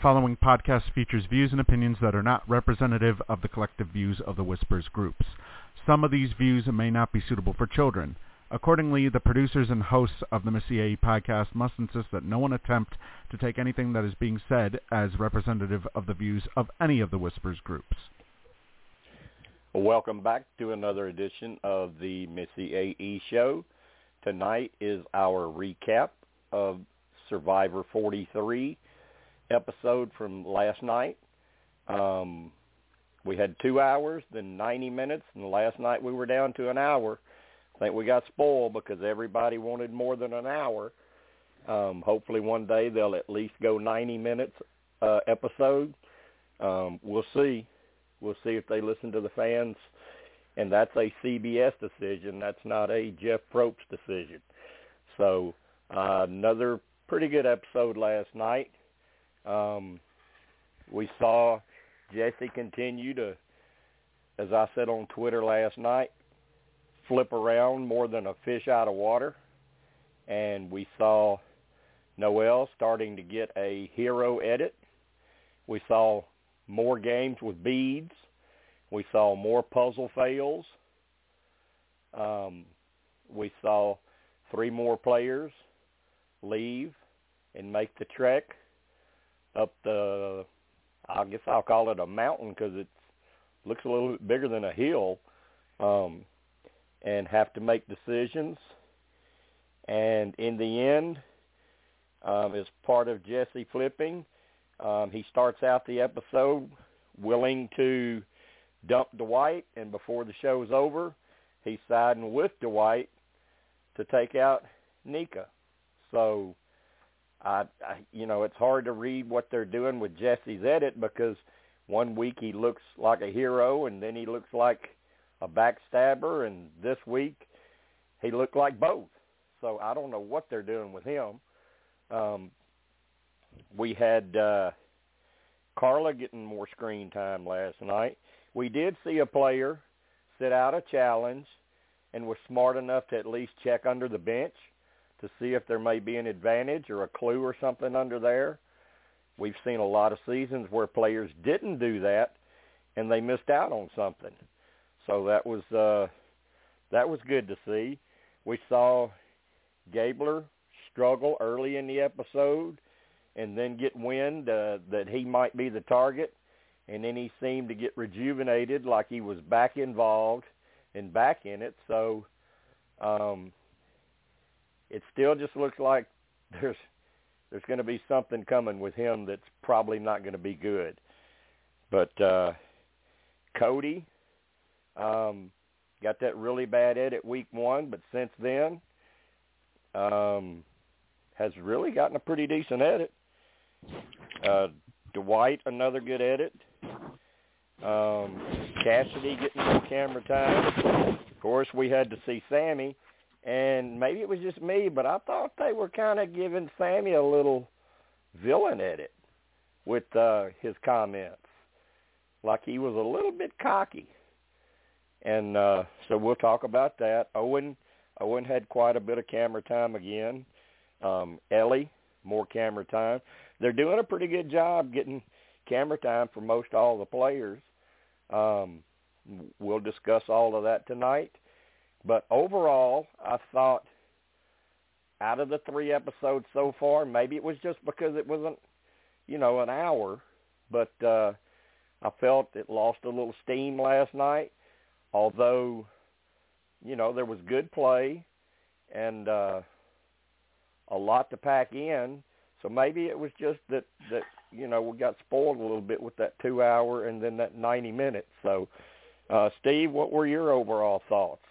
The following podcast features views and opinions that are not representative of the collective views of the Whispers groups. Some of these views may not be suitable for children. Accordingly, the producers and hosts of the Missy podcast must insist that no one attempt to take anything that is being said as representative of the views of any of the Whispers groups. Welcome back to another edition of the Missyae show. Tonight is our recap of Survivor 43 episode from last night. Um, we had two hours, then 90 minutes, and last night we were down to an hour. I think we got spoiled because everybody wanted more than an hour. Um, hopefully one day they'll at least go 90 minutes uh, episode. Um, we'll see. We'll see if they listen to the fans. And that's a CBS decision. That's not a Jeff Probst decision. So uh, another pretty good episode last night. Um, we saw Jesse continue to, as I said on Twitter last night, flip around more than a fish out of water. And we saw Noelle starting to get a hero edit. We saw more games with beads. We saw more puzzle fails. Um, we saw three more players leave and make the trek up the, I guess I'll call it a mountain because it looks a little bit bigger than a hill, um, and have to make decisions. And in the end, um, as part of Jesse flipping, um, he starts out the episode willing to dump Dwight, and before the show's over, he's siding with Dwight to take out Nneka. So I, I you know it's hard to read what they're doing with Jesse's edit because one week he looks like a hero and then he looks like a backstabber and this week he looked like both. So I don't know what they're doing with him. Um, we had uh, Karla getting more screen time last night. We did see a player sit out a challenge and was smart enough to at least check under the bench to see if there may be an advantage or a clue or something under there. We've seen a lot of seasons where players didn't do that and they missed out on something. So that was uh that was good to see. We saw Gabler struggle early in the episode and then get wind uh, that he might be the target and then he seemed to get rejuvenated like he was back involved and back in it. So um it still just looks like there's there's going to be something coming with him that's probably not going to be good. But uh, Cody um, got that really bad edit week one, but since then um, has really gotten a pretty decent edit. Uh, Dwight another good edit. Um, Cassidy getting more camera time. Of course, we had to see Sami and maybe it was just me, but I thought they were kind of giving Sami a little villain edit with uh, his comments, like he was a little bit cocky. And uh, so we'll talk about that. Owen Owen had quite a bit of camera time again. Um, Elie more camera time. They're doing a pretty good job getting camera time for most all the players. Um, we'll discuss all of that tonight. But overall, I thought out of the three episodes so far, maybe it was just because it wasn't, you know, an hour, but uh, I felt it lost a little steam last night. Although, you know, there was good play and uh, a lot to pack in. So maybe it was just that that you know we got spoiled a little bit with that two hour and then that ninety minutes. So, uh, Steve, what were your overall thoughts?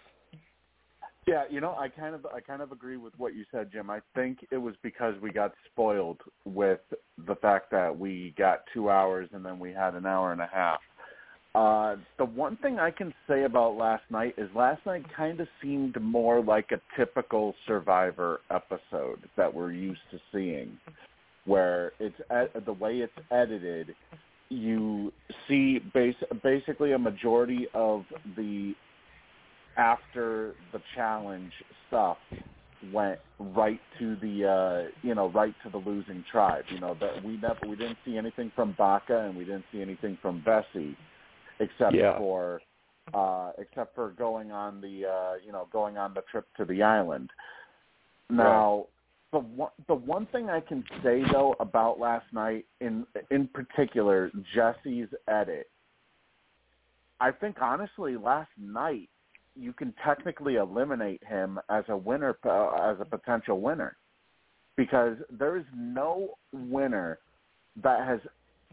Yeah, you know, I kind of I kind of agree with what you said, Jim. I think it was because we got spoiled with the fact that we got two hours and then we had an hour and a half. Uh, the one thing I can say about last night is last night kind of seemed more like a typical Survivor episode that we're used to seeing, where it's ed- the way it's edited. You see base- basically a majority of the after the challenge stuff went right to the uh you know right to the losing tribe. You know that we never we didn't see anything from Baka and we didn't see anything from Vesi except Yeah. for uh except for going on the uh you know going on the trip to the island. Now the one the one thing I can say though about last night in in particular Jesse's edit I think honestly last night you can technically eliminate him as a winner uh, as a potential winner because there is no winner that has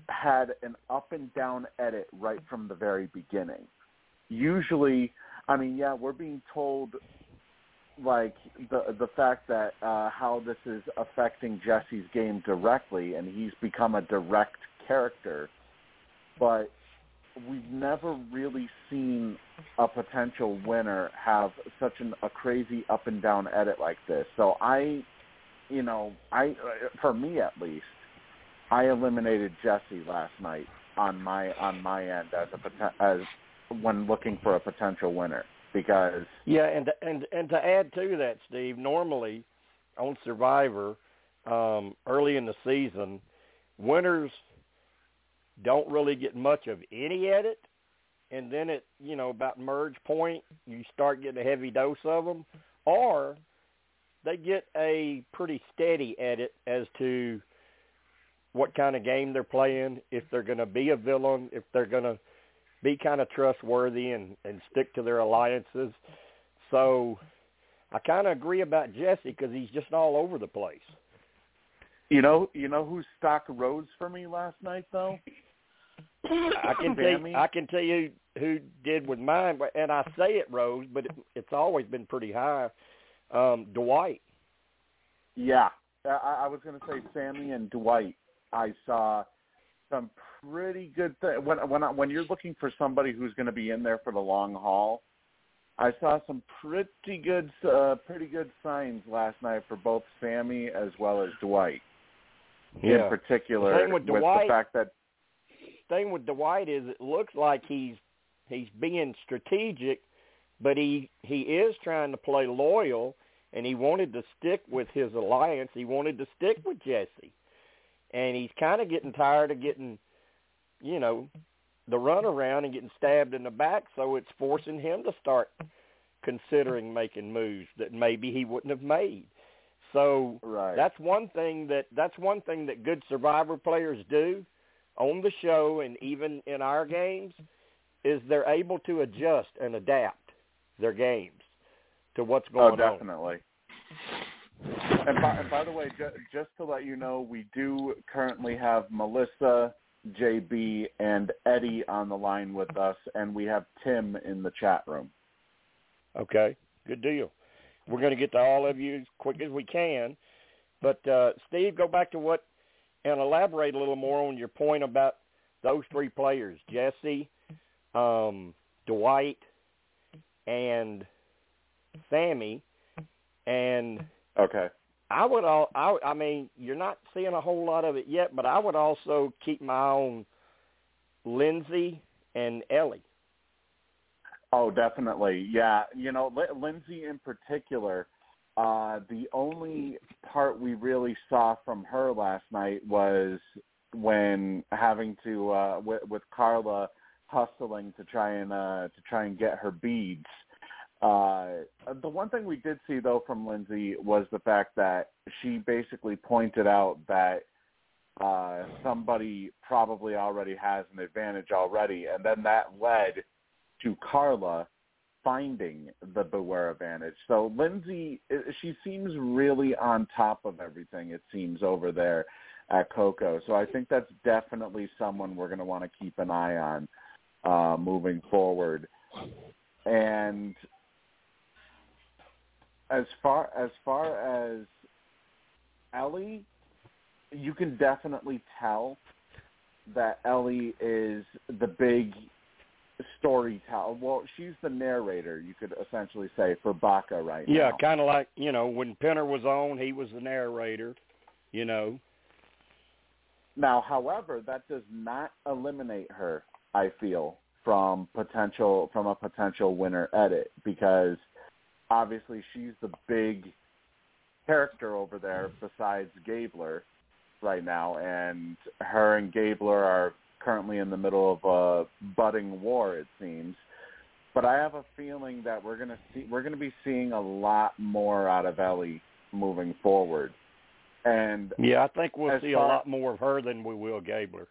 had an up and down edit right from the very beginning. Usually, I mean, yeah, we're being told like the the fact that uh how this is affecting Jesse's game directly and he's become a direct character. But we've never really seen a potential winner have such an, a crazy up and down edit like this. So I, you know, I for me at least, I eliminated Jesse last night on my on my end as a as when looking for a potential winner because Yeah, and and and to add to that, Steve, normally on Survivor, um, early in the season, winners don't really get much of any edit, and then at you know about merge point, you start getting a heavy dose of them, or they get a pretty steady edit as to what kind of game they're playing, if they're going to be a villain, if they're going to be kind of trustworthy and and stick to their alliances. So I kind of agree about Jesse because he's just all over the place. you know you know who stock rose for me last night though. I can tell you, I can tell you who did with mine, but- and I say it rose, but it, it's always been pretty high. Um, Dwight. Yeah, I, I was going to say Sami and Dwight. I saw some pretty good th- when when I, when you're looking for somebody who's going to be in there for the long haul. I saw some pretty good uh, pretty good signs last night for both Sami as well as Dwight. In particular, The thing with Dwight- the fact that thing with Dwight is it looks like he's he's being strategic, but he he is trying to play loyal, and he wanted to stick with his alliance. He wanted to stick with Jesse, and he's kind of getting tired of getting, you know, the runaround and getting stabbed in the back. So it's forcing him to start considering making moves that maybe he wouldn't have made. So right. that's one thing that that's one thing that good survivor players do on the show and even in our games is they're able to adjust and adapt their games to what's oh, going on. definitely. And by, and by the way, ju- just to let you know, we do currently have Melissa, JB, and Eddie on the line with us, and we have Tim in the chat room. Okay, good deal. We're going to get to all of you as quick as we can. But uh, Steve, go back to what and elaborate a little more on your point about those three players: Jesse, um, Dwight, and Sami. And Okay. I would all I I mean, you're not seeing a whole lot of it yet, but I would also keep my eye on Lindsay and Elie. Oh, definitely. Yeah. You know, Li- Lindsay in particular, uh, the only part we really saw from her last night was when having to uh with, with Karla hustling to try and uh to try and get her beads. Uh the one thing we did see though from Lindsay was the fact that she basically pointed out that uh somebody probably already has an advantage already and then that led to Karla finding the Beware advantage. So Lindsay, she seems really on top of everything. It seems over there at Coco. So I think that's definitely someone we're going to want to keep an eye on uh, moving forward. And as far as far as Elie, you can definitely tell that Elie is the big storyteller. Well, she's the narrator, you could essentially say, for Baka right Yeah, now. kind of like you know when Penner was on, he was the narrator. You know. Now, however, that does not eliminate her. I feel from potential from a potential winner edit because obviously she's the big character over there besides Gabler right now, and her and Gabler are currently in the middle of a budding war, it seems. But I have a feeling that we're gonna see we're gonna be seeing a lot more out of Elie moving forward. And yeah, I think we'll see far- a lot more of her than we will Gabler.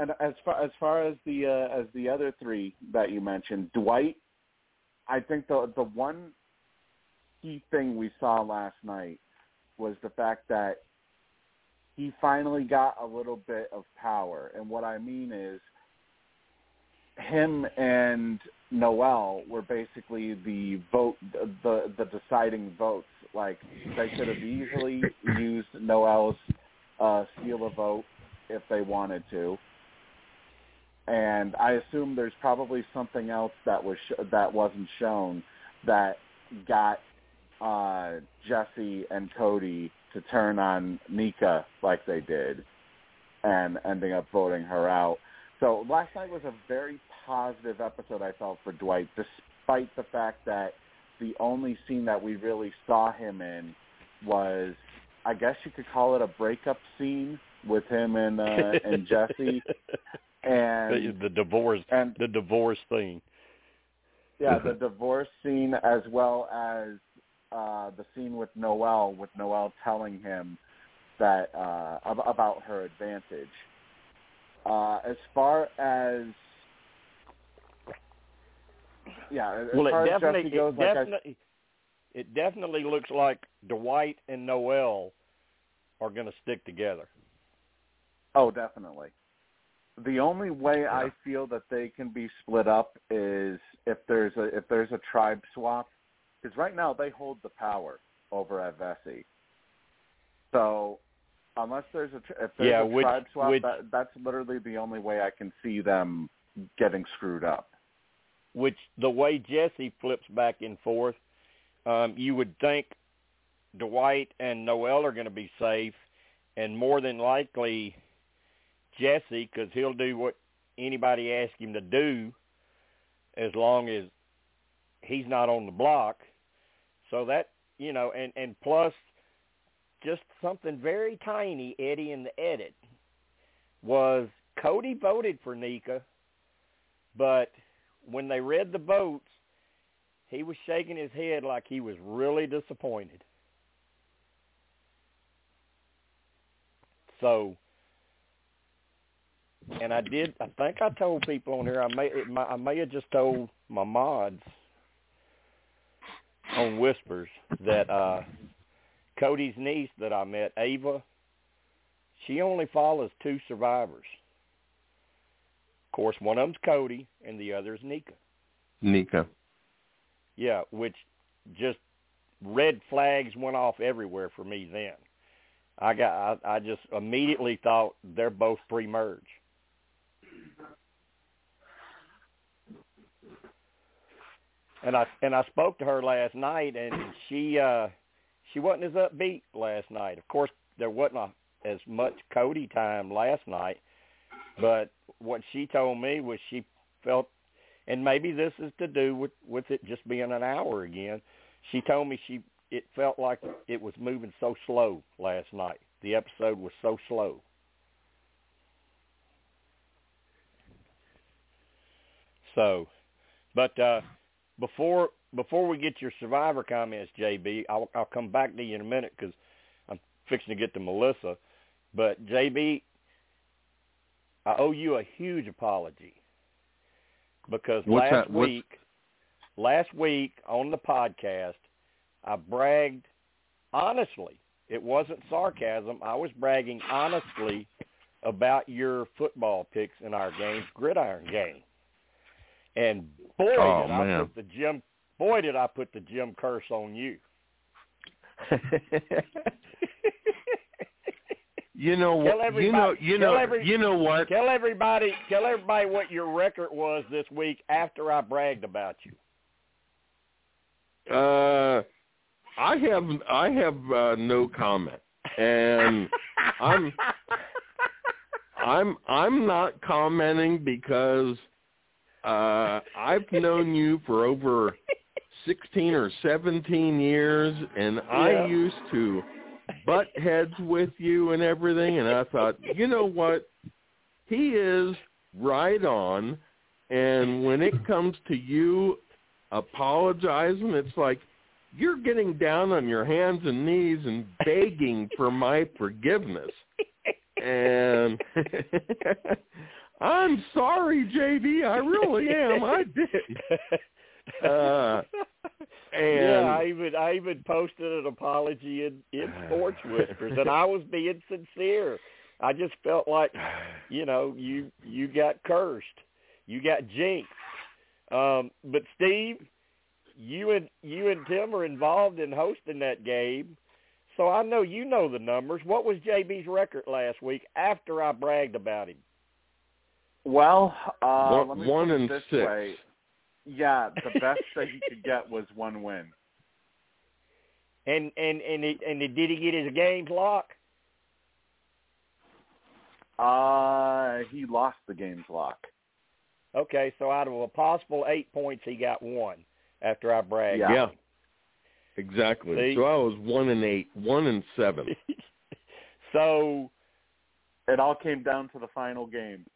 and as far as far as the uh, as the other three that you mentioned, Dwight, I think the the one key thing we saw last night was the fact that he finally got a little bit of power, and what I mean is him and Noelle were basically the vote the the deciding votes. Like they could have easily used Noelle's uh, steal a vote if they wanted to and I assume there's probably something else that was sh- that wasn't shown that got uh, Jesse and Cody to turn on Nneka like they did, and ending up voting her out. So last night was a very positive episode. I felt for Dwight, despite the fact that the only scene that we really saw him in was, I guess you could call it a breakup scene with him and uh, and Jesse and the divorce, and the divorce thing. yeah, the divorce scene as well as uh the scene with Noelle, with Noelle telling him that uh ab- about her advantage. Uh as far as yeah, as well, far it as definitely, Jesse goes, it like I, it definitely looks like Dwight and Noelle are going to stick together. oh, definitely. The only way I feel that they can be split up is if there's a if there's a tribe swap, because right now they hold the power over at Vesi. So unless there's a if there's Yeah, a which- tribe swap, which- that, that's literally the only way I can see them getting screwed up. Which the way Jesse flips back and forth, um, you would think Dwight and Noelle are going to be safe, and more than likely Jesse, because he'll do what anybody asks him to do, as long as he's not on the block. So that you know, and and plus, just something very tiny, Eddie in the edit was Cody voted for Nneka, but when they read the votes, he was shaking his head like he was really disappointed. So, and I did. I think I told people on here. I may. It, my, I may have just told my mods on Whispers that uh Cody's niece that I met, Ava, she only follows two survivors. Of course, one of them's Cody, and the other is Nneka. Nneka. Yeah, which just red flags went off everywhere for me then. I got I, I just immediately thought they're both pre-merge. And I and I spoke to her last night and she uh she wasn't as upbeat last night. Of course, there wasn't a, as much Cody time last night, but what she told me was she felt and maybe this is to do with with it just being an hour again. She told me she it felt like it was moving so slow last night. The episode was so slow. So, but uh before before we get your survivor comments, JB, I'll I'll come back to you in a minute because I'm fixing to get to Melissa. But JB, I owe you a huge apology because What's last that? Week, last week on the podcast, I bragged honestly. It wasn't sarcasm. I was bragging honestly about your football picks in our games, gridiron game. And boy, Oh, did I man. put the Jim boy did I put the Jim curse on you. you know what? You know. You tell know. every- you know what? Tell everybody tell everybody what your record was this week after I bragged about you. Uh, I have I have uh, no comment, and I'm I'm I'm not commenting because uh, I've known you for over 16 or 17 years, and I Yeah. used to butt heads with you and everything, and I thought, you know what? He is right on, and when it comes to you apologizing, it's like you're getting down on your hands and knees and begging for my forgiveness. And I'm sorry, JB. I really am. I did. Uh, and yeah, I even I even posted an apology in in Sports Whispers, and I was being sincere. I just felt like, you know, you you got cursed, you got jinxed. Um, but Steve, you and you and Tim are involved in hosting that game, so I know you know the numbers. What was JB's record last week after I bragged about him? Well, uh, One- let me one and this six. way. Yeah, the best that he could get was one win. And and and he, and did he get his games lock? Uh, he lost the game's lock. Okay, so out of a possible eight points, he got one after I bragged. Yeah. yeah, exactly. See? So I was one and eight, one and seven. so, It all came down to the final game.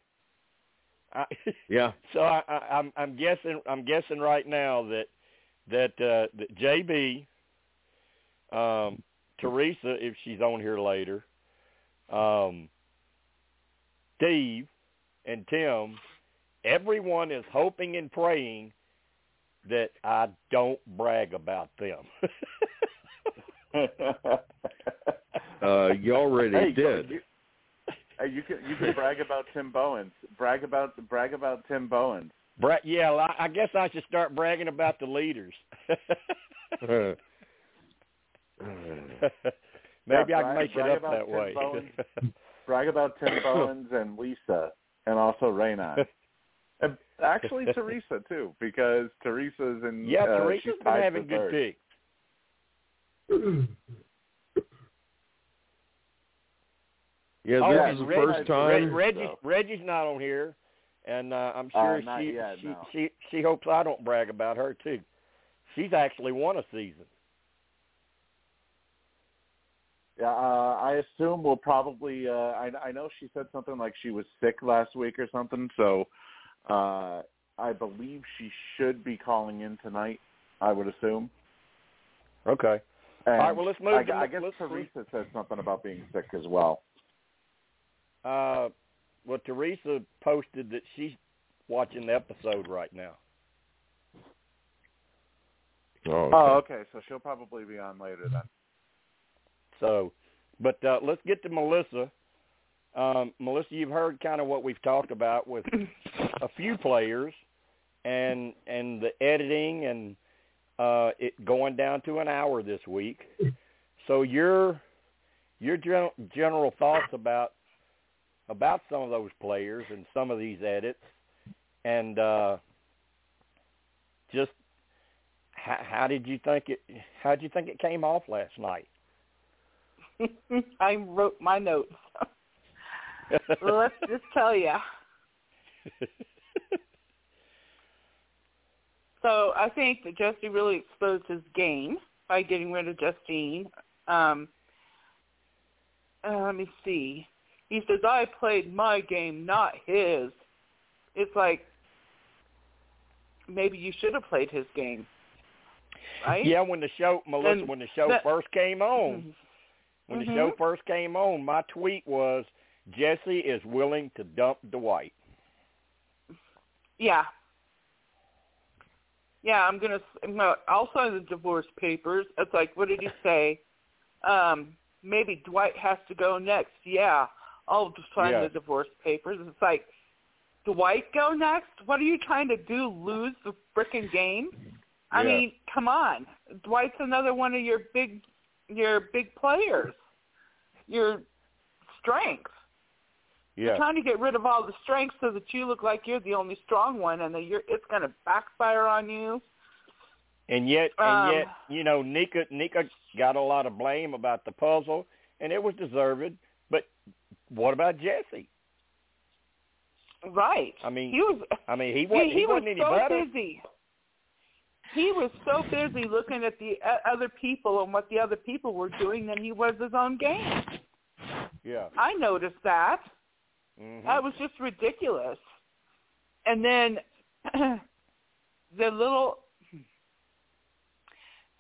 I, Yeah, so I, I, I'm I'm guessing I'm guessing right now that that uh, that JB, um, Teresa, if she's on here later, um, Steve, and Tim, everyone is hoping and praying that I don't brag about them. uh, you already hey, did. You, you can you can brag about Tim Bowens. Brag about brag about Tim Bowens. Bra- yeah, well, I, I guess I should start bragging about the leaders. Uh, Maybe Yeah, I can brag- make it up that Tim way. Bowens. Brag about Tim Bowens and Lisa, and also Raina. And actually, Teresa too, because Teresa's in. yeah, uh, Teresa's she's been having for good third. picks. yeah, Oh, this yeah, is the Reg- first Reg- time. Reggie's so. Reggie's not on here, and uh, I'm Uh, sure not she yet, she, no. she she hopes I don't brag about her too. She's actually won a season. Yeah, uh, I assume we'll probably. Uh, I, I know she said something like she was sick last week or something, so uh, I believe she should be calling in tonight. I would assume. Okay. And All right, well, let's move I, to- I guess let's- Teresa said something about being sick as well. Uh, well, Teresa posted that she's watching the episode right now. Oh, okay. Oh, okay. So she'll probably be on later then. So, but uh, let's get to Melissa. Um, Melissa, you've heard kind of what we've talked about with a few players, and and the editing and uh, it going down to an hour this week. So your your gen- general thoughts about about some of those players and some of these edits, and uh, just how, how did you think it? How did you think it came off last night? I wrote my notes. Let's just tell you. So I think that Jesse really exposed his game by getting rid of Justine. Um, uh, let me see. He says, I played my game, not his. It's like, maybe you should have played his game. Right? Yeah, when the show, Melissa, Then when the show that- first came on, when the show first came on, my tweet was Jesse is willing to dump Dwight. Yeah. Yeah, I'm gonna. I'm gonna I'll sign the divorce papers. It's like, what did he say? Um, maybe Dwight has to go next. Yeah, I'll just sign Yeah. the divorce papers. It's like, Dwight go next? What are you trying to do? Lose the frickin' game? I Yeah. mean, come on. Dwight's another one of your big, your big players. Your strengths. You're Yeah, trying to get rid of all the strengths so that you look like you're the only strong one, and that you're it's going to backfire on you. and yet, and Um, yet, you know, Nneka Nneka got a lot of blame about the puzzle, and it was deserved. But what about Jesse? Right. I mean, he was I mean, he he, wasn't he, was wasn't any so better. busy. he was so busy looking at the uh, other people and what the other people were doing than he was his own game. Yeah. I noticed that. Mhm. That was just ridiculous. And then the little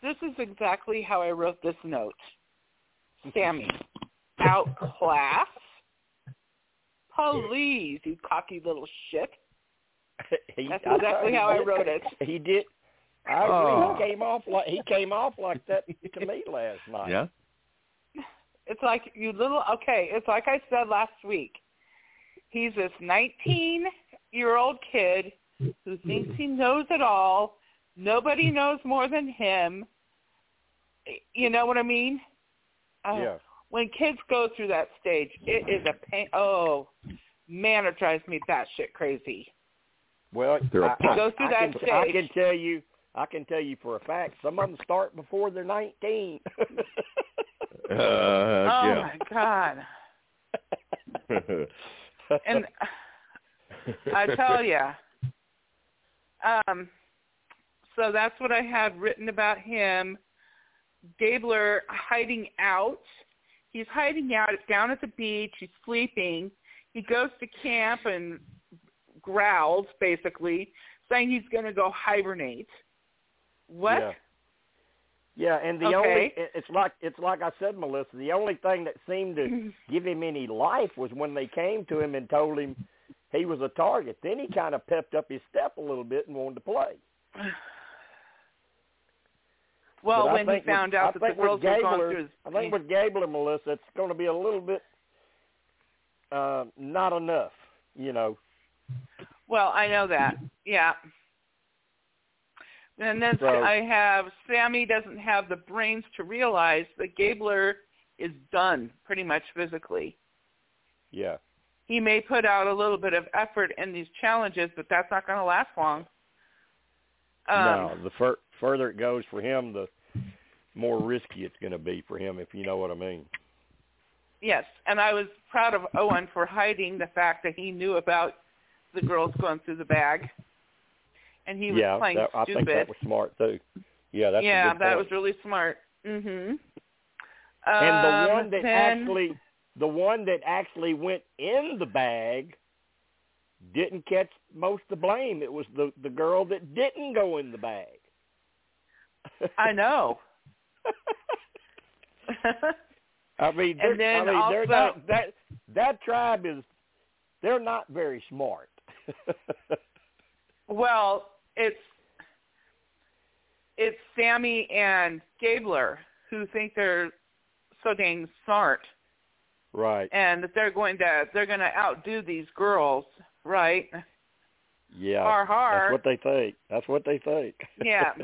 this is exactly how I wrote this note. Sami, outclass. Please, you cocky little shit. he, That's exactly thought how I he did- wrote it. He did. I agree. Oh. He came off like he came off like that to me last night. Yeah. It's like you little okay, it's like I said last week. He's this 19-year-old kid who thinks he knows it all. Nobody knows more than him. You know what I mean? Uh, Yeah. When kids go through that stage, it is a pain. Oh, man, it drives me that batshit crazy. Well, They're a I, punk. I, Go through I that can, I can tell you. I can tell you for a fact. Some of them start before they're nineteen. Uh, oh yeah. my god! And I tell you, um, so that's what I had written about him. Gabler hiding out. He's hiding out It's down at the beach. He's sleeping. He goes to camp and growls, basically, saying he's going to go hibernate. What? Yeah. Yeah, and the Okay. only it's like it's like I said, Melissa. The only thing that seemed to give him any life was when they came to him and told him he was a target. Then he kind of pepped up his step a little bit and wanted to play. well, But when he found I out that the think with girls were going Gabler- through his I think with Gabler, Melissa, it's going to be a little bit uh, not enough. You know. Well, I know that. Yeah. And then So- I have Sami doesn't have the brains to realize that Gabler is done pretty much physically. Yeah. He may put out a little bit of effort in these challenges, but that's not going to last long. Um, no, the fur- further it goes for him, the more risky it's going to be for him, if you know what I mean. Yes, and I was proud of Owen for hiding the fact that he knew about the girls going through the bag, and he was yeah, playing that, I think that was smart too. Yeah, that's yeah, that point. was really smart. Mhm. And the Um, one that then- actually, the one that actually went in the bag, didn't catch most of the blame. It was the the girl that didn't go in the bag. I know. I mean, And they're, I then mean, they're not that that tribe is they're not very smart. well, it's it's Sami and Gabler who think they're so dang smart right. and that they're going to they're going to outdo these girls, right? Yeah. Har har. That's what they think. That's what they think. Yeah.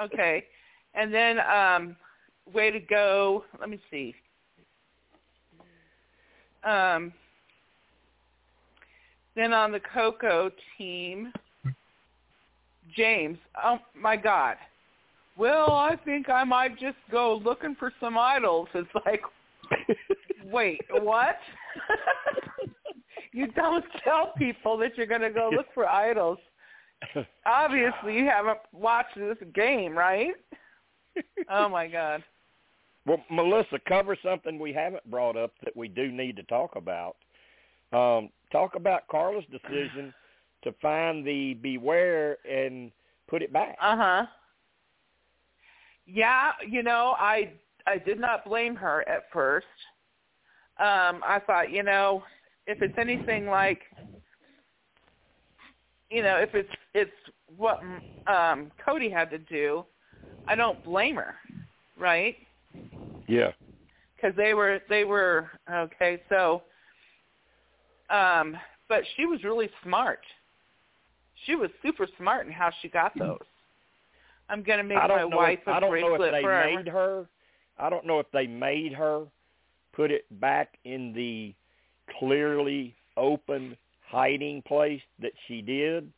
Okay. And then um way to go. Let me see. Um then on the Coco team, James, oh my God. Well, I think I might just go looking for some idols. It's like, wait, what? you don't tell people that you're going to go look for idols. Obviously, you haven't watched this game, right? oh my God. Well, Melissa, cover something we haven't brought up that we do need to talk about. Um, talk about Karla's decision to find the beware and put it back. Uh huh. Yeah, you know, I I did not blame her at first. Um, I thought, you know, if it's anything like, you know, if it's it's what um Cody had to do, I don't blame her, right? Yeah. Because they were they were okay. So, um, but she was really smart. She was super smart in how she got those. I'm gonna make my wife If, a I don't know if they forever. made her. I don't know if they made her put it back in the clearly open hiding place that she did.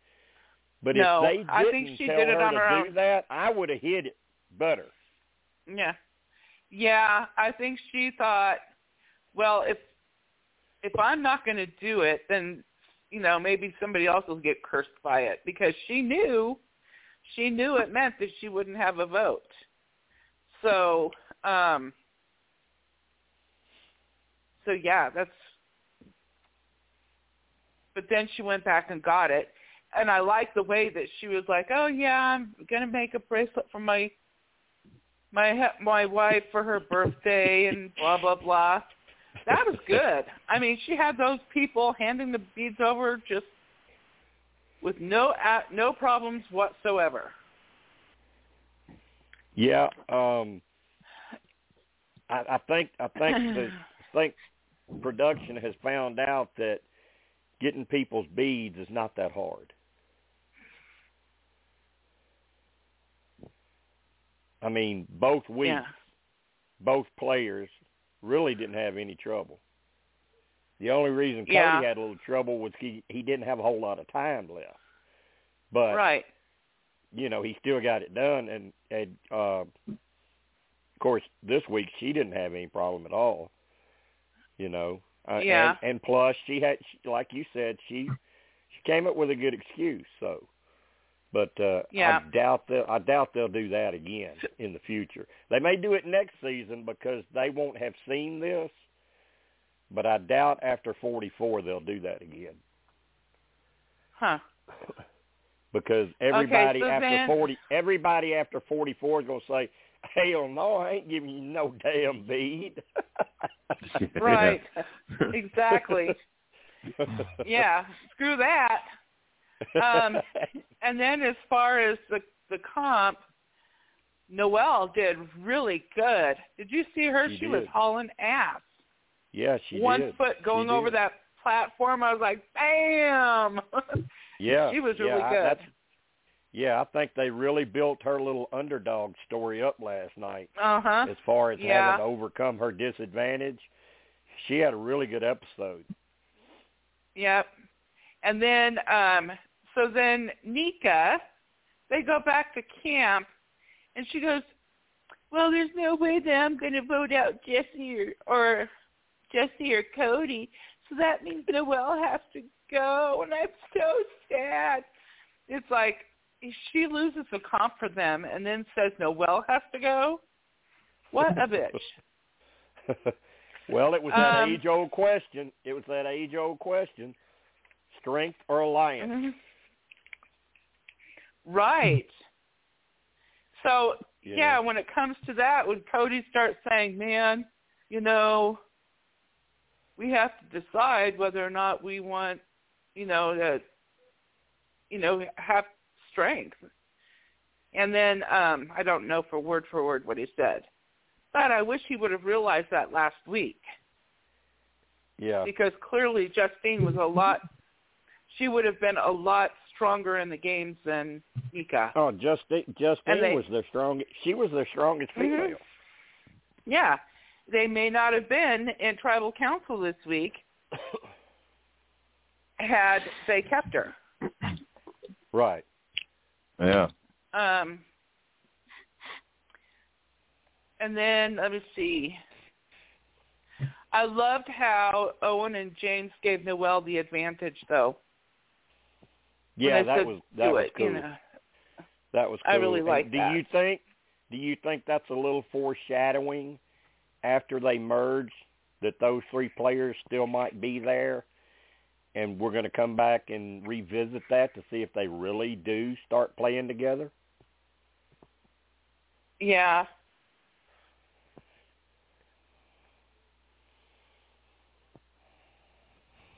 But No, if they didn't I think she tell did it her on to her do own. that, I would have hid it better. Yeah. Yeah, I think she thought, well, if if I'm not going to do it, then you know, maybe somebody else will get cursed by it because she knew she knew it meant that she wouldn't have a vote. So, um so yeah, that's but then she went back and got it. And I like the way that she was like, "Oh yeah, I'm to make a bracelet for my my my wife for her birthday and blah blah blah." That was good. I mean, she had those people handing the beads over just with no no problems whatsoever. Yeah, um, I, I think I think the I think production has found out that getting people's beads is not that hard. I mean, both weeks, Yeah. both players really didn't have any trouble. The only reason Cody Yeah. had a little trouble was he he didn't have a whole lot of time left. But right. you know, he still got it done and and uh of course this week she didn't have any problem at all. You know. Uh, Yeah. and, and plus she had she, like you said, she she came up with a good excuse, so but uh Yeah. I doubt that I doubt they'll do that again in the future. They may do it next season because they won't have seen this, but I doubt after 44 they'll do that again Huh. because everybody so after then- 40 everybody after 44 is going to say, "Hell no, I ain't giving you no damn bead." Right. exactly. Yeah. Screw that. Um, And then as far as the the comp, Noelle did really good. Did you see her? She She, was did. hauling ass. yeah, she One did. foot going She over did. that platform. I was like, bam. Yeah, she was really yeah, I- good. that's- yeah, I think they really built her little underdog story up last night. uh huh. As far as Yeah. having to overcome her disadvantage, she had a really good episode. Yep. And then um so then Nneka, they go back to camp and she goes, Well, there's no way that I'm gonna vote out Jesse or, or Jesse or Cody, so that means Noelle has to go and I'm so sad. It's like she loses the comp for them and then says Noelle has to go. What a bitch. well, it was that Um, age-old question. It was that age-old question: strength or alliance. Mhm. Right. So You yeah, when it comes to that, when Cody starts saying, "Man, you know, we have to decide whether or not we want, you know, to, you know, have strength," and then um I don't know for word for word what he said, but I wish he would have realized that last week Yeah. because clearly Justine was a lot. She would have been a lot stronger in the games than Nneka. Oh, Justine, Justine they- was their strongest. She was their strongest Mhm. female. Yeah, they may not have been in tribal council this week had they kept her. Right. Yeah. Um, and then let me see. I loved how Owen and James gave Noelle the advantage, though. Yeah, that was that was it, cool. You know. That was cool. I really like Do that. you think? Do you think that's a little foreshadowing after they merge that those three players still might be there, and we're going to come back and revisit that to see if they really do start playing together? Yeah.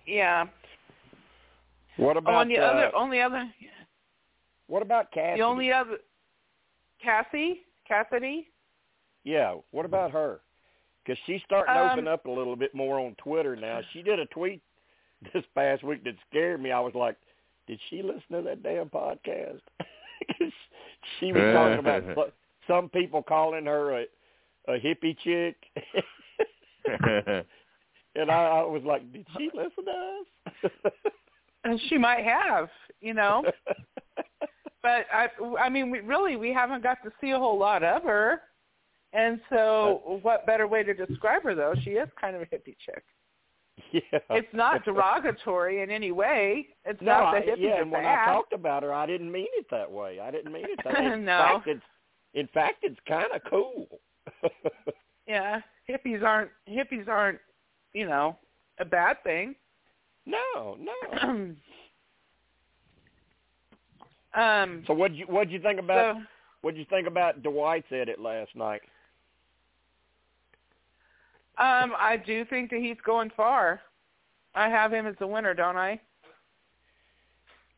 Yeah. What Oh, about and the uh, other, only other, what about Cassidy? the only other, Cassie, Cassidy. Yeah, what about her? Because she's starting to Um, open up a little bit more on Twitter now. She did a tweet this past week that scared me. I was like, did she listen to that damn podcast? she was talking about some people calling her a a hippie chick, and I, I was like, did she listen to us? And she might have, you know. But I, I mean, we really we haven't got to see a whole lot of her, and so uh, what better way to describe her though? She is kind of a hippie chick. Yeah. It's not derogatory in any way. It's no, not I, that hippies yeah, and when. I talked about her, I didn't mean it that way. I didn't mean it that way. In No. fact, it's in fact it's kind of cool. yeah, hippies aren't hippies aren't, you know, a bad thing. no, no. um So what you what you think about so what you think about Dwight's edit last night? Um I do think that he's going far. I have him as the winner, don't I?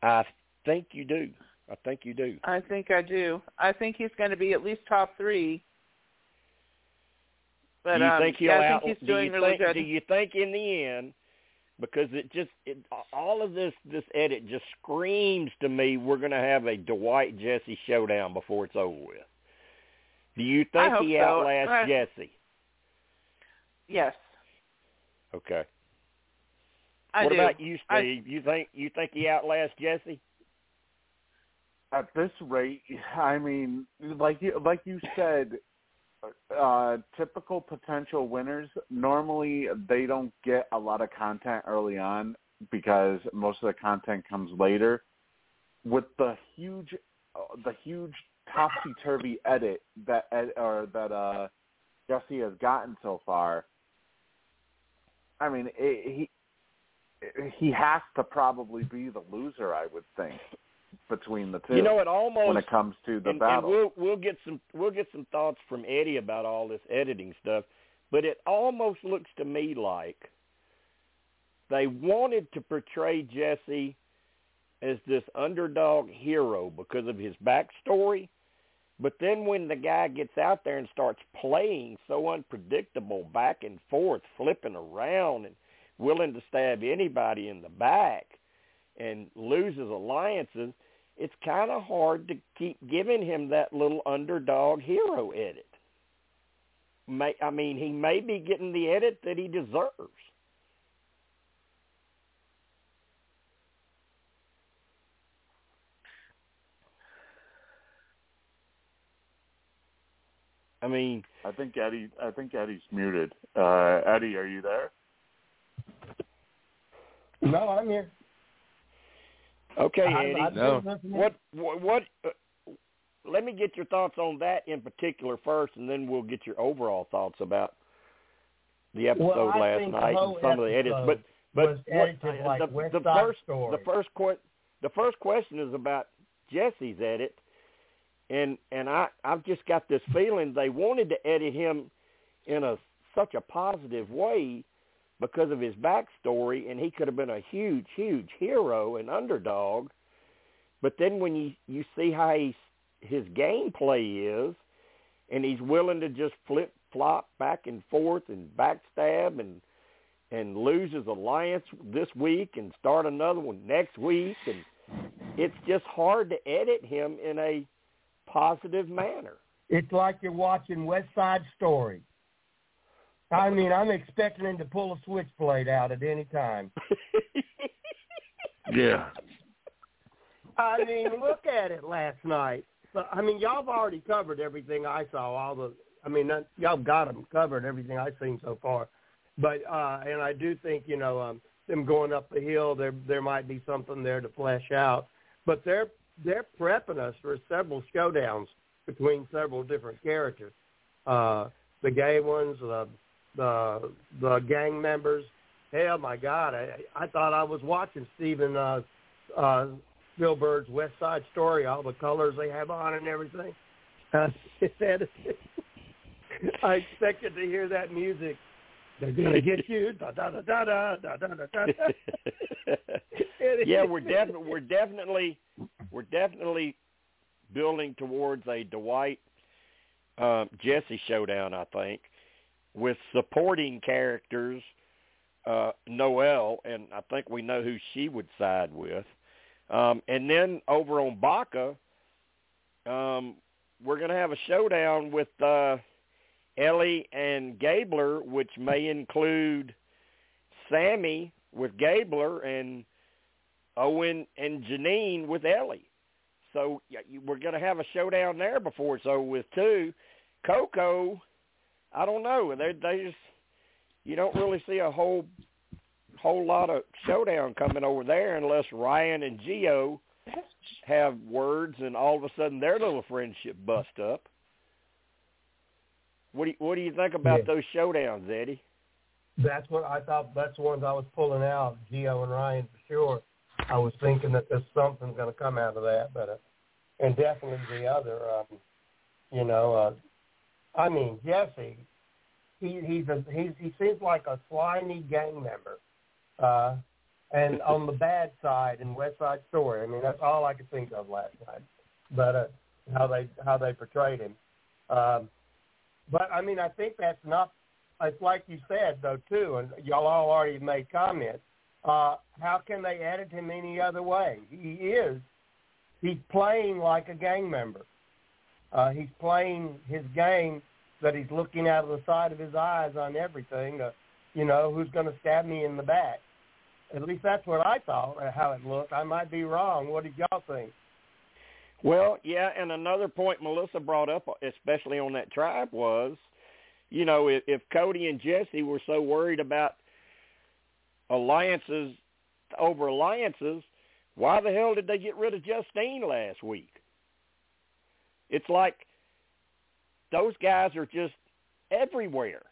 I think you do. I think you do. I think I do. I think he's going to be at least top 3. But do you um, think he'll yeah, I out? think he's do doing you really think? good. Do you think in the end, because it just it, all of this this edit just screams to me we're going to have a Dwight Jesse showdown before it's over with. Do you think he outlasts Uh, Jesse? Yes, Okay. I what do. about you, I- Steve? You think you think he outlasts Jesse? At this rate, I mean, like you like you said, uh, typical potential winners normally they don't get a lot of content early on because most of the content comes later. With the huge, uh, the huge topsy turvy edit that ed, or that uh, Jesse has gotten so far, I mean, it, he he has to probably be the loser, I would think, between the two. You know, it almost when it comes to the and, battle. and we'll we'll get some we'll get some thoughts from Eddie about all this editing stuff, but it almost looks to me like they wanted to portray Jesse as this underdog hero because of his backstory, but then when the guy gets out there and starts playing so unpredictable, back and forth, flipping around and willing to stab anybody in the back and loses alliances, it's kind of hard to keep giving him that little underdog hero edit. May, I mean, he may be getting the edit that he deserves. I mean, I think Eddie. I think Eddie's muted. Uh, Eddie, are you there? No, I'm here. okay, I- Eddie. I've No. What what, what uh, let me get your thoughts on that in particular first and then we'll get your overall thoughts about the episode Well, last night and some of the edits but but what, edited uh, like the, the first Story. the first que- the first question is about Jesse's edit and and I I've just got this feeling they wanted to edit him in a such a positive way because of his backstory, and he could have been a huge, huge hero and underdog. But then when you you see how he's, his gameplay is, and he's willing to just flip flop back and forth and backstab and and lose his alliance this week and start another one next week, and it's just hard to edit him in a positive manner. It's like you're watching West Side Story. I mean, I'm expecting him to pull a switchblade out at any time. Yeah. I mean, look at it last night. But, I mean, y'all have already covered everything I saw. All the, I mean, y'all got them covered everything I've seen so far. But uh, and I do think you know um, them going up the hill, there there might be something there to flesh out. But they're they're prepping us for several showdowns between several different characters. Uh, the gay ones, the the the gang members. Hell, my God! I I thought I was watching Steven uh, uh, Spielberg's West Side Story. All the colors they have on and everything. Uh. I expected to hear that music. They're gonna get you. Da da da da da da da da. da. yeah, we're definitely we're definitely we're definitely building towards a Dwight um, Jesse showdown. I think with supporting characters, uh, Noelle, and I think we know who she would side with. Um, and then over on Baka, um, we're going to have a showdown with uh, Elie and Gabler, which may include Sami with Gabler and Owen and Jeanine with Elie. So we're going to have a showdown there before it's over with too. Coco, I don't know. They they just you don't really see a whole whole lot of showdown coming over there unless Ryan and Geo have words, and all of a sudden their little friendship bust up. What do you, what do you think about Yeah. those showdowns, Eddie? That's what I thought. That's the ones I was pulling out, Geo and Ryan for sure. I was thinking that there's something going to come out of that, but uh, and definitely the other. Um, you know, uh, I mean Jesse, he he's a he's he seems like a slimy gang member, uh, and on the bad side in West Side Story. I mean that's all I could think of last night. But uh, how they how they portrayed him. Um, but I mean I think that's not it's like you said though too, and y'all all already made comments. Uh, how can they edit him any other way? He is. He's playing like a gang member. Uh, he's playing his game that he's looking out of the side of his eyes on everything. To, you know, who's going to stab me in the back? At least that's what I thought. uh, How it looked. I might be wrong. What did y'all think? Well, yeah, and another point Melissa brought up, especially on that tribe, was, you know, if, if Cody and Jesse were so worried about alliances over alliances, why the hell did they get rid of Justine last week? It's like those guys are just everywhere.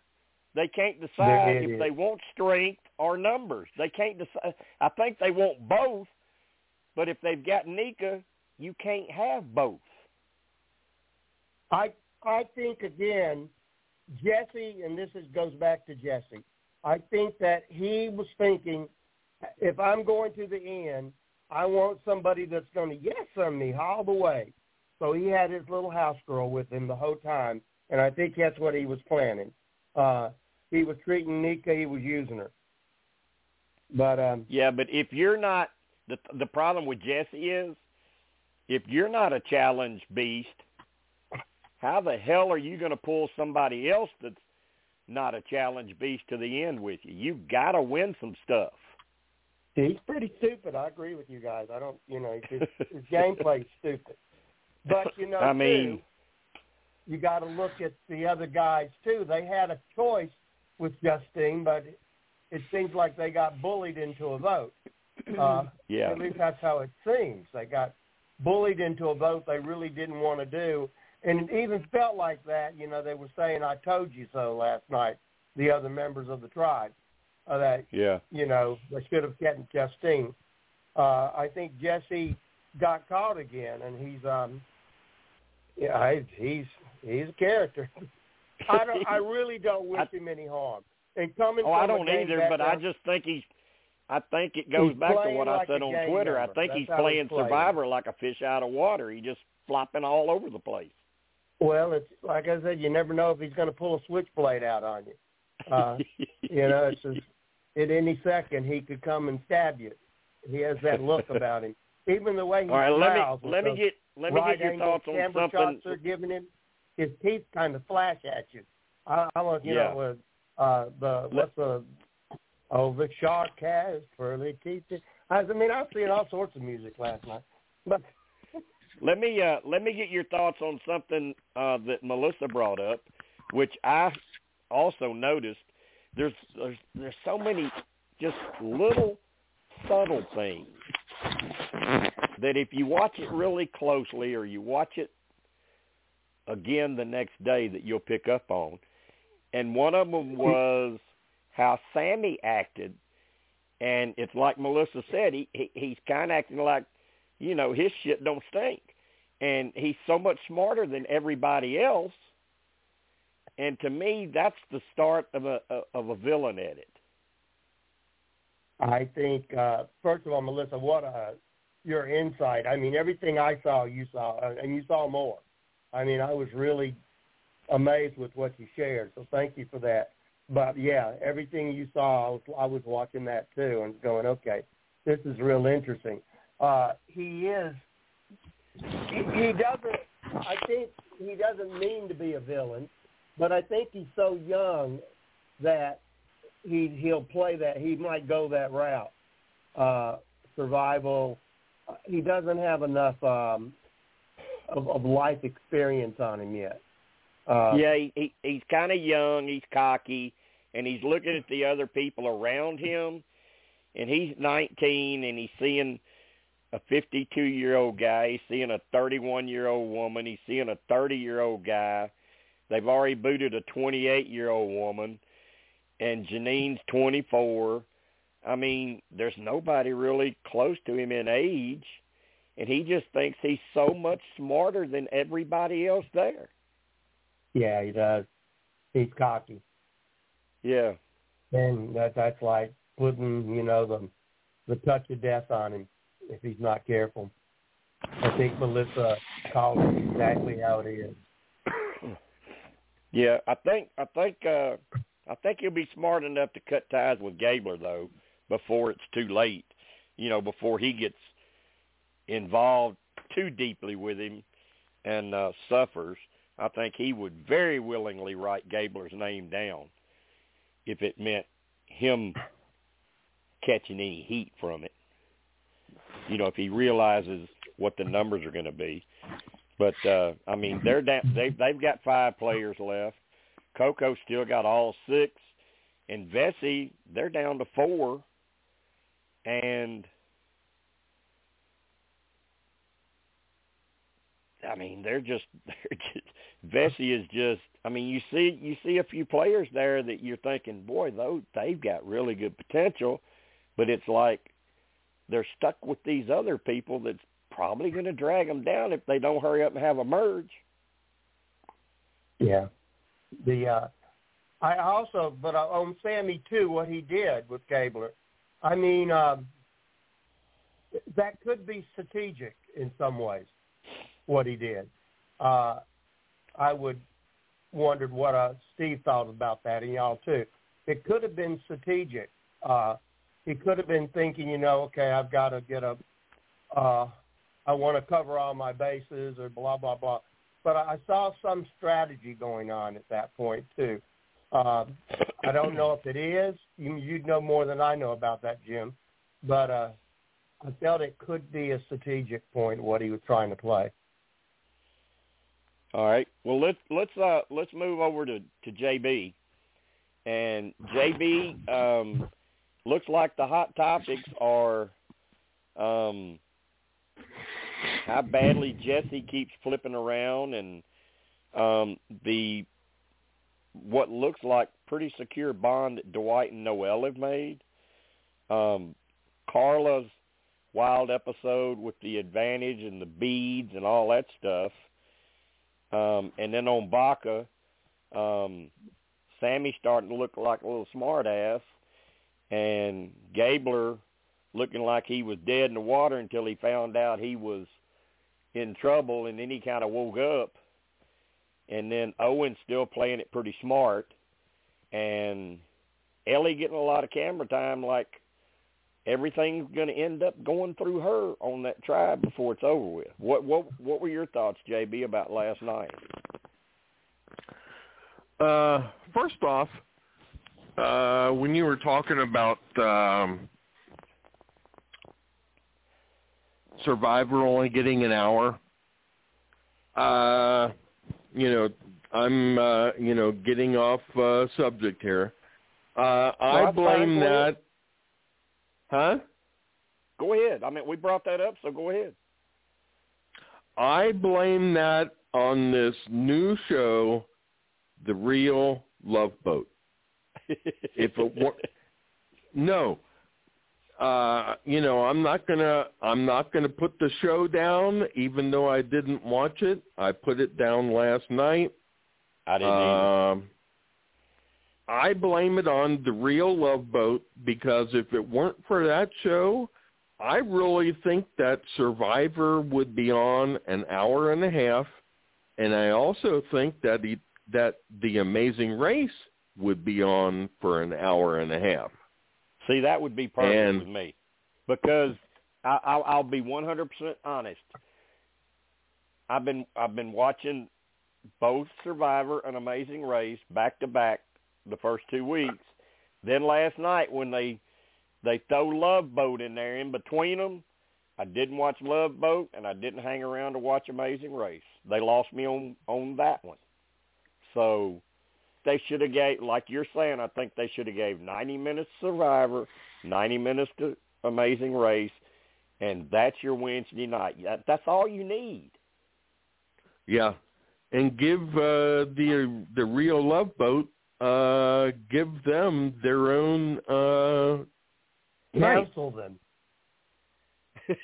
They can't decide if they want strength or numbers. They can't decide. I think they want both, but if they've got Nneka, you can't have both. I I think again, Jesse, and this is, goes back to Jesse. I think that he was thinking, if I'm going to the end, I want somebody that's going to yes on me all the way. So he had his little house girl with him the whole time, and I think that's what he was planning. Uh, he was treating Nneka, he was using her. But um, Yeah, but if you're not the the problem with Jesse is if you're not a challenge beast, how the hell are you going to pull somebody else that's not a challenge beast to the end with you? You've got to win some stuff. he's pretty stupid. I agree with you guys. I don't, you know, his, his gameplay's stupid. But you know, I mean, too, you got to look at the other guys too. They had a choice with Justine, but it, it seems like they got bullied into a vote. Uh, yeah. At least that's how it seems. They got bullied into a vote they really didn't want to do, and it even felt like that. You know, they were saying "I told you so" last night. The other members of the tribe uh, that Yeah. you know, they should have kept Justine. Uh, I think Jesse got caught again, and he's um, yeah, he- he's he's a character. I don't, I really don't wish I- him any harm. And coming Oh, from I don't either, but I just think he's I think it goes He's back to playing what I said on Twitter. I think That's he's how he's playing playing. survivor like a fish out of water. He's just flopping all over the place. Well, it's like I said, you never know if he's going to pull a switchblade out on you. Uh, you know, it's just, at any second he could come and stab you. He has that look about him. Even the way he All right, let smiles me with let me get let me right get your thoughts on camera something. shots they're giving him. His teeth kind of flash at you. I, I want you Yeah. know with uh, the what's the oh the shark has pearly teeth. I, I mean I've seen all sorts of music last night, but Let me uh, let me get your thoughts on something uh, that Melissa brought up, which I also noticed. There's there's there's so many just little subtle things that if you watch it really closely or you watch it again the next day that you'll pick up on. And one of them was how Sami acted, and it's like Melissa said, he, he he's kind of acting like you know, his shit don't stink. And he's so much smarter than everybody else. And to me, that's the start of a of a villain edit. I think uh, first of all, Melissa, what a your insight. I mean, everything I saw, you saw, uh, and you saw more. I mean, I was really amazed with what you shared. So thank you for that. But yeah, everything you saw, I was, I was watching that too and going, okay, this is real interesting. Uh, he is. He, he doesn't. I think he doesn't mean to be a villain, but I think he's so young that he he'll play that. He might go that route. Uh, survival. Uh, He doesn't have enough um, of, of life experience on him yet. Uh, yeah, he, he he's kind of young, he's cocky, and he's looking at the other people around him, and he's 19 and he's seeing a 52 year old guy. He's seeing a 31 year old woman. He's seeing a 30 year old guy. They've already booted a 28 year old woman, and Jeanine's 24. I mean, there's nobody really close to him in age, and he just thinks he's so much smarter than everybody else there. Yeah, he does. He's cocky. Yeah. And that that's like putting, you know, the the touch of death on him if he's not careful. I think Melissa called it exactly how it is. Yeah, I think I think uh I think he'll be smart enough to cut ties with Gabler though before it's too late. You know, before he gets involved too deeply with him and uh suffers. I think he would very willingly write Gabler's name down if it meant him catching any heat from it. You know, if he realizes what the numbers are going to be. But uh I mean, they're down. They they've got five players left. Coco still got all six, and Vesi they're down to four, and I mean they're just they're just Vesi is just. I mean, you see you see a few players there that you're thinking, boy, those they've got really good potential, but it's like they're stuck with these other people that's probably going to drag them down if they don't hurry up and have a merge. Yeah. The uh I also but uh, on Sami too what he did with Gabler. I mean um that could be strategic in some ways what he did. Uh I would wondered what uh Steve thought about that and y'all too. It could have been strategic. Uh he could have been thinking, you know, okay, I've got to get a uh I want to cover all my bases or blah blah blah. But I saw some strategy going on at that point too. Uh, I don't know if it is. You, you'd know more than I know about that, Jim. But uh, I felt it could be a strategic point what he was trying to play. All right. Well, let's let's uh, let's move over to to JB. And JB um, looks like the hot topics are um, how badly Jesse keeps flipping around and um the what looks like pretty secure bond that Dwight and Noelle have made. Um Karla's wild episode with the advantage and the beads and all that stuff. Um and then on Baca, um Sami's starting to look like a little smart ass and Gabler looking like he was dead in the water until he found out he was in trouble and then he kind of woke up and then Owen still playing it pretty smart and Elie getting a lot of camera time like everything's going to end up going through her on that tribe before it's over with. What what what were your thoughts JB about last night? Uh first off, uh when you were talking about um Survivor only getting an hour. Uh, you know, I'm uh, you know getting off uh, subject here. Uh, I blame that. Huh? Go ahead. I mean, we brought that up, so go ahead. I blame that on this new show, The Real Love Boat. If it were no, uh, you know, I'm not gonna I'm not gonna put the show down, even though I didn't watch it. I put it down last night. I didn't. Um, I blame it on the real Love Boat because if it weren't for that show, I really think that Survivor would be on an hour and a half, and I also think that he, that the Amazing Race would be on for an hour and a half. See, that would be perfect And- with me because I, I'll, I'll be 100% honest. I've been I've been watching both Survivor and Amazing Race back to back the first two weeks. Then last night when they they throw Love Boat in there in between them, I didn't watch Love Boat and I didn't hang around to watch Amazing Race. They lost me on on that one. So they should have gave like you're saying. I think they should have gave 90 minutes Survivor 90 minutes to Amazing Race, and that's your Wednesday night. That, that's all you need. Yeah, and give uh, the the real Love Boat uh, give them their own uh, night. Cancel them.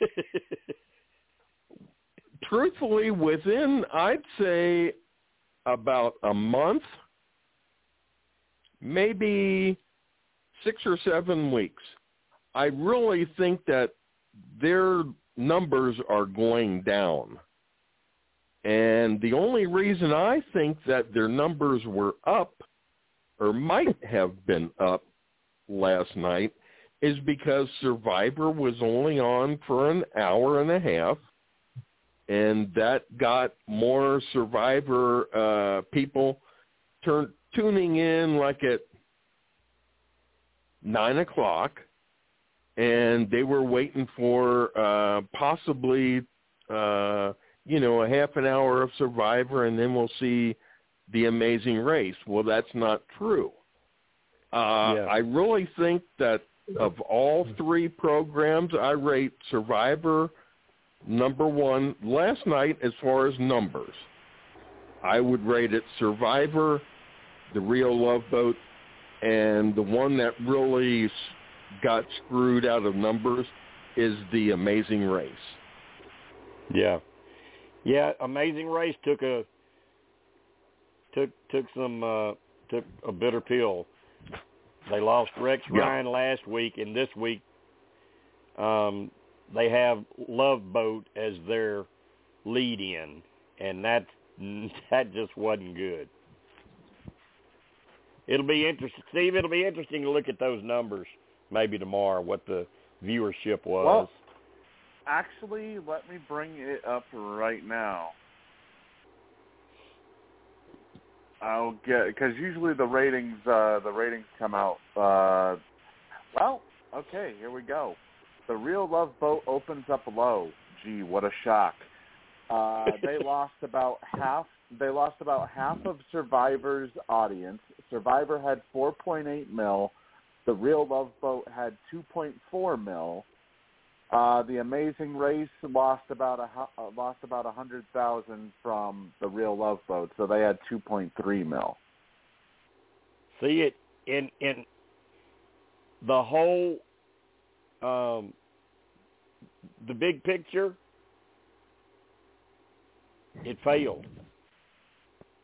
Truthfully, within I'd say about a month, maybe six or seven weeks. I really think that their numbers are going down. And the only reason I think that their numbers were up or might have been up last night is because Survivor was only on for an hour and a half and that got more Survivor uh, people turn, tuning in like at nine o'clock, and they were waiting for uh, possibly uh, you know a half an hour of Survivor, and then we'll see the Amazing Race. Well, that's not true. Uh, Yeah. I really think that of all three programs, I rate Survivor number one last night as far as numbers. I would rate it Survivor, The Real Love Boat, and the one that really got screwed out of numbers is The Amazing Race. Yeah, yeah. Amazing Race took a took took some uh, took a bitter pill. They lost Rex Yeah. Ryan last week, and this week um, they have Love Boat as their lead in, and that that just wasn't good. It'll be interesting, Steve. It'll be interesting to look at those numbers maybe tomorrow. What the viewership was. Well, Actually, let me bring it up right now. I'll get because usually the ratings uh, the ratings come out. Uh, well, okay, here we go. The Real Love Boat opens up low. Gee, what a shock! Uh, they lost about half. They lost about half of Survivor's audience. Survivor had 4.8 mil. The Real Love Boat had 2.4 mil. Uh, the Amazing Race lost about a uh, lost about a hundred thousand from the Real Love Boat, so they had 2.3 mil. see it in in the whole um the big picture it failed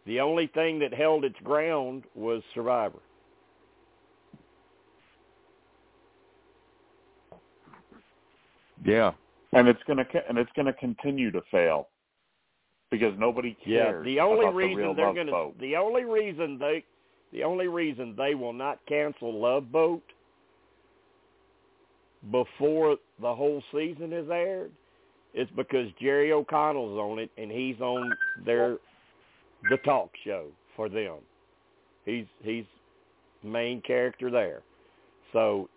the only thing that held its ground was survivor Yeah. And it's gonna and it's gonna continue to fail because nobody cares. yeah the only about reason the they're going to Boat. the only reason they the only reason they will not cancel love boat before the whole season is aired is because Jerry O'Connell's on it and he's on their the talk show for them. He's he's main character there. So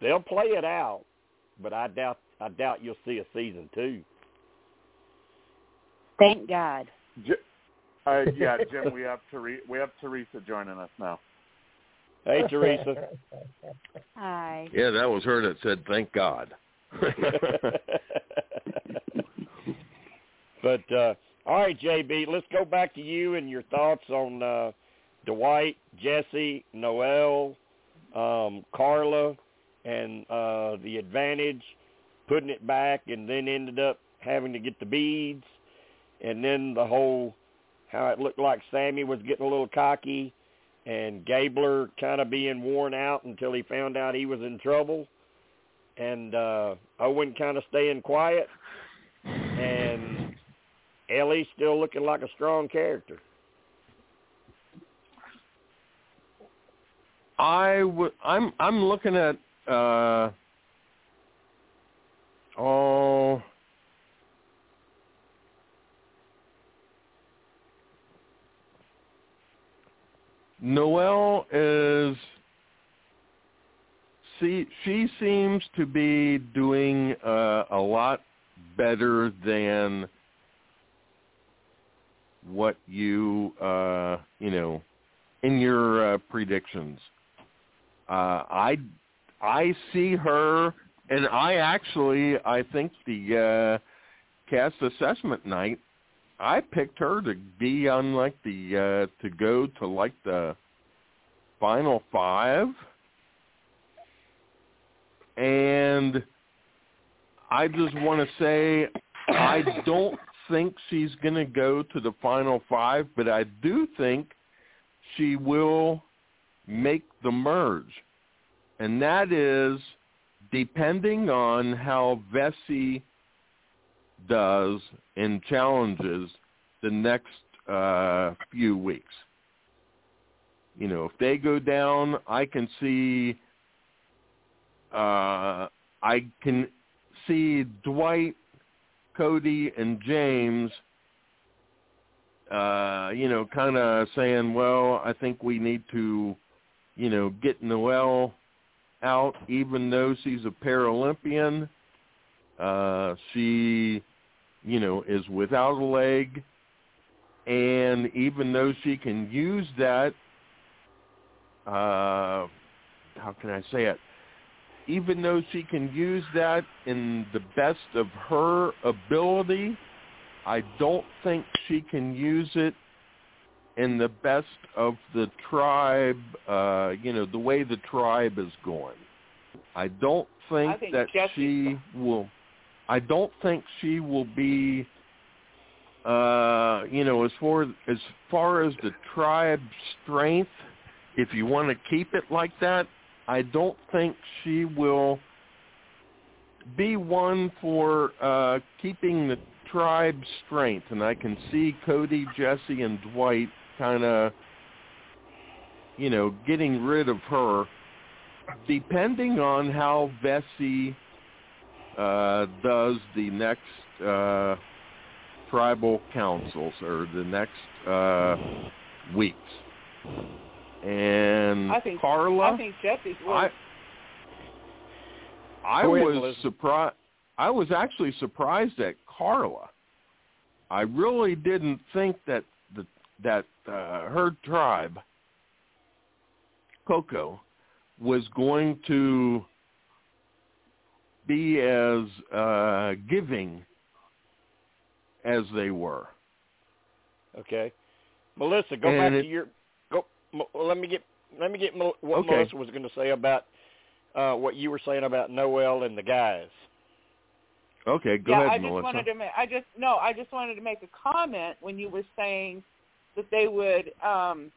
they'll play it out, but I doubt I doubt you'll see a season two. Thank God. J- uh, yeah, Jim, we have Theresa, we have Teresa joining us now. Hey Teresa. Hi. Yeah, that was her that said, thank God. but uh all right, JB, let's go back to you and your thoughts on uh Dwight, Jesse, Noelle, um, Karla, and uh the advantage, putting it back and then ended up having to get the beads. And then the whole how it looked like Sami was getting a little cocky and Gabler kind of being worn out until he found out he was in trouble. And uh Owen kind of staying quiet. And Elie still looking like a strong character. I w- I'm I'm looking at uh oh Noelle is see she seems to be doing uh, a lot better than what you uh you know in your uh, predictions. Uh, I I see her, and I actually I think the uh, cast assessment night I picked her to be on like the uh, to go to like the final five, and I just want to say I don't think she's going to go to the final five, but I do think she will make the merge. And that is depending on how Vesi does in challenges the next uh, few weeks. You know, if they go down, I can see uh, I can see Dwight, Cody, and James uh, you know, kind of saying, well, I think we need to, you know, get Noelle out, even though she's a Paralympian. Uh, she, you know, is without a leg. And even though she can use that, uh, how can I say it? Even though she can use that in the best of her ability, I don't think she can use it in the best of the tribe, uh, you know, the way the tribe is going. I don't think, I think that Jesse- she will I don't think she will be uh, you know, as far as far as the tribe strength, if you want to keep it like that, I don't think she will be one for uh keeping the tribe strength and I can see Cody, Jesse and Dwight kind of you know, getting rid of her depending on how Vesi uh does the next uh tribal councils or the next uh weeks. And I think Karla I think Jesse's I worth. I ahead, was surprised. I was actually surprised at Karla. I really didn't think that the that uh, her tribe, Coco, was going to be as uh, giving as they were. Okay, Melissa, go And back it- to your go. M- Let me get let me get what Okay. Melissa was going to say about uh, what you were saying about Noelle and the guys. Okay, go yeah, ahead, I just Melissa. wanted to make. I just no. I just wanted to make a comment when you were saying that they would um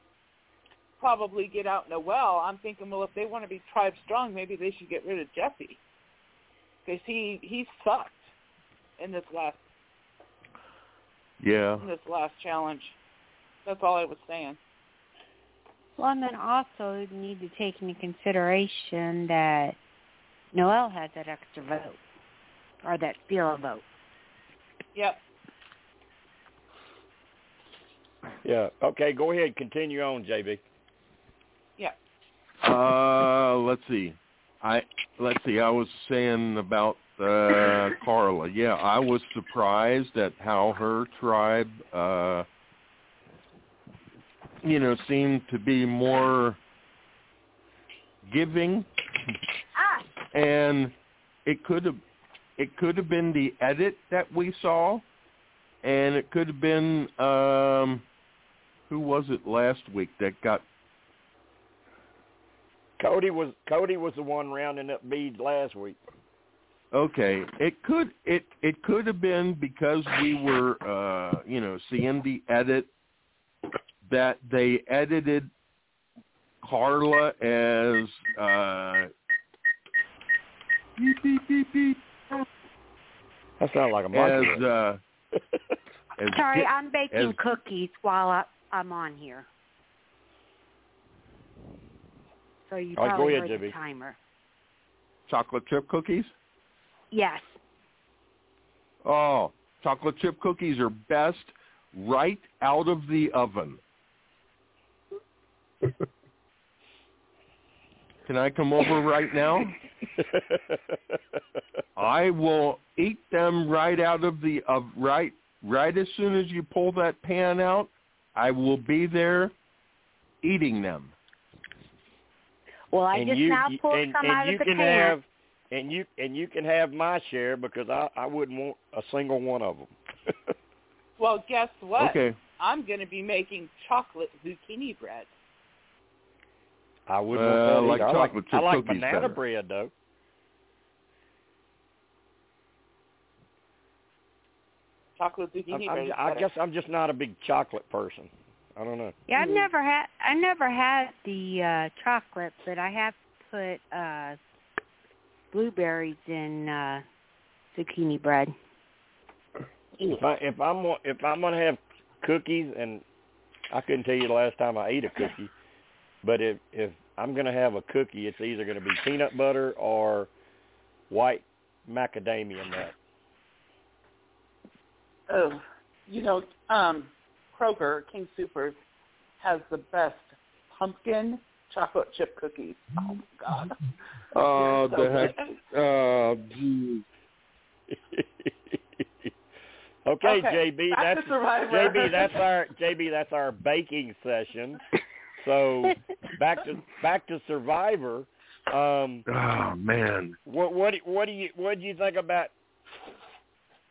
probably get out Noelle. I'm thinking, well, if they want to be tribe strong, maybe they should get rid of Jesse because he he sucked in this last yeah, in this last challenge. That's all I was saying. Well, and then also you need to take into consideration that Noelle has that extra vote or that field vote. Yep. Yeah. Okay, go ahead. Continue on, JB. Yeah. Uh, let's see. I let's see. I was saying about uh, Karla. Yeah, I was surprised at how her tribe, uh, you know, seemed to be more giving, and it could have it could have been the edit that we saw, and it could have been um, who was it last week that got Cody was Cody was the one rounding up beads last week. Okay, it could it it could have been because we were uh you know seeing the edit that they edited Karla as uh beep beep beep beep That sounds like a as monkey. uh as Sorry, get- I'm baking as- cookies while I, I'm on here. So you All right, go probably ahead, heard the timer. chocolate chip cookies. Yes. Oh, chocolate chip cookies are best right out of the oven. Can I come over right now? I will eat them right out of the of right right as soon as you pull that pan out. I will be there eating them. Well, I and just you now pulled and, some and out you of the can can. have and you and you can have my share because I I wouldn't want a single one of them. Well, guess what? Okay. I'm going to be making chocolate zucchini bread. I wouldn't Well, want that I either. like I like, chocolate chip I like cookies banana better. bread though. Chocolate zucchini I'm, bread. I'm, I guess I'm just not a big chocolate person. I don't know. Yeah, I've Mhm. never had I never had the uh chocolate, but I have put uh blueberries in uh zucchini bread. If I if I'm if I'm gonna have cookies and I couldn't tell you the last time I ate a cookie, but if if I'm gonna have a cookie, it's either gonna be peanut butter or white macadamia nut. Oh, you know, um, Kroger King Soopers has the best pumpkin chocolate chip cookies. Oh my god! Oh, They're so the heck. good. Oh, geez. okay, Okay, JB, back that's JB. That's our JB. That's our baking session. So back to back to Survivor. Um, Oh, man. what what do- what do you what do you think about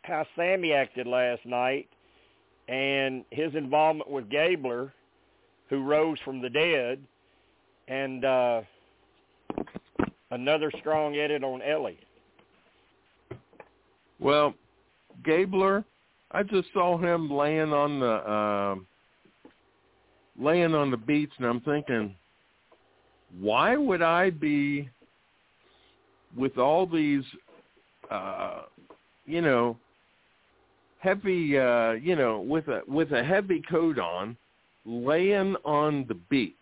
how Sami acted last night and his involvement with Gabler, who rose from the dead, and uh, another strong edit on Elie. Well, Gabler, I just saw him laying on the um laying on the beach, and I'm thinking, why would I be with all these, uh, you know, heavy, uh, you know, with a with a heavy coat on, laying on the beach,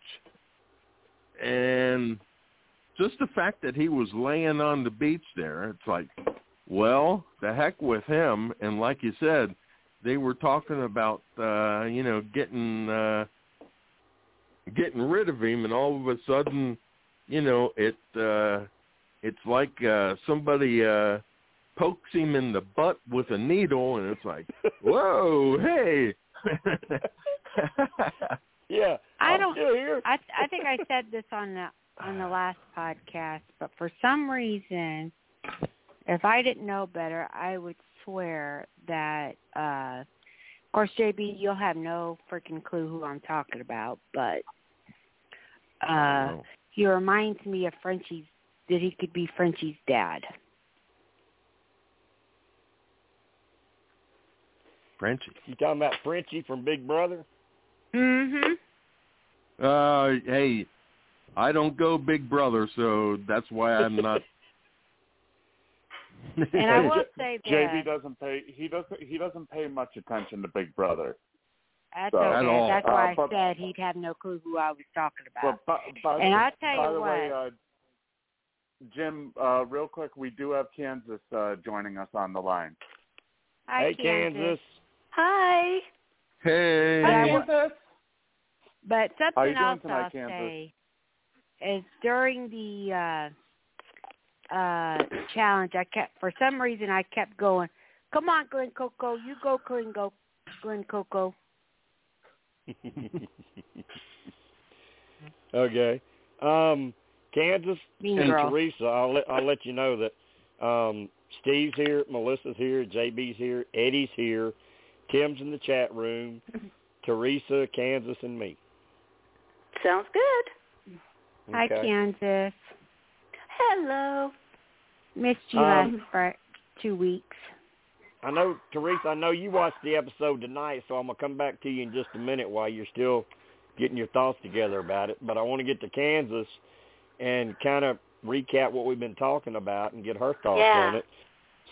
and just the fact that he was laying on the beach there, it's like, well, the heck with him. And like you said, they were talking about, uh, you know, getting uh, getting rid of him, and all of a sudden, you know, it uh, it's like uh, somebody uh, pokes him in the butt with a needle, and it's like, whoa, hey. Yeah, I I'm don't- still here. I I think I said this on the on the last podcast, but for some reason, if I didn't know better, I would swear that. uh Of course, JB, you'll have no freaking clue who I'm talking about, but uh Oh, he reminds me of Frenchie's. That he could be Frenchie's dad. Frenchie. You talking about Frenchie from Big Brother? Mm-hmm. Uh, hey, I don't go Big Brother, so that's why I'm not. And I will say that JB doesn't pay he doesn't he doesn't pay much attention to Big Brother. That's so- okay. At all. That's why Uh, but- I said he'd have no clue who I was talking about. But by, by, And I'll tell by you the what. way, uh, Jim, uh, real quick, we do have Kansas uh, joining us on the line. Hi, hey, Kansas. Hi. hey. But I Hi, wa- Kansas. But something else tonight, I'll Kansas? say is during the uh uh challenge I kept for some reason I kept going, Come on, Glen Coco, you go Glen go Glen Coco. Okay. Um, Kansas Mean and girl. Teresa, I'll let I'll let you know that um, Steve's here, Melissa's here, JB's here, Eddie's here, Tim's in the chat room, Teresa, Kansas, and me. Sounds good. Hi Kansas. Hello. Missed you Um, last for two weeks. I know, Teresa. I know you watched the episode tonight, so I'm gonna come back to you in just a minute while you're still getting your thoughts together about it. But I want to get to Kansas and kind of recap what we've been talking about and get her thoughts Yeah. on it.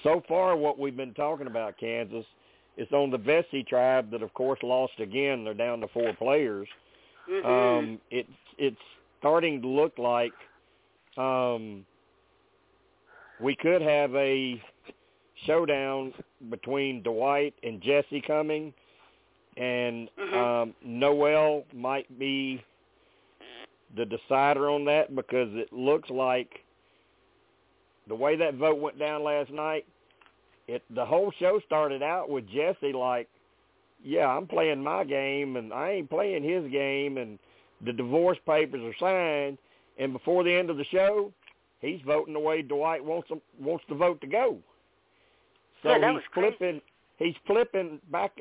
So far, what we've been talking about, Kansas, is on the Vesi tribe that, of course, lost again. They're down to four players. Mhm. Um, it's it's starting to look like um, we could have a showdown between Dwight and Jesse coming, and Mhm. um, Noelle might be the decider on that because it looks like the way that vote went down last night. It the whole show started out with Jesse like, yeah, I'm playing my game and I ain't playing his game, and the divorce papers are signed, and before the end of the show, he's voting the way Dwight wants him, wants the vote to go. So Yeah, he's was crazy. flipping. He's flipping back.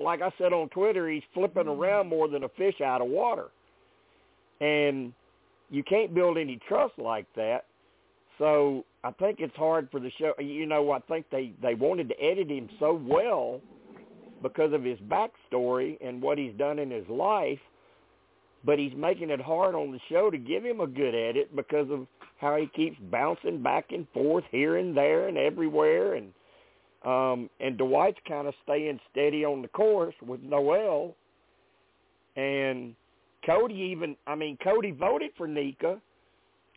Like I said on Twitter, he's flipping Mm-hmm. around more than a fish out of water, and you can't build any trust like that. So I think it's hard for the show. You know, I think they they wanted to edit him so well because of his backstory and what he's done in his life, but he's making it hard on the show to give him a good edit because of how he keeps bouncing back and forth here and there and everywhere and um and Dwight's kind of staying steady on the course with Noelle and Cody even I mean Cody voted for Nneka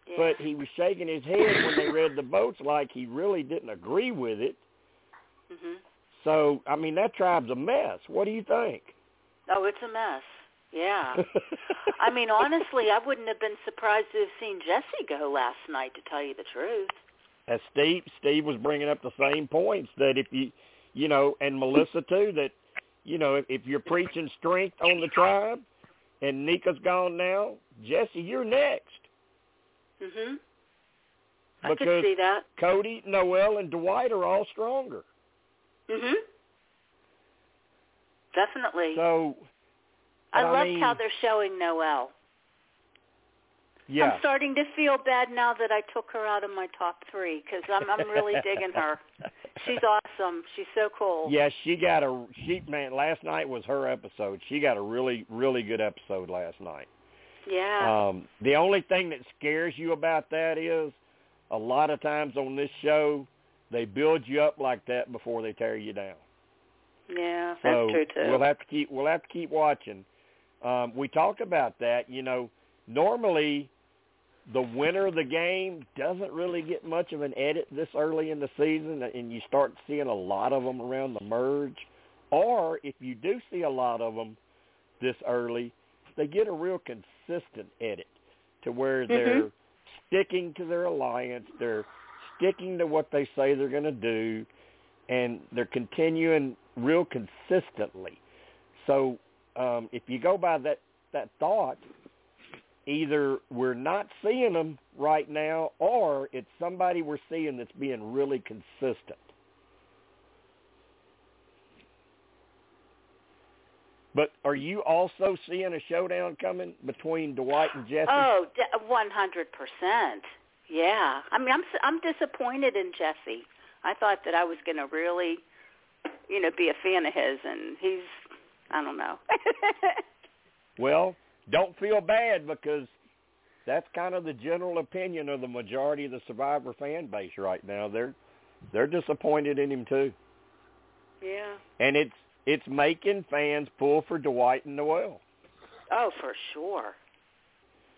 Yeah. but he was shaking his head when they read the votes like he really didn't agree with it. mhm. So, I mean, that tribe's a mess. What do you think? Oh, it's a mess. Yeah. I mean, honestly, I wouldn't have been surprised to have seen Jesse go last night. To tell you the truth. As Steve, Steve was bringing up the same points that if you, you know, and Melissa too, that you know, if, if you're preaching strength on the tribe, and Nneka's gone now, Jesse, you're next Mhm. I because could see that. Cody, Noelle, and Dwight are all stronger. Mhm. Definitely. So, I I loved mean- how they're showing Noelle. Yeah, I'm starting to feel bad now that I took her out of my top three because I'm I'm really digging her. She's awesome. She's so cool. Yeah, she got a she man. Last night was her episode. She got a really really good episode last night. Yeah. Um, the only thing that scares you about that is a lot of times on this show they build you up like that before they tear you down. yeah. So That's true too. we'll have to keep we'll have to keep watching. Um, we talked about that. You know, normally the winner of the game doesn't really get much of an edit this early in the season, and you start seeing a lot of them around the merge. Or if you do see a lot of them this early, they get a real consistent edit to where they're Mhm. sticking to their alliance. They're sticking to what they say they're going to do, and they're continuing real consistently. So um, if you go by that that thought, either we're not seeing them right now, or it's somebody we're seeing that's being really consistent. But are you also seeing a showdown coming between Dwight and Jesse? Oh, Oh, one hundred percent. Yeah. I mean, I'm s- I'm disappointed in Jesse. I thought that I was going to really, you know, be a fan of his, and he's, I don't know. Well, don't feel bad because that's kind of the general opinion of the majority of the Survivor fan base right now. They're they're disappointed in him too, yeah. and it's it's making fans pull for Dwight and Noelle. Oh, for sure.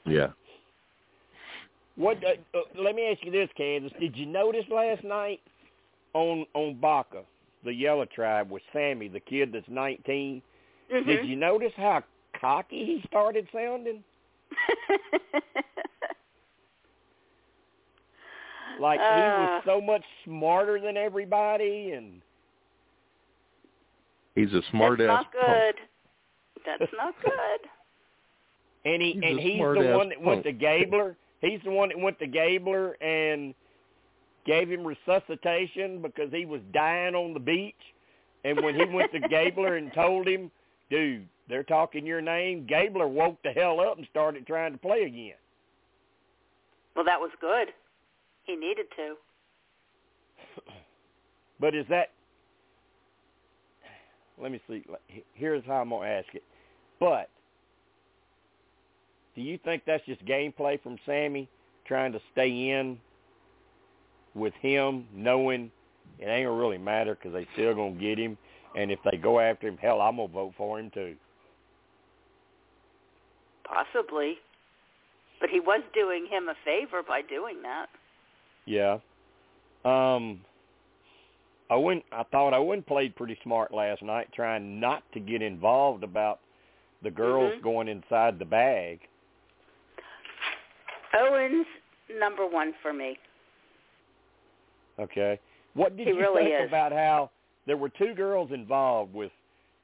Yeah. What? Uh, uh, let me ask you this, Kansas. Did you notice last night on on Baka, the Yellow Tribe with Sami, the kid that's 19? Mhm. Did you notice how cocky he started sounding? Like he was Uh. so much smarter than everybody, and He's a smart That's ass not good. That's not good. and he He's and he's the one that went to. Gabler. He's the one that went to Gabler and gave him resuscitation because he was dying on the beach. And when he went to Gabler and told him, "Dude, they're talking your name," Gabler woke the hell up and started trying to play again. Well, that was good. He needed to. But is that? Let me see. Here's how I'm gonna ask it. But do you think that's just gameplay from Sami trying to stay in with him, knowing it ain't gonna really matter because they still gonna get him, and if they go after him, hell, I'm gonna vote for him too. Possibly. But he was doing him a favor by doing that. Yeah. Um. I went. I thought Owen played pretty smart last night, trying not to get involved about the girls Mhm. going inside the bag. Owen's number one for me. Okay. What did He you really think is. about how there were two girls involved with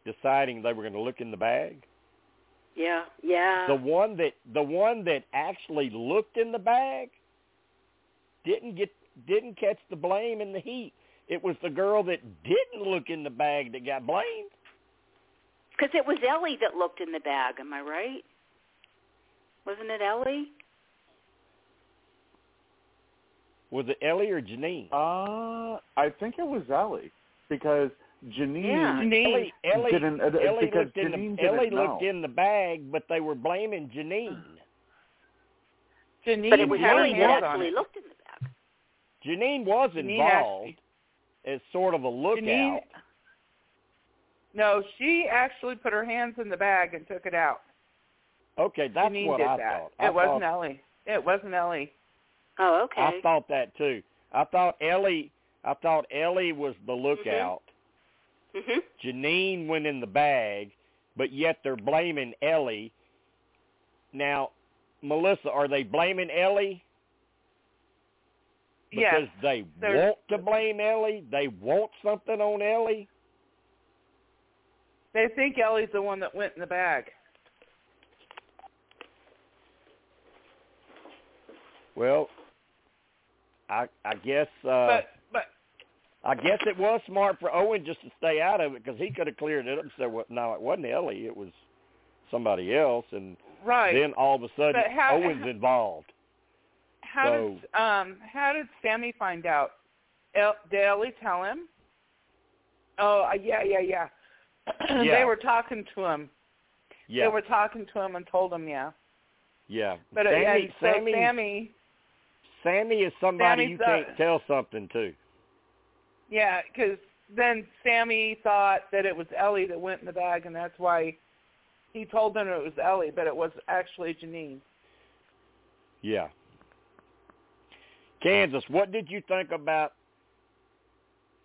deciding they were going to look in the bag? Yeah, yeah. The one that the one that actually looked in the bag didn't get didn't catch the blame in the heat. It was the girl that didn't look in the bag that got blamed. Because it was Elie that looked in the bag. Am I right? Wasn't it Elie? Was it Elie or Jeanine? Uh, I think it was Elie because Jeanine, Yeah. Elie, Elie, didn't, uh, Elie because looked in Jeanine the Elie know. looked in the bag, but they were blaming Jeanine. Jeanine But it was had her Elie that on actually looked in the bag. Jeanine was Jeanine involved actually- as sort of a lookout. Jeanine, no, she actually put her hands in the bag and took it out. Okay, that's Jeanine what did I that. thought. I it wasn't thought, Elie. It wasn't Elie. Oh, okay. I thought that too. I thought Elie. I thought Elie was the lookout. mhm. Jeanine went in the bag, but yet they're blaming Elie. Now, Melissa, are they blaming Elie? Because Yes. they they're- want to blame Elie? They want something on Elie? They think Elie's the one that went in the bag. Well, I I guess uh but I guess it was smart for Owen just to stay out of it because he could have cleared it up and said, "Well, no, it wasn't Elie. It was somebody else." And right. then all of a sudden, how- Owen's involved. how so- did um how did Sami find out? El, did Elie tell him? Oh uh, yeah yeah yeah. Yeah. they were talking to him. Yeah, They were talking to him and told him yeah. yeah. But uh, Sami, yeah, so Sami, Sami Sami is somebody Sami's you can't tell something to. Yeah, because then Sami thought that it was Elie that went in the bag, and that's why he told them it was Elie, but it was actually Jeanine. Yeah. Kansas, what did you think about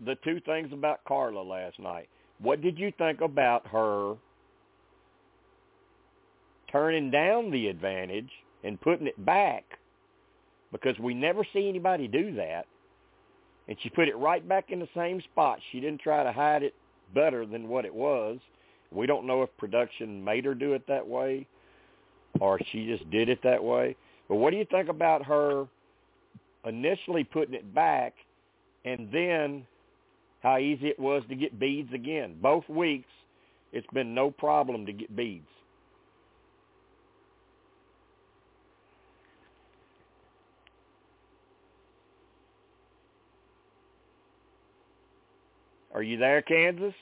the two things about Karla last night? What did you think about her turning down the advantage and putting it back? Because we never see anybody do that. And she put it right back in the same spot. She didn't try to hide it better than what it was. We don't know if production made her do it that way or she just did it that way. But what do you think about her initially putting it back and then how easy it was to get beads again? Both weeks, it's been no problem to get beads. Are you there, Kansas?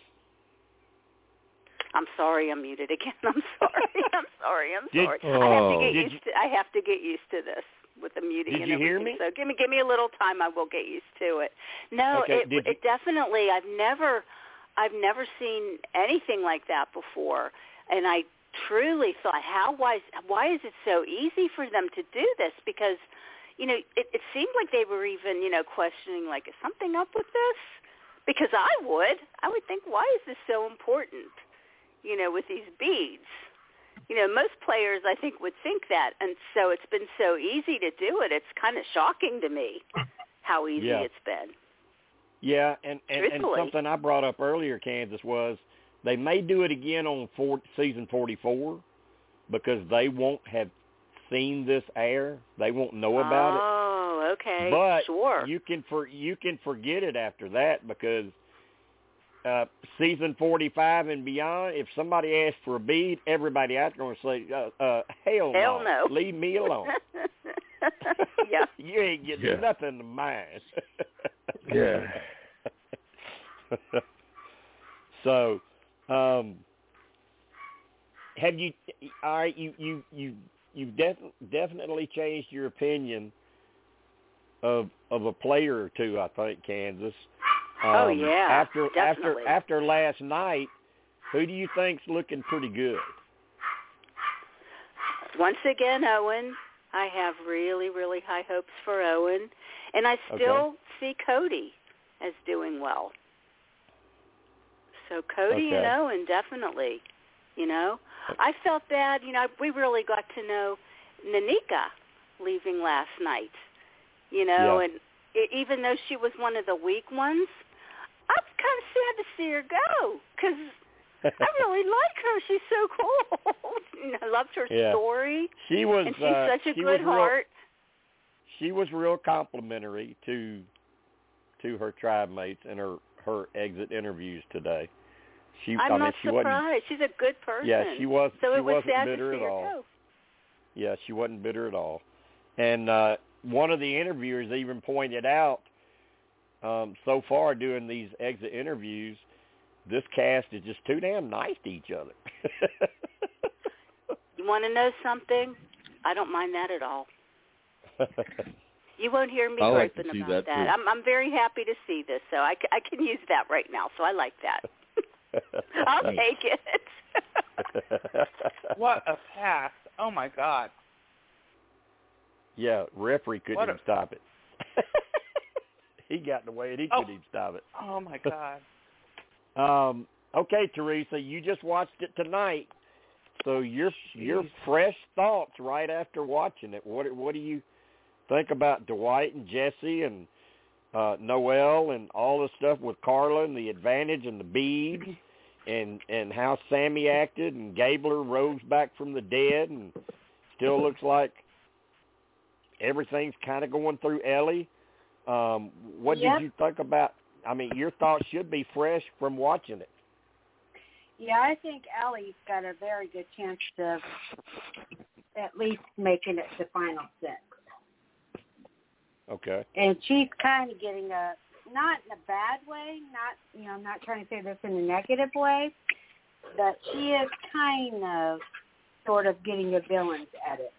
I'm sorry, I'm muted again. I'm sorry. I'm sorry. I'm Did- sorry. I have to Oh. get Did used to. I have to get used to this with the muting Did and you hear everything. me? So give me give me a little time. I will get used to it. No, Okay, it you- it definitely. I've never I've never seen anything like that before, and I truly thought, how why is why is it so easy for them to do this? Because you know, it, it seemed like they were even you know questioning like, is something up with this? Because I would, I would think, why is this so important? You know, with these beads. You know, most players I think would think that, and so it's been so easy to do it. It's kind of shocking to me how easy Yeah. it's been. Yeah, and, and, and something I brought up earlier, Kansas, was they may do it again on four, season 44 because they won't have seen this air. They won't know about it. Oh, okay. But sure. you can for you can forget it after that because uh season 45 and beyond, if somebody asks for a bead, everybody out going to say, uh, uh, hell, Hell no. leave me alone. yeah. you ain't getting Yeah. nothing to mine. Yeah. so, um, have you? All right, you you you you've def- definitely changed your opinion of of a player or two. I think Kansas. Oh, Um, yeah, After definitely. after after last night, who do you think's looking pretty good? Once again, Owen, I have really, really high hopes for Owen, and I still see Cody as doing well. So Cody and Owen definitely, you know. I felt bad, you know, we really got to know Nanika leaving last night, you know, Yeah. and e even though she was one of the weak ones, I was kind of sad to see her go because I really like her. She's so cool. I loved her Yeah. story, she was and she's uh, such a she good real, heart. she was real complimentary to to her tribe mates in her her exit interviews today. She I'm I mean not she wasn't surprised. She's a good person. yeah, she was so she it was wasn't sad bitter at all. go. Yeah, she wasn't bitter at all. And uh one of the interviewers even pointed out um so far doing these exit interviews, this cast is just too damn nice to each other. You want to know something? I don't mind that at all. You won't hear me I like to griping about that, too. I'm I'm very happy to see this, so I, c- I can use that right now. So I like that. I'll take it. What a pass! Oh my God! Yeah, referee couldn't What a- even stop it. he got in the way and he Oh. couldn't even stop it. Oh my God! Um, okay, Teresa, you just watched it tonight, so your your Jeez. fresh thoughts right after watching it. What what do you think about Dwight and Jesse and uh Noelle and all the stuff with Karla and the advantage and the beads and and how Sami acted and Gabler rose back from the dead and still looks like everything's kind of going through Elie. Um, what Yep. did you think about? I mean, your thoughts should be fresh from watching it. Yeah, I think Elie's got a very good chance of at least making it to final six. Okay. And she's kind of getting a not in a bad way, not you know, I'm not trying to say this in a negative way, but she is kind of sort of getting a villain's edit.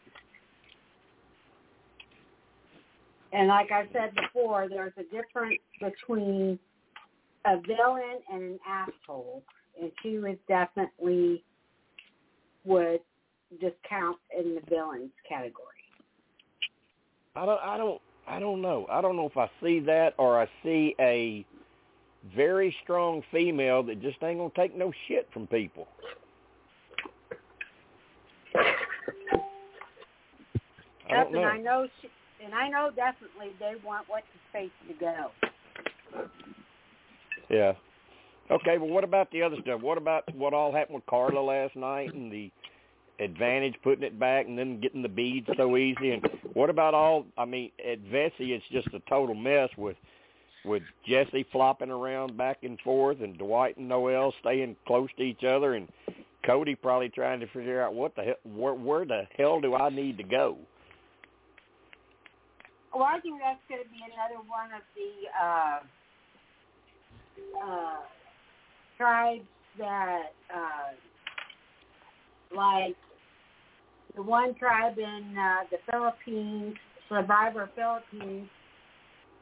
And like I said before, there's a difference between a villain and an asshole. And she was definitely would discount in the villains category. I don't. I don't. I don't know. I don't know if I see that or I see a very strong female that just ain't gonna take no shit from people. I don't and know. I know she, and I know definitely they want what his face to go. Yeah. Okay, well what about the other stuff? What about what all happened with Karla last night and the advantage putting it back and then getting the beads so easy and what about all I mean at Vesi it's just a total mess with with Jesse flopping around back and forth and Dwight and Noelle staying close to each other and Cody probably trying to figure out what the hell where where the hell do I need to go? Well, I think that's going to be another one of the uh, uh, tribes that, uh, like the one tribe in uh, the Philippines, Survivor Philippines,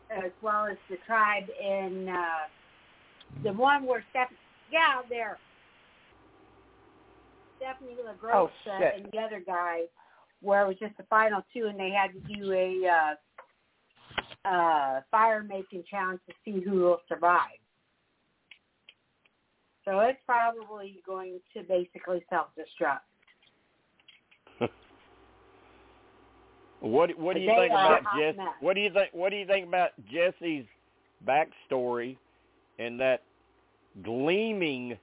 as well as the tribe in uh, the one where Steph, yeah, there, Stephanie LaGrossa Oh, shit. and the other guy, where it was just the final two, and they had to do a uh, uh, fire making challenge to see who will survive. So it's probably going to basically self destruct. What what do you think about mess. What do you think? What do you think about Jesse's backstory and that gleaming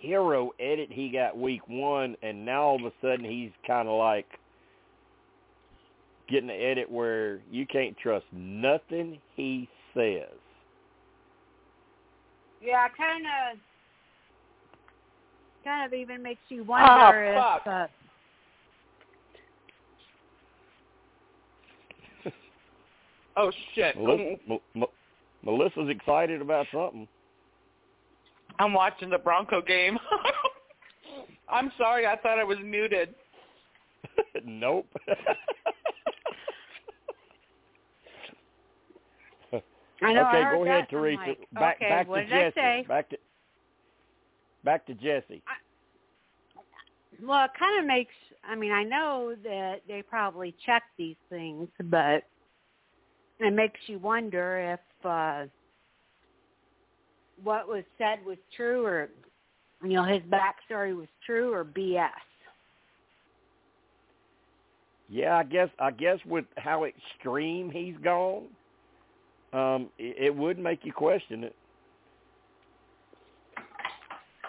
hero edit he got week one, and now all of a sudden he's kind of like getting an edit where you can't trust nothing he says. Yeah, kind of, kind of even makes you Oh, wonder fuck. if. Uh, Oh shit! Melissa, M- M- Melissa's excited about something. I'm watching the Bronco game. I'm sorry, I thought I was muted. nope. I know. okay, I go ahead, Teresa. Mike. Back okay, back what to did I Jesse. say? Back to back to Jesse. Well, it kind of makes. I mean, I know that they probably check these things, but it makes you wonder if uh what was said was true, or you know, his backstory was true, or BS. Yeah, I guess I guess with how extreme he's gone, um, it, it would make you question it.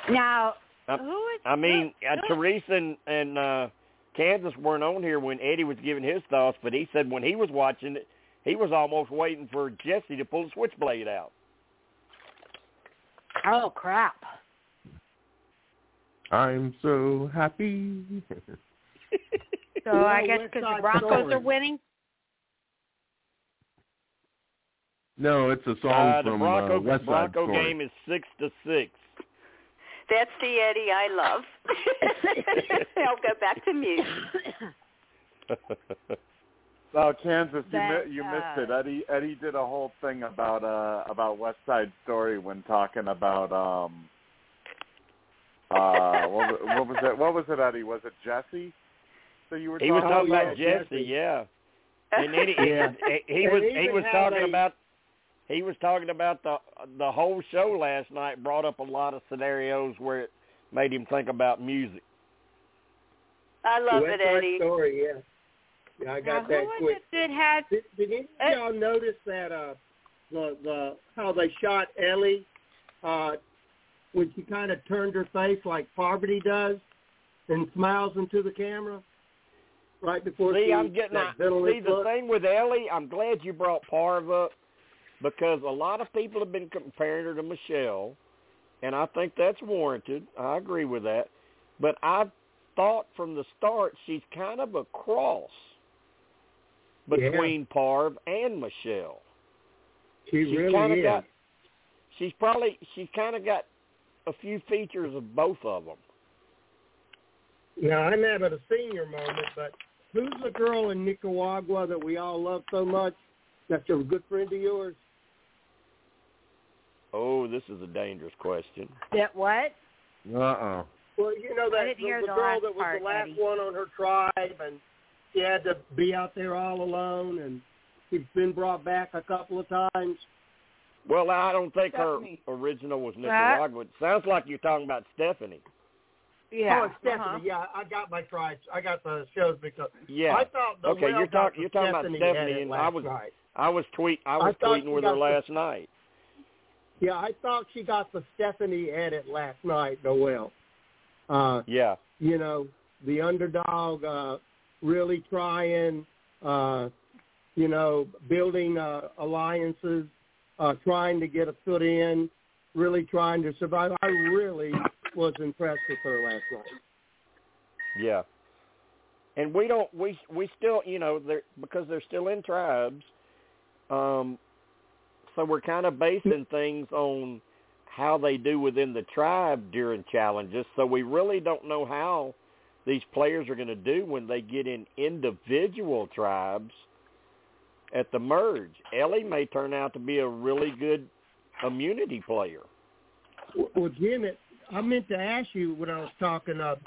Now, I- who is? I mean, who- uh, Teresa and, and uh, Kansas weren't on here when Eddie was giving his thoughts, but he said when he was watching it, he was almost waiting for Jesse to pull the switchblade out. Oh crap! I'm so happy. So Well, I guess because the Broncos Story. are winning. No, it's a song uh, the from Bronco uh, West Side Bronco Story. game is six to six. That's the Eddie I love. I'll go back to mute. Oh, Kansas, you mi- you uh, missed it. Eddie Eddie did a whole thing about uh about West Side Story when talking about um uh what, wa- what was it? What was it, Eddie? Was it Jesse? So you were he was talking talking yeah, about Jesse, Jesse. yeah. And then he, Yeah. he, he was he was talking they- about he was talking about the the whole show last night brought up a lot of scenarios where it made him think about music. I love West it, Side Eddie. Story, yeah. Yeah, I now, got who that was quick. it that had? Did, did any Uh, of y'all notice that uh the the how they shot Elie uh when she kind of turned her face like Parvati does and smiles into the camera right before See, she I'm getting that see the look? thing with Elie. I'm glad you brought Parv up because a lot of people have been comparing her to Michelle, and I think that's warranted. I agree with that, but I thought from the start she's kind of a cross Yeah. between Parv and Michelle. She she's really kind of is. got. She's probably she's kind of got a few features of both of them. Now I'm having a senior moment, but who's the girl in Nicaragua that we all love so much? That's a good friend of yours. Oh, this is a dangerous question. That what? Uh-uh. Well, you know that didn't the, the the girl that was part, the last Eddie. one on her tribe, and she had to be out there all alone, and she's been brought back a couple of times. Well, I don't think Stephanie. her original was Nicaragua. It sounds like you're talking about Stephanie. Yeah. Oh, it's Stephanie. uh-huh. Yeah, I got my tribes. I got the shows because Yeah. I thought the Okay, you're got talk- you're talking about Stephanie Stephanie, had it and I was- night. I was tweet I was thought tweeting with got her the- last night. Yeah, I thought she got the Stephanie edit last night, Noelle. Uh, Yeah. you know, the underdog, uh, really trying, uh, you know, building uh, alliances, uh, trying to get a foot in, really trying to survive. I really was impressed with her last night. Yeah. And we don't we we still, you know, they're because they're still in tribes. Um so we're kind of basing things on how they do within the tribe during challenges. So we really don't know how these players are going to do when they get in individual tribes at the merge. Elie may turn out to be a really good immunity player. Well, Jim, I meant to ask you when I was talking of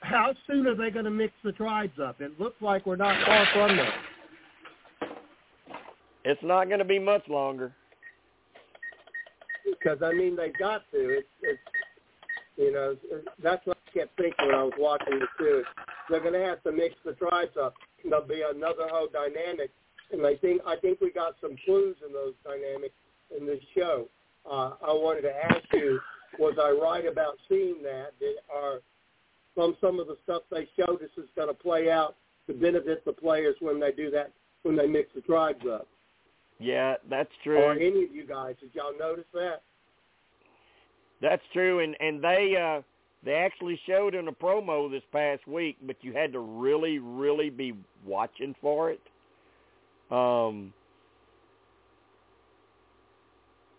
how soon are they going to mix the tribes up? It looks like we're not far from that. It's not going to be much longer. because I mean they got to. It's, it's you know that's what I kept thinking when I was watching the too. They're going to have to mix the tribes up. There'll be another whole dynamic, and I think I think we got some clues in those dynamics in this show. Uh, I wanted to ask you, was I right about seeing that? Did, are from some of the stuff they showed us is going to play out to benefit the players when they do that when they mix the tribes up? Yeah, that's true. Or any of you guys? Did y'all notice that? That's true, and and they uh they actually showed in a promo this past week, but you had to really, really be watching for it, um,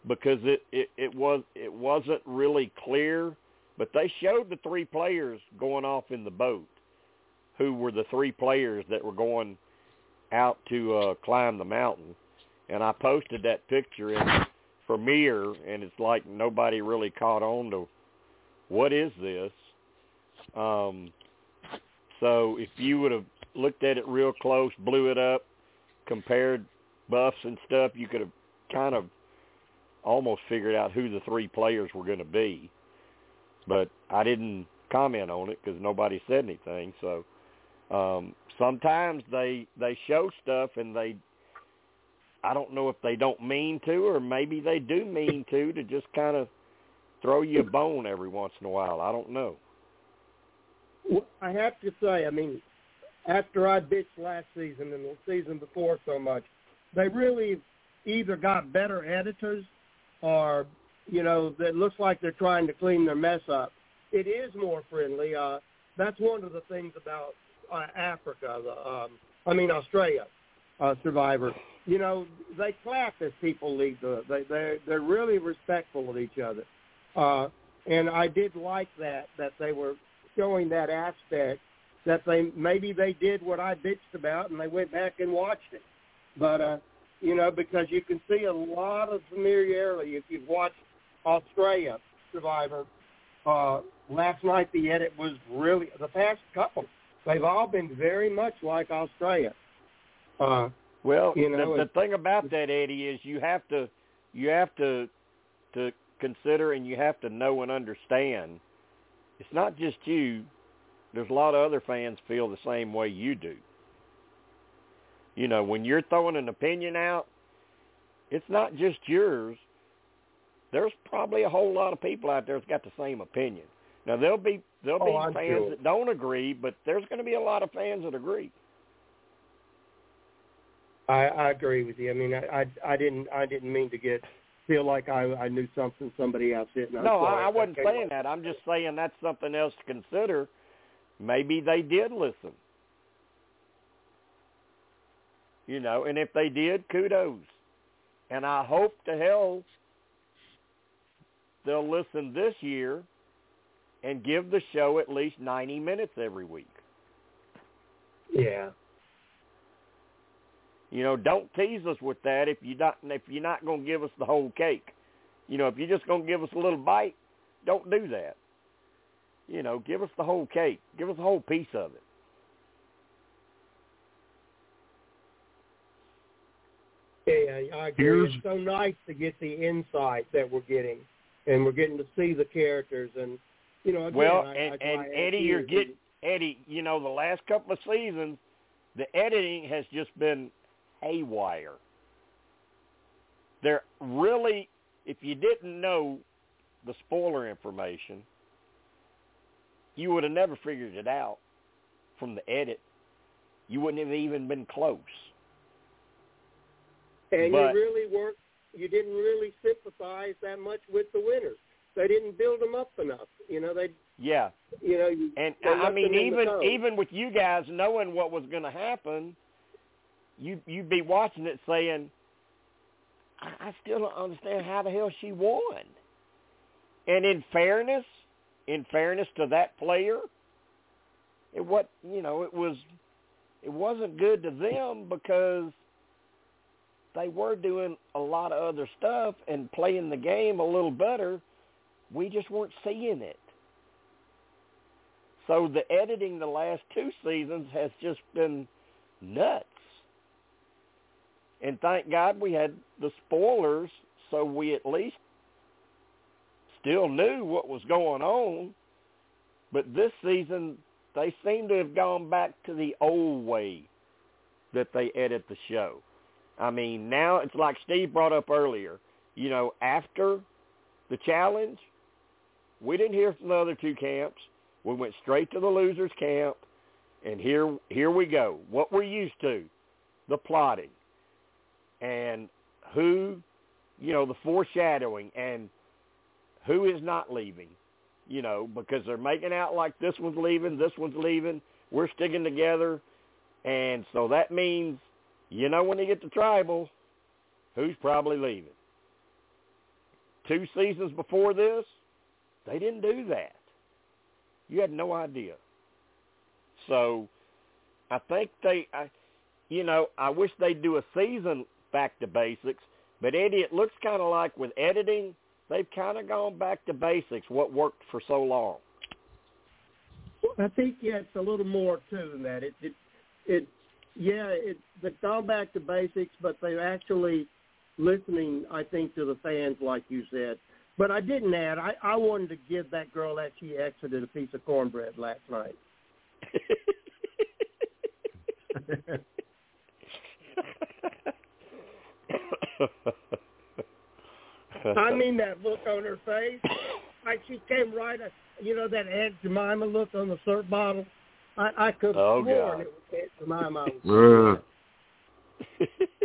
because it it it was it wasn't really clear, but they showed the three players going off in the boat, who were the three players that were going out to uh climb the mountain, and I posted that picture in premiere and it's like nobody really caught on to what is this. Um so if you would have looked at it real close blew it up compared buffs and stuff you could have kind of almost figured out who the three players were going to be. But i didn't comment on it because nobody said anything. So um sometimes they they show stuff and they I don't know if they don't mean to or maybe they do mean to to just kind of throw you a bone every once in a while. I don't know. Well, I have to say, I mean, after I bitched last season and the season before so much, they really either got better editors or, you know, that looks like they're trying to clean their mess up. It is more friendly. Uh, that's one of the things about uh, Africa, the, um, I mean Australia, uh, Survivor. You know, they clap as people leave the. They they they're really respectful of each other, uh, and I did like that that they were showing that aspect that they maybe they did what I bitched about and they went back and watched it, but uh, you know because you can see a lot of familiarity if you've watched Australia Survivor. Uh, last night the edit was really the past couple. They've all been very much like Australia. Uh, well, you know, the, the thing about that, Eddie, is you have to you have to to consider and you have to know and understand. It's not just you. There's a lot of other fans feel the same way you do. You know, when you're throwing an opinion out, it's not just yours. There's probably a whole lot of people out there that's got the same opinion. Now there'll be there'll Oh, be I'm fans sure. that don't agree, but there's going to be a lot of fans that agree. I, I agree with you. I mean, I, I I didn't I didn't mean to get feel like I I knew something somebody else didn't. I'm No, sorry. I, I wasn't saying that. I'm just saying that's something else to consider. Maybe they did listen. You know, and if they did, kudos. And I hope to hell they'll listen this year and give the show at least 90 minutes every week. Yeah. You know, don't tease us with that if you not if you're not going to give us the whole cake. You know, if you're just going to give us a little bite, don't do that. You know, give us the whole cake. Give us a whole piece of it. Yeah, I agree. Here's- It's so nice to get the insight that we're getting, and we're getting to see the characters, and you know, again, well, I, and, I, and I Eddie, you're getting Eddie. You know, the last couple of seasons, the editing has just been haywire. They're really, if you didn't know the spoiler information, you would have never figured it out from the edit. You wouldn't have even been close. and but- you really weren't. You didn't really sympathize that much with the winners. They didn't build them up enough. You know, they, Yeah, you know, you, and I mean, them in the even even with you guys knowing what was going to happen, you you'd be watching it saying, I, I still don't understand how the hell she won. And in fairness, in fairness to that player, it what you know it was, it wasn't good to them because they were doing a lot of other stuff and playing the game a little better. We just weren't seeing it. So the editing the last two seasons has just been nuts. And thank God we had the spoilers so we at least still knew what was going on. But this season they seem to have gone back to the old way that they edit the show. I mean, now it's like Steve brought up earlier. You know, after the challenge, we didn't hear from the other two camps. We went straight to the losers camp, and here here we go. What we're used to, the plotting, and who, you know, the foreshadowing, and who is not leaving. You know, because they're making out like this one's leaving, this one's leaving. We're sticking together, and so that means, you know, when they get to tribal, who's probably leaving. Two seasons before this, they didn't do that. You had no idea. So I think they, I, you know, I wish they'd do a season back to basics. But Eddie, it looks kind of like with editing, they've kind of gone back to basics. What worked for so long. I think yeah, it's a little more too than that. It it it yeah, it they've gone back to basics, but they're actually listening, I think, to the fans, like you said. But I didn't add. I I wanted to give that girl that she exited a piece of cornbread last night. I mean that look on her face. like she came right. At, you know that Aunt Jemima look on the syrup bottle. I, I could have Oh, sworn God. it was Aunt Jemima.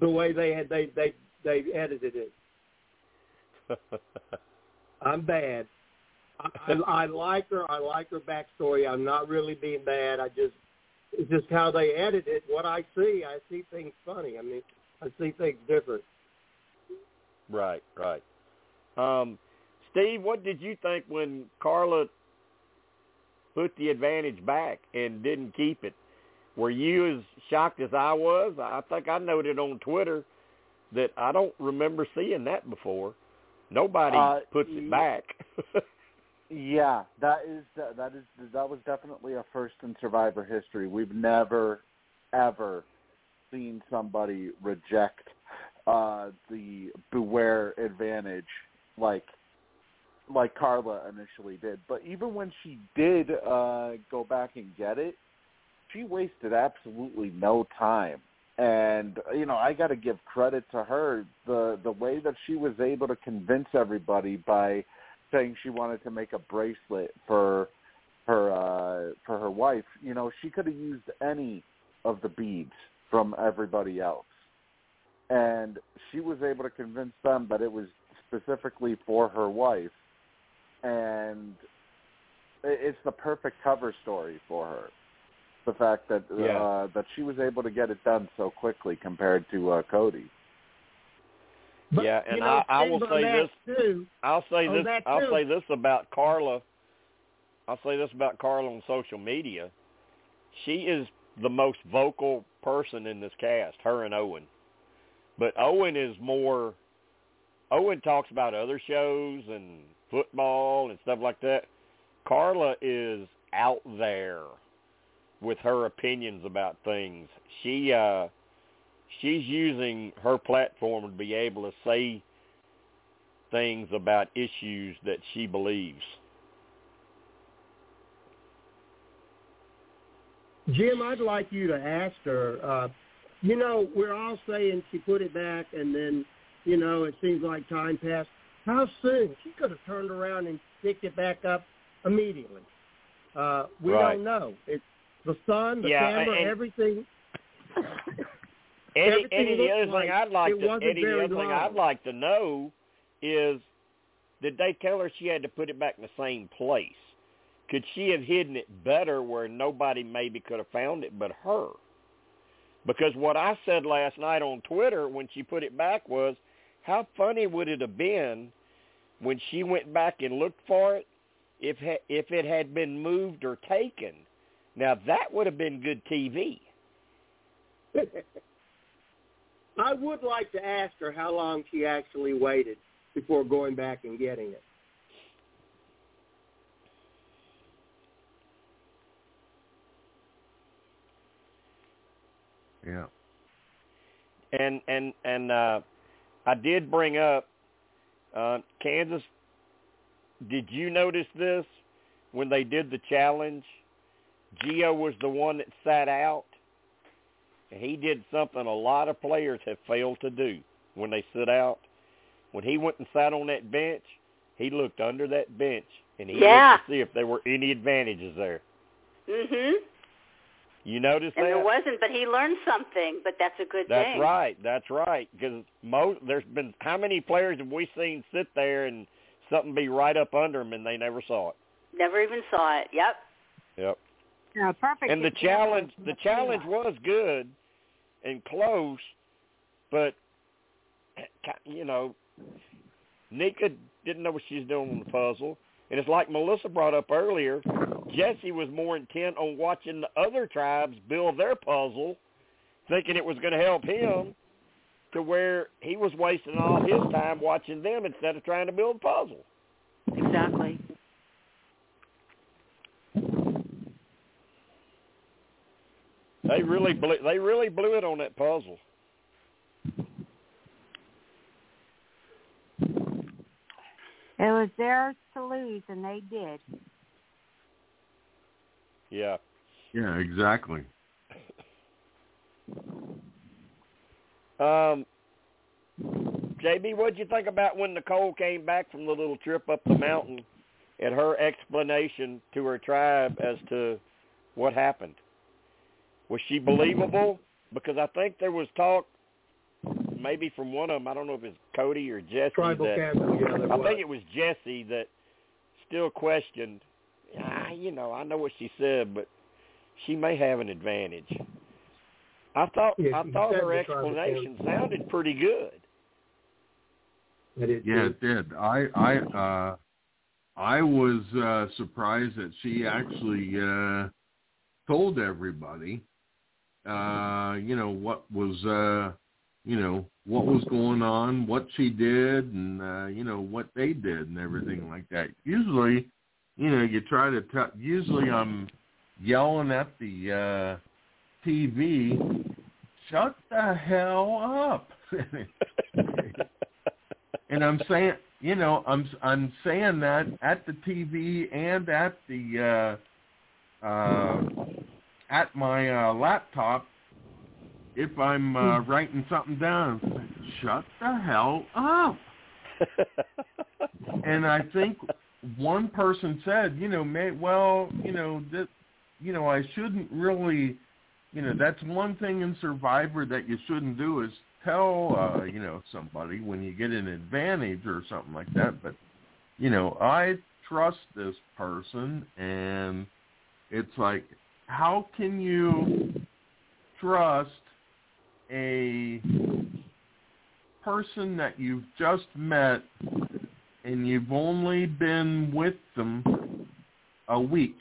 The way they had they they they edited it. I'm bad. I, I, I like her. I like her backstory. I'm not really being bad. I just it's just how they edit it. What I see, I see things funny. I mean, I see things different. Right, right. Um, Steve, what did you think when Karla put the advantage back and didn't keep it? Were you as shocked as I was? I think I noted on Twitter that I don't remember seeing that before. Nobody Uh, puts it back. Yeah, that is that is that was definitely a first in Survivor history. We've never ever seen somebody reject uh the beware advantage like like Karla initially did. But even when she did uh go back and get it, she wasted absolutely no time. And you know, I got to give credit to her the the way that she was able to convince everybody by saying she wanted to make a bracelet for her uh for her wife. You know, she could have used any of the beads from everybody else. And she was able to convince them that it was specifically for her wife and it's the perfect cover story for her. The fact that Yeah. uh that she was able to get it done so quickly compared to uh Cody. But, Yeah, and you know, I- I will say this. Too, I'll say this. that I'll say this about Karla. I'll say this about Karla on social media. She is the most vocal person in this cast. Her and Owen, but Owen is more. Owen talks about other shows and football and stuff like that. Karla is out there with her opinions about things. She uh she's using her platform to be able to say things about issues that she believes. Jim, I'd like you to ask her. Uh, you know, we're all saying she put it back, and then, you know, it seems like time passed. How soon? She could have turned around and picked it back up immediately. Uh, we Right. don't know. It's the sun, the Yeah, camera, and- everything. Eddie, Everything Eddie the other like thing I'd like to Eddie the other thing. I'd like to know is did they tell her she had to put it back in the same place? Could she have hidden it better where nobody maybe could have found it but her? Because what I said last night on Twitter when she put it back was, how funny would it have been when she went back and looked for it if if it had been moved or taken? Now that would have been good TV. I would like to ask her how long she actually waited before going back and getting it. Yeah. and and and uh I did bring up uh Kansas did you notice this when they did the challenge Geo was the one that sat out he did something a lot of players have failed to do when they sit out when he went and sat on that bench he looked under that bench and he Yeah. looked to see if there were any advantages there Mhm. You noticed And that there wasn't, but he learned something. But that's a good That's thing. That's right. That's right. Because most there's been how many players have we seen sit there and something be right up under them and they never saw it. Never even saw it. Yep. Yep. Yeah, perfect. And the challenge the challenge was good and close, but eh, you know, Nneka didn't know what she was doing on the puzzle. And it's like Melissa brought up earlier, Jesse was more intent on watching the other tribes build their puzzle, thinking it was going to help him, to where he was wasting all his time watching them instead of trying to build a puzzle. Exactly. They really blew, they really blew it on that puzzle. It was theirs to lose, and they did. Yeah. Yeah, exactly. Um, JB, what'd you think about when Nicole came back from the little trip up the mountain and her explanation to her tribe as to what happened? Was she believable? Because I think there was talk, maybe from one of them. I don't know if it's Cody or Jesse. Tribal that, council, yeah, I was. think it was Jesse that still questioned. Ah, you know, I know what she said, but she may have an advantage. I thought Yeah, I thought her explanation sounded pretty good. That is Yeah, it did. I I uh I was uh surprised that she actually uh told everybody uh you know what was uh you know what was going on, what she did and uh you know what they did and everything like that. Usually, you know, you try to tell usually I'm yelling at the uh TV, shut the hell up. and I'm saying, you know, I'm I'm saying that at the TV and at the uh, uh, at my uh, laptop. If I'm uh, writing something down, shut the hell up. and I think one person said, you know, may, well, you know, that, you know, I shouldn't really, you know, that's one thing in Survivor that you shouldn't do is tell, uh, you know, somebody when you get an advantage or something like that. But, you know, I trust this person, and it's like, how can you trust a person that you've just met and you've only been with them a week?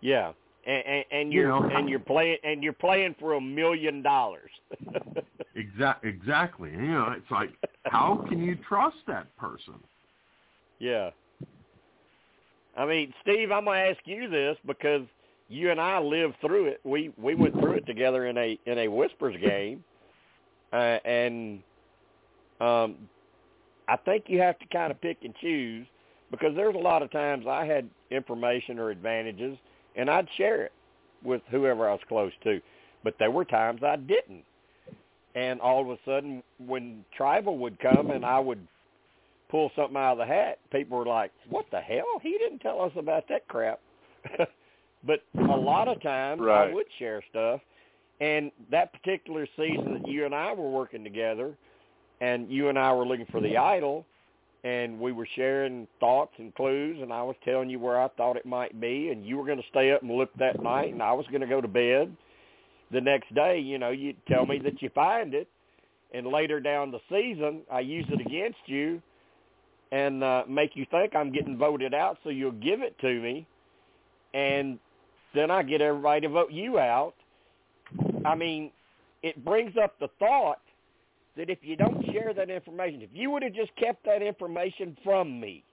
Yeah, and and, and You you're know, and you're playing and you're playing for a million dollars. exactly, exactly. You know, it's like, how can you trust that person? Yeah. I mean, Steve, I'm gonna ask you this because you and I lived through it. We we went through it together in a in a Whispers game, uh, and um, I think you have to kind of pick and choose because there's a lot of times I had information or advantages, and I'd share it with whoever I was close to, but there were times I didn't. And all of a sudden, when tribal would come and I would pull something out of the hat, people were like, "What the hell? He didn't tell us about that crap." but a lot of times Right. I would share stuff, and that particular season that you and I were working together, and you and I were looking for the idol, and we were sharing thoughts and clues, and I was telling you where I thought it might be, and you were going to stay up and look that night, and I was going to go to bed. The next day, you know, you'd tell me that you find it, and later down the season, I use it against you and uh, make you think I'm getting voted out, so you'll give it to me, and then I get everybody to vote you out. I mean, it brings up the thought that if you don't share that information, if you would have just kept that information from me,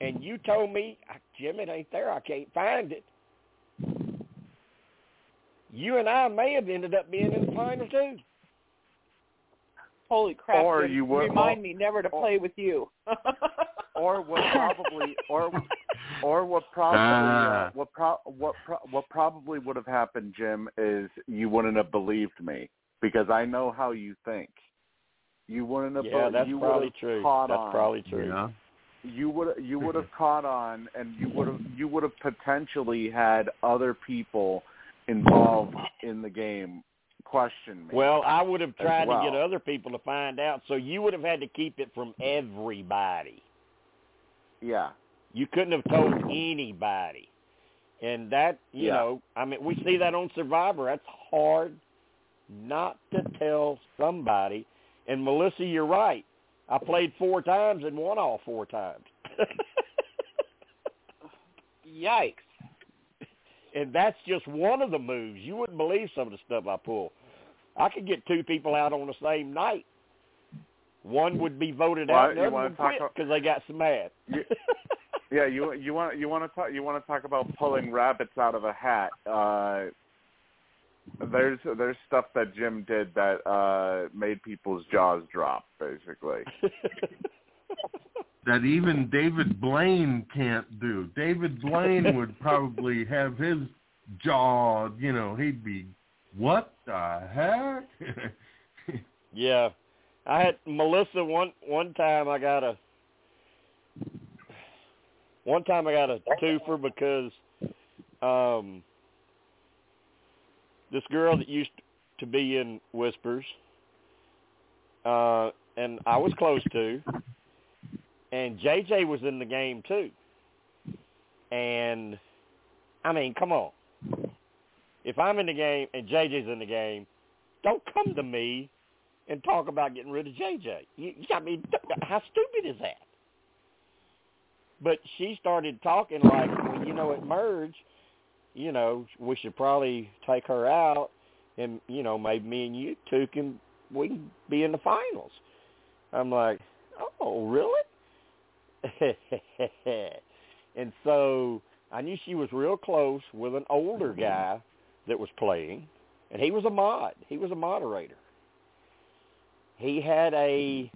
and you told me, "Ah, Jim, it ain't there, I can't find it, you and I may have ended up being in the final two. Holy crap! Or you would- remind me never to or- play with you. or what probably or or what probably Ah. uh, what pro- what pro- what probably would have happened Jim is you wouldn't have believed me because I know how you think. You wouldn't have Yeah, be- that's you probably true. That's on. probably true. Yeah. You would you would have caught on and you would have you would have potentially had other people involved in the game question me. Well, I would have tried to get other people to find out, so you would have had to keep it from everybody. yeah. You couldn't have told anybody. And that, you Yeah. know, I mean, we see that on Survivor. That's hard not to tell somebody. And Melissa, you're right. I played four times and won all four times. Yikes! and that's just one of the moves. You wouldn't believe some of the stuff I pull. I could get two people out on the same night. One would be voted Well, out, and other would quit because they got so mad. You- Yeah, you you want you want to talk you want to talk about pulling rabbits out of a hat. Uh, there's there's stuff that Jim did that uh, made people's jaws drop, basically. That even David Blaine can't do. David Blaine would probably have his jaw, you know, he'd be, what the heck? yeah, I had Melissa one one time. I got a one time I got a twofer because um this girl that used to be in Whispers, uh, and I was close to, and JJ was in the game too. And I mean, come on. If I'm in the game and JJ's in the game, don't come to me and talk about getting rid of JJ. You, I mean, how stupid is that? But she started talking like, well, you know, at merge, you know, we should probably take her out, and you know, maybe me and you two can we can be in the finals. I'm like, oh, really? and so I knew she was real close with an older guy that was playing, and he was a mod. He was a moderator. He had a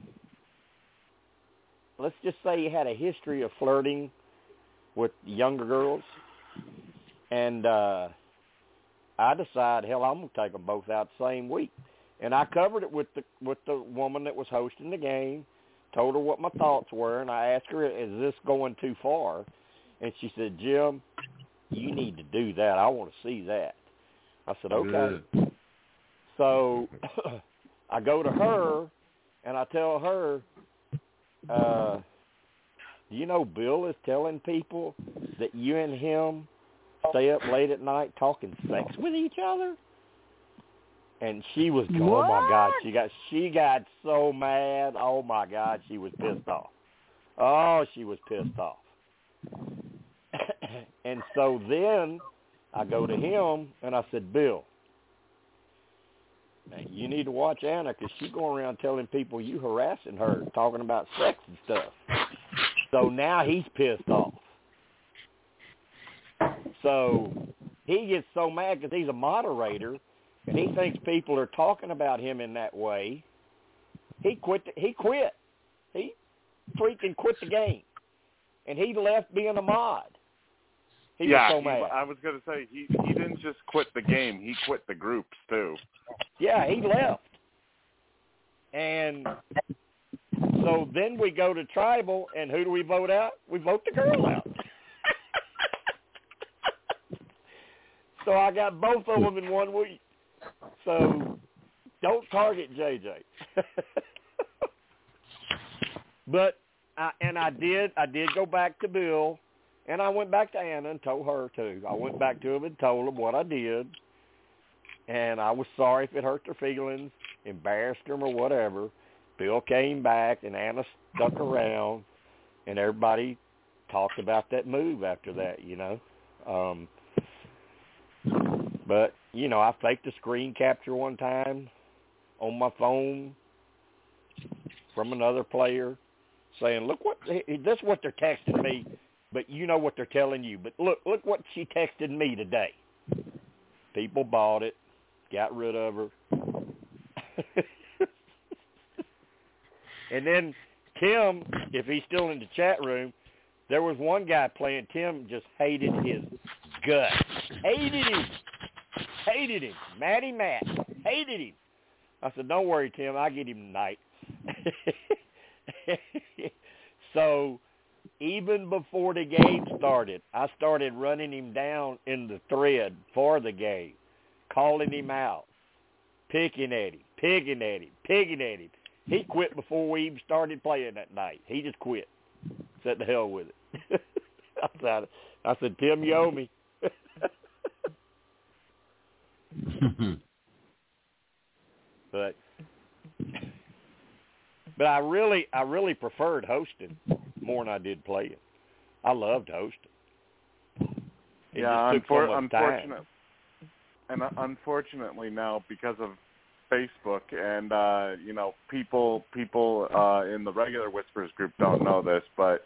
let's just say he had a history of flirting with younger girls, and uh I decided, hell, I'm gonna take them both out the same week, and I covered it with the with the woman that was hosting the game, told her what my thoughts were, and I asked her, is this going too far? And she said, Jim, you need to do that. I want to see that. I said, okay. Good. So I go to her and I tell her, uh, do you know Bill is telling people that you and him stay up late at night talking sex with each other? And she was oh my god, she got she got so mad. Oh my god, she was pissed off. Oh, she was pissed off. and so then I go to him and I said, Bill, you need to watch Anna because she's going around telling people you harassing her, talking about sex and stuff. So now he's pissed off. So he gets so mad because he's a moderator and he thinks people are talking about him in that way. He quit. He quit. He freaking quit the game, and he left being a mod. He yeah, was so he- I was going to say he he didn't just quit the game; he quit the groups too. Yeah, he left. And so then we go to tribal, and who do we vote out? We vote the girl out. so I got both of them in one week. So don't target JJ. but I, and I did. I did go back to Bill, and I went back to Anna and told her too. I went back to him and told him what I did and I was sorry if it hurt their feelings, embarrassed them or whatever. Bill came back and Anna stuck around, and everybody talked about that move after that, you know. Um, but you know, I faked a screen capture one time on my phone from another player saying, "Look what this is what they're texting me, but you know what they're telling you. But look, look what she texted me today." People bought it got rid of her. and then Tim, if he's still in the chat room, there was one guy playing. Tim just hated his guts. Hated him. Hated him. Matty Matt. Hated him. I said, don't worry, Tim. I'll get him tonight. so even before the game started, I started running him down in the thread for the game calling him out, picking at him, picking at him, picking at him. He quit before we even started playing that night. He just quit. Said the hell with it. I said, I said, Tim, you owe me. but but I really I really preferred hosting more than I did play it. I loved hosting. It yeah, so unfor- much time. unfortunate. And uh, unfortunately now, because of Facebook and uh, you know people people uh, in the regular Whispers group don't know this, but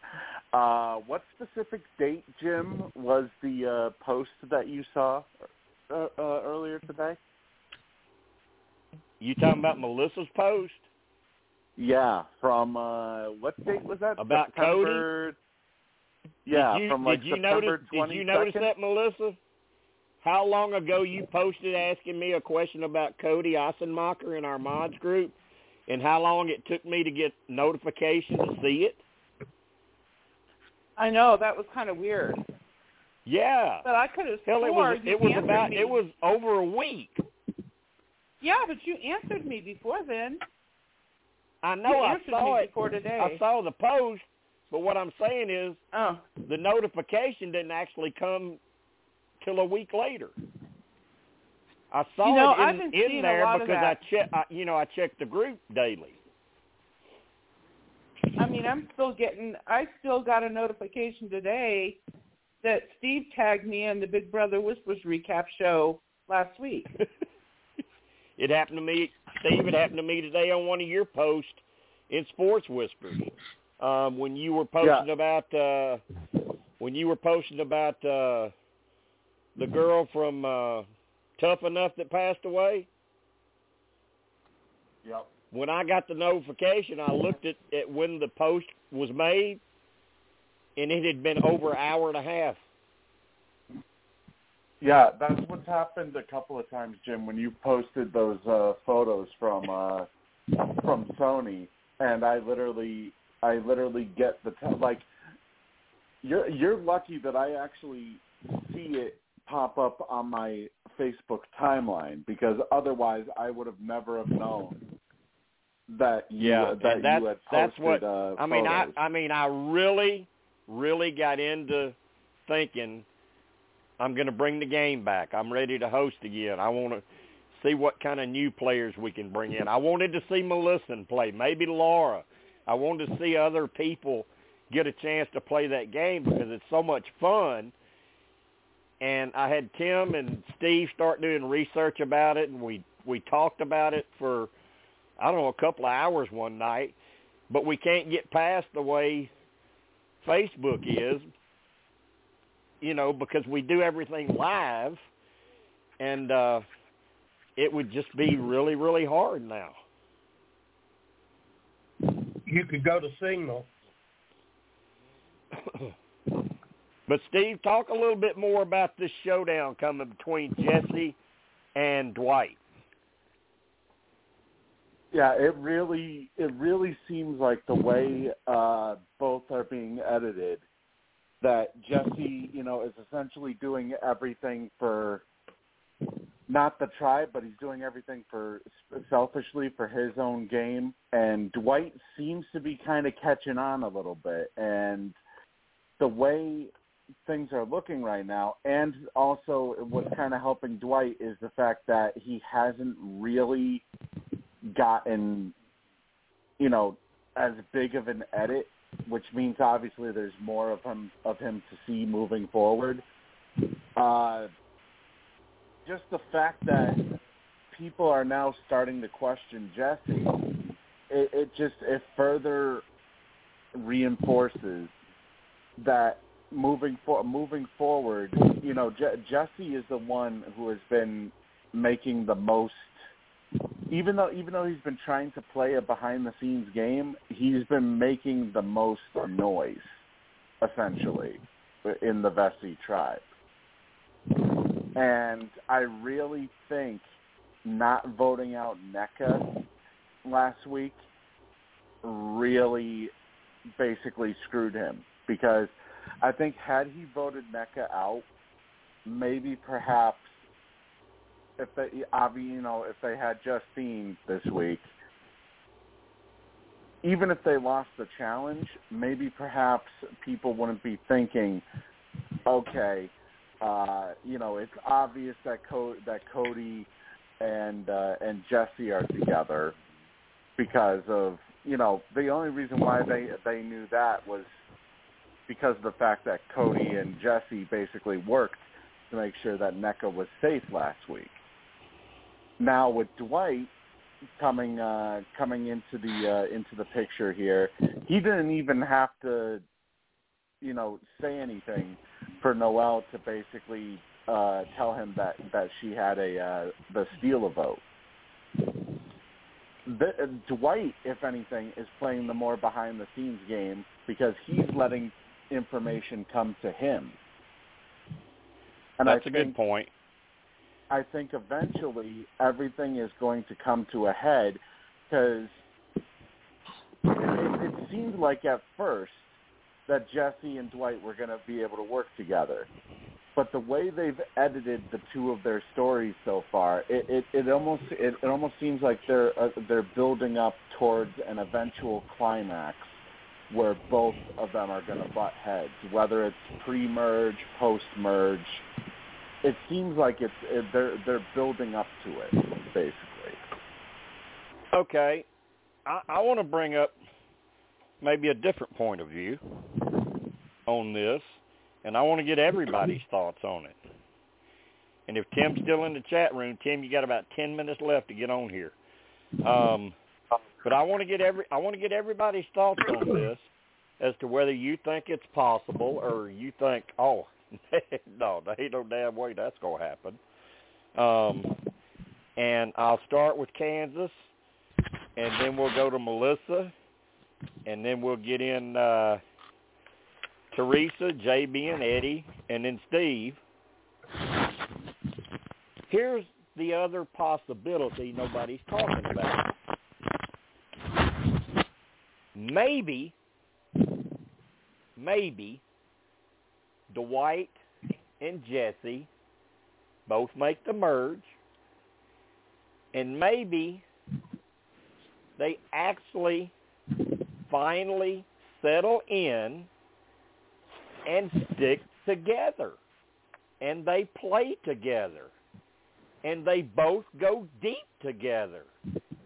uh, what specific date, Jim, was the uh, post that you saw uh, uh, earlier today? You talking about Melissa's post? Yeah, from uh, what date was that? About September... Yeah, did you, from like did you September notice? Did you notice that, Melissa? How long ago you posted asking me a question about Cody Assenmacher in our mods group, and how long it took me to get notification to see it? I know that was kind of weird. Yeah. But I could have Hell, it was you it was about me. it was over a week. Yeah, but you answered me before then. I know you I saw it. before today. I saw the post, but what I'm saying is Oh, the notification didn't actually come till a week later. I saw You know, it in, in there because. I check, I, you know, I check the group daily. I mean, I'm still getting. I still got a notification today that Steve tagged me in the Big Brother Whispers recap show last week. it happened to me, Steve. It happened to me today on one of your posts in Sports Whispers um, when you were posting about uh, when you were posting about uh, the girl from uh, Tough Enough that passed away. Yep. When I got the notification, I looked at, at when the post was made, and it had been over an hour and a half. Yeah, that's what's happened a couple of times, Jim. When you posted those uh, photos from uh, from Sony, and I literally, I literally get the t- like. You're you're lucky that I actually see it pop up on my Facebook timeline because otherwise I would have never have known that you Yeah, that that's you had posted. that's what uh, I mean. I. I mean, I really, really got into thinking I'm going to bring the game back. I'm ready to host again. I want to see what kind of new players we can bring in. I wanted to see Melissa play, maybe Laura. I wanted to see other people get a chance to play that game because it's so much fun. And I had Tim and Steve start doing research about it, and we we talked about it for I don't know a couple of hours one night. But we can't get past the way Facebook is, you know, because we do everything live, and uh, it would just be really really hard now. You could go to Signal. But Steve, talk a little bit more about this showdown coming between Jesse and Dwight. Yeah, it really it really seems like the way uh, both are being edited that Jesse, you know, is essentially doing everything for not the tribe, but he's doing everything for selfishly for his own game, and Dwight seems to be kind of catching on a little bit, and the way things are looking right now, and also what's kind of helping Dwight is the fact that he hasn't really gotten, you know, as big of an edit, which means obviously there's more of him of him to see moving forward. Uh, just the fact that people are now starting to question Jesse, it, it just it further reinforces that moving for moving forward, you know, Je- Jesse is the one who has been making the most even though even though he's been trying to play a behind the scenes game, he's been making the most noise essentially in the Vesi tribe. And I really think not voting out Nneka last week really basically screwed him because I think had he voted Nneka out, maybe perhaps if they, you know, if they had Justine this week, even if they lost the challenge, maybe perhaps people wouldn't be thinking, okay, uh, you know, it's obvious that Co- that Cody and uh, and Jesse are together because of you know the only reason why they they knew that was because of the fact that Cody and Jesse basically worked to make sure that Nneka was safe last week. Now with Dwight coming uh, coming into the uh, into the picture here, he didn't even have to, you know, say anything for Noelle to basically uh, tell him that that she had a uh, the steal a vote. The, uh, Dwight, if anything, is playing the more behind the scenes game because he's letting information come to him. And That's I a think, good point. I think eventually everything is going to come to a head because it, it seemed like at first that Jesse and Dwight were going to be able to work together. But the way they've edited the two of their stories so far, it it, it almost it, it almost seems like they're uh, they're building up towards an eventual climax where both of them are going to butt heads, whether it's pre-merge, post-merge. It seems like it's it, they're they're building up to it, basically. Okay, I, I want to bring up maybe a different point of view on this, and I want to get everybody's thoughts on it. And if Tim's still in the chat room, Tim, you got about ten minutes left to get on here. Um, but I want to get every I want to get everybody's thoughts on this as to whether you think it's possible or you think, oh, no, there ain't no damn way that's gonna happen. Um, and I'll start with Kansas, and then we'll go to Melissa, and then we'll get in uh, Teresa, JB, and Eddie, and then Steve. Here's the other possibility nobody's talking about. Maybe, maybe Dwight and Jesse both make the merge, and maybe they actually finally settle in and stick together. And they play together. And they both go deep together.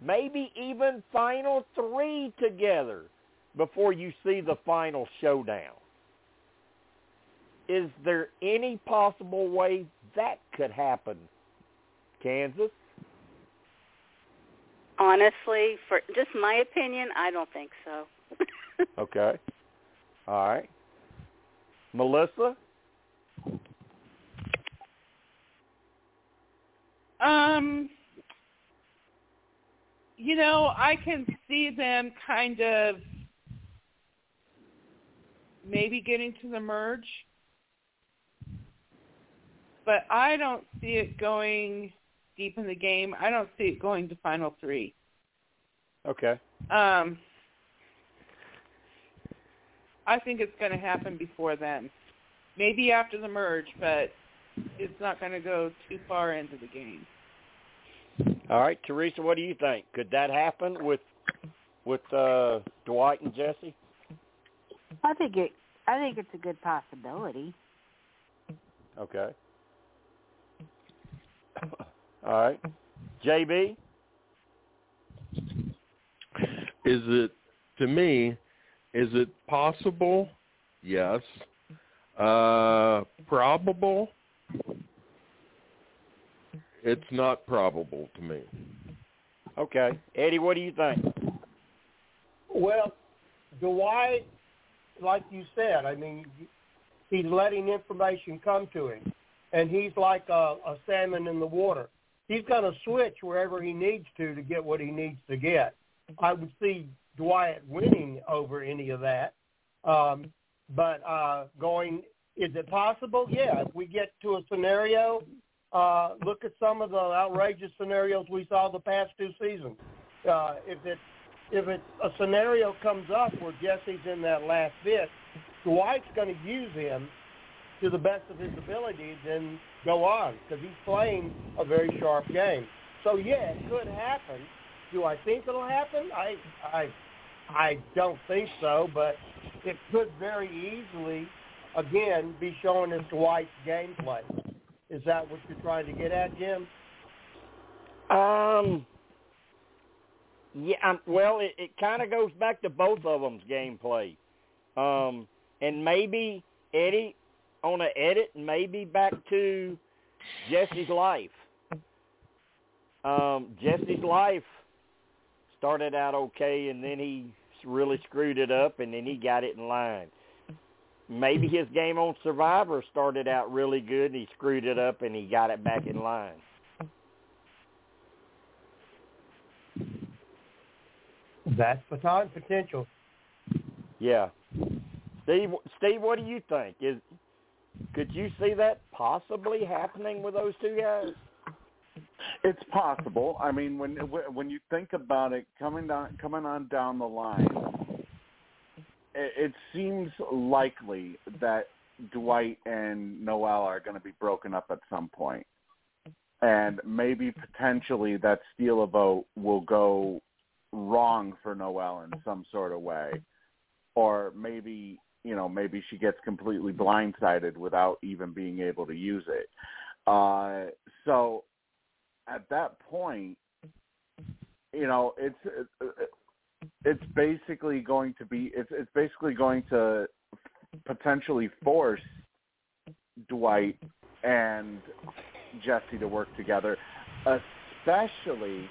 Maybe even final three together before you see the final showdown is there any possible way that could happen? Kansas? Honestly, for just my opinion, I don't think so. okay. All right. Melissa? Um, you know, I can see them kind of maybe getting to the merge, but I don't see it going deep in the game. I don't see it going to final three. okay Um, I think it's going to happen before then. Maybe after the merge, but it's not going to go too far into the game. All right, Teresa, what do you think? Could that happen with with uh, Dwight and Jesse? I think it. I think it's a good possibility. Okay. All right, JB. Is it to me? Is it possible? Yes. Uh, probable? It's not probable to me. Okay, Eddie, what do you think? Well, Dwight, like you said, I mean, he's letting information come to him, and he's like a, a salmon in the water. He's going to switch wherever he needs to to get what he needs to get. I would see Dwight winning over any of that, um, but uh, going, is it possible? Yeah, if we get to a scenario uh, look at some of the outrageous scenarios we saw the past two seasons. Uh, if it if it a scenario comes up where Jesse's in that last bit, Dwight's going to use him to the best of his ability, then go on because he's playing a very sharp game. So yeah, it could happen. Do I think it'll happen? I I I don't think so, but it could very easily again be showing us Dwight's gameplay. Is that what you're trying to get at, Jim? Um. Yeah. Um, well, it, it kind of goes back to both of them's gameplay, um, and maybe Eddie on an edit, maybe back to Jesse's life. Um, Jesse's life started out okay, and then he really screwed it up, and then he got it in line maybe his game on Survivor started out really good and he screwed it up and he got it back in line. That's baton potential. Yeah. Steve Steve, what do you think? Is could you see that possibly happening with those two guys? It's possible. I mean, when when you think about it, coming down coming on down the line, it, it seems likely that Dwight and Noelle are going to be broken up at some point, and maybe potentially that steal a vote will go wrong for Noelle in some sort of way, or maybe you know maybe she gets completely blindsided without even being able to use it. Uh, so at that point, you know it's it's basically going to be it's it's basically going to potentially force Dwight and Jesse to work together, especially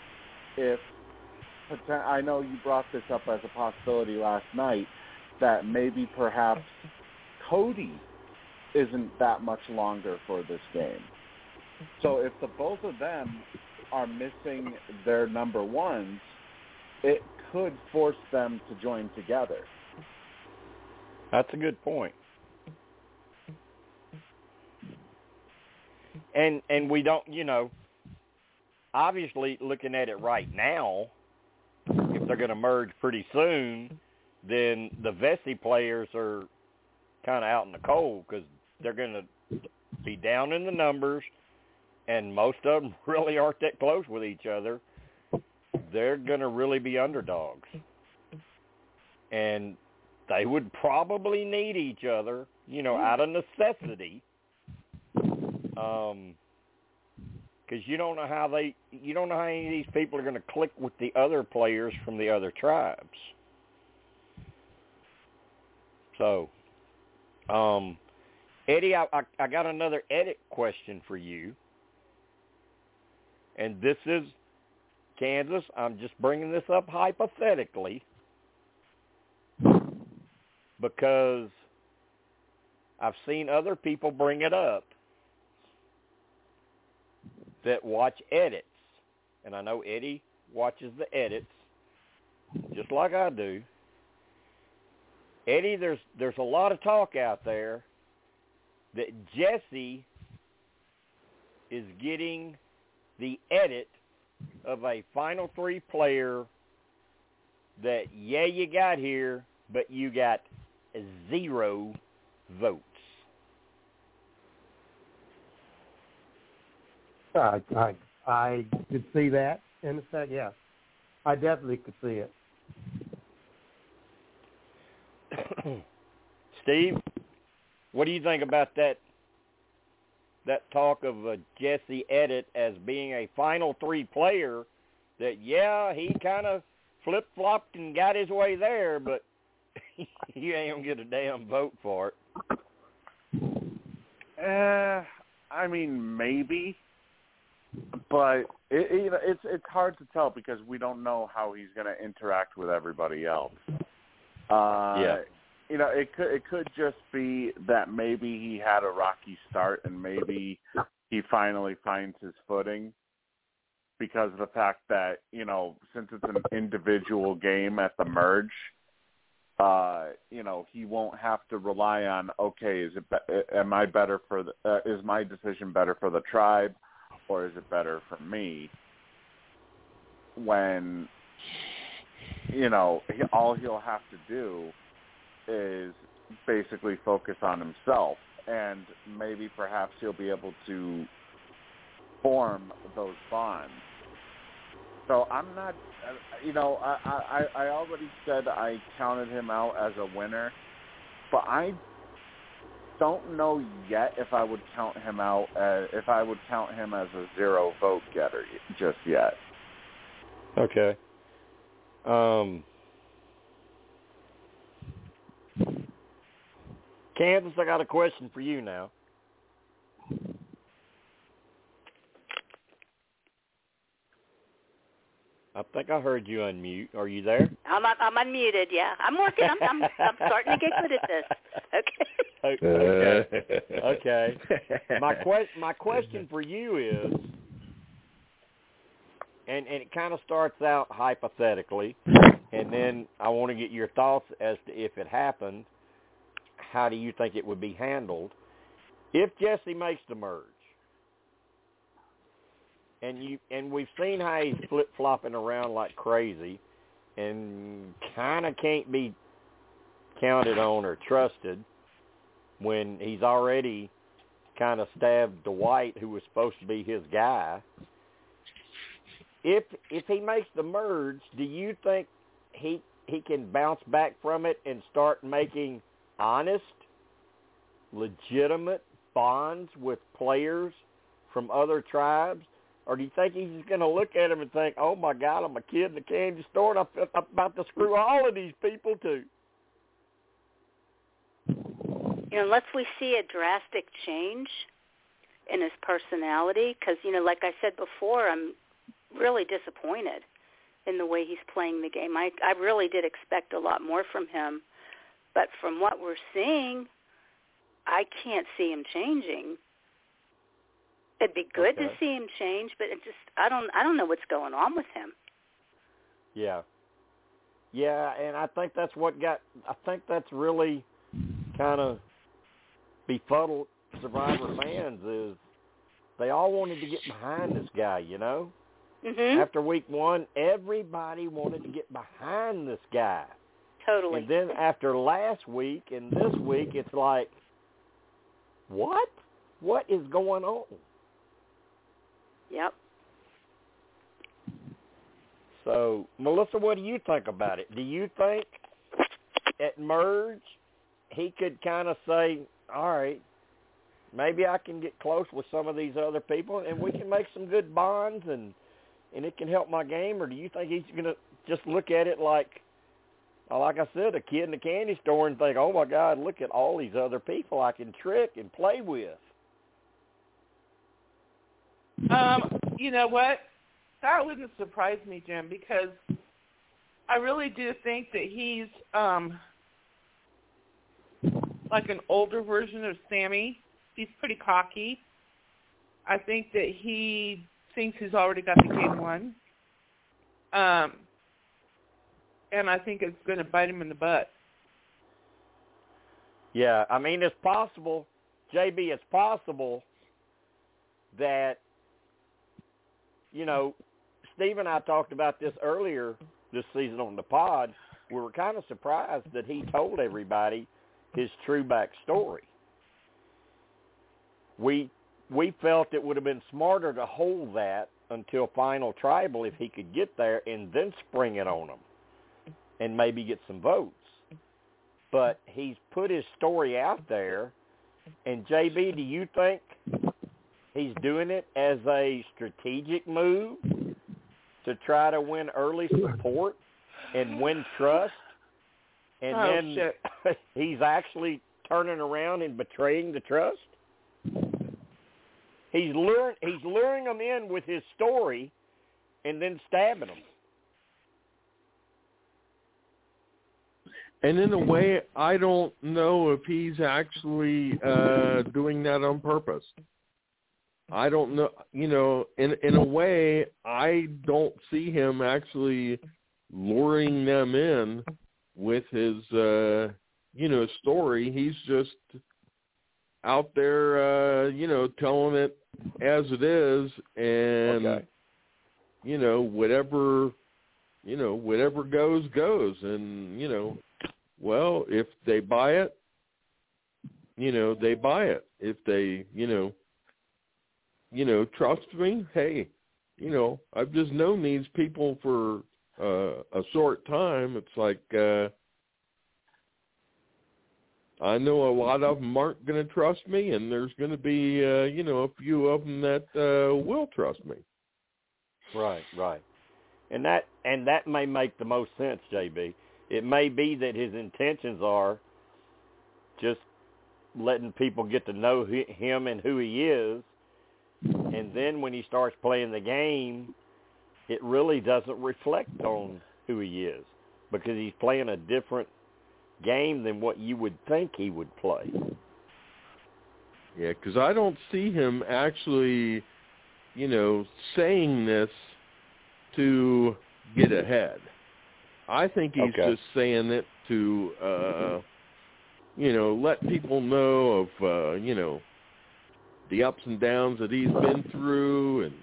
if I know you brought this up as a possibility last night that maybe perhaps Cody isn't that much longer for this game. So if the both of them are missing their number ones, it could force them to join together. That's a good point. And and we don't, you know, obviously looking at it right now, if they're going to merge pretty soon, then the Vesi players are kind of out in the cold because they're going to be down in the numbers, and most of them really aren't that close with each other. They're going to really be underdogs, and they would probably need each other, you know, out of necessity. Um, because you don't know how they, you don't know how any of these people are going to click with the other players from the other tribes. So, um, Eddie, I, I, I got another edit question for you, and this is Kansas. I'm just bringing this up hypothetically because I've seen other people bring it up that watch edits, and I know Eddie watches the edits just like I do. Eddie, there's there's a lot of talk out there that Jesse is getting the edit of a final three player that yeah you got here, but you got zero votes. I I I could see that in a second. Yeah, I definitely could see it. Steve, what do you think about that? That talk of uh, Jesse Edit as being a final three player. That yeah, he kind of flip flopped and got his way there, but you ain't gonna get a damn vote for it. Uh, I mean maybe, but it, it, it's it's hard to tell because we don't know how he's going to interact with everybody else. Uh, yeah. You know, it could it could just be that maybe he had a rocky start and maybe he finally finds his footing because of the fact that you know since it's an individual game at the merge, uh, you know he won't have to rely on okay, is it be- am I better for the uh, is my decision better for the tribe or is it better for me? When you know he, all he'll have to do is basically focus on himself and maybe perhaps he'll be able to form those bonds so I'm not, you know, I, I I already said I counted him out as a winner, but I don't know yet if I would count him out as, if I would count him as a zero vote getter just yet. Okay. Um, Kansas, I got a question for you now. I think I heard you unmute. Are you there? I'm I'm unmuted. Yeah, I'm working. I'm I'm, I'm starting to get good at this. Okay. okay. okay. My que- my question for you is, and and it kind of starts out hypothetically, and then I want to get your thoughts as to if it happened, how do you think it would be handled? If Jesse makes the merge, and you and we've seen how he's flip flopping around like crazy, and kind of can't be counted on or trusted when he's already kind of stabbed Dwight, who was supposed to be his guy. If if he makes the merge, do you think he he can bounce back from it and start making honest, legitimate bonds with players from other tribes? Or do you think he's just going to look at him and think, "Oh my God, I'm a kid in the candy store, and I'm, about to screw all of these people too"? You know, unless we see a drastic change in his personality, because you know, like I said before, I'm really disappointed in the way he's playing the game. I I really did expect a lot more from him, but from what we're seeing, I can't see him changing. It'd be good Okay. to see him change, but it just I don't I don't know what's going on with him. Yeah. Yeah, and I think that's what got I think that's really kind of befuddled Survivor fans is they all wanted to get behind this guy, you know? Mhm. After week 1, everybody wanted to get behind this guy. Totally. And then after last week and this week it's like what? What is going on? Yep. So, Melissa, what do you think about it? Do you think at merge he could kind of say, "All right, maybe I can get close with some of these other people, and we can make some good bonds, and and it can help my game"? Or do you think he's going to just look at it like, like I said, a kid in the candy store and think, "Oh my God, look at all these other people I can trick and play with"? Um, you know what? That wouldn't surprise me, Jim, because I really do think that he's um like an older version of Sami. He's pretty cocky. I think that he thinks he's already got the game won. Um and I think it's going to bite him in the butt. Yeah, I mean it's possible, JB. It's possible that you know, Steve and I talked about this earlier this season on the pod. We were kind of surprised that he told everybody his true backstory. We we felt it would have been smarter to hold that until final tribal if he could get there and then spring it on them and maybe get some votes. But he's put his story out there. And JB, do you think he's doing it as a strategic move to try to win early support and win trust? And Oh, then shit. he's actually turning around and betraying the trust? He's luring he's luring them in with his story and then stabbing them. And in a way, I don't know if he's actually uh doing that on purpose. I don't know, you know, in in a way, I don't see him actually luring them in with his uh you know story. He's just out there uh you know telling it as it is and Okay. you know whatever you know whatever goes goes and you know well if they buy it you know they buy it if they you know you know trust me hey you know i've just known these people for uh a short time it's like uh I know a lot of them aren't going to trust me, and there's going to be, uh, you know, a few of them that uh, will trust me. Right, right. And that and that may make the most sense, JB. It may be that his intentions are just letting people get to know him and who he is, and then when he starts playing the game, it really doesn't reflect on who he is because he's playing a different game than what you would think he would play. Yeah, because I don't see him actually, you know, saying this to get ahead. I think he's Okay. just saying it to, uh, you know, let people know of, uh, you know, the ups and downs that he's been through and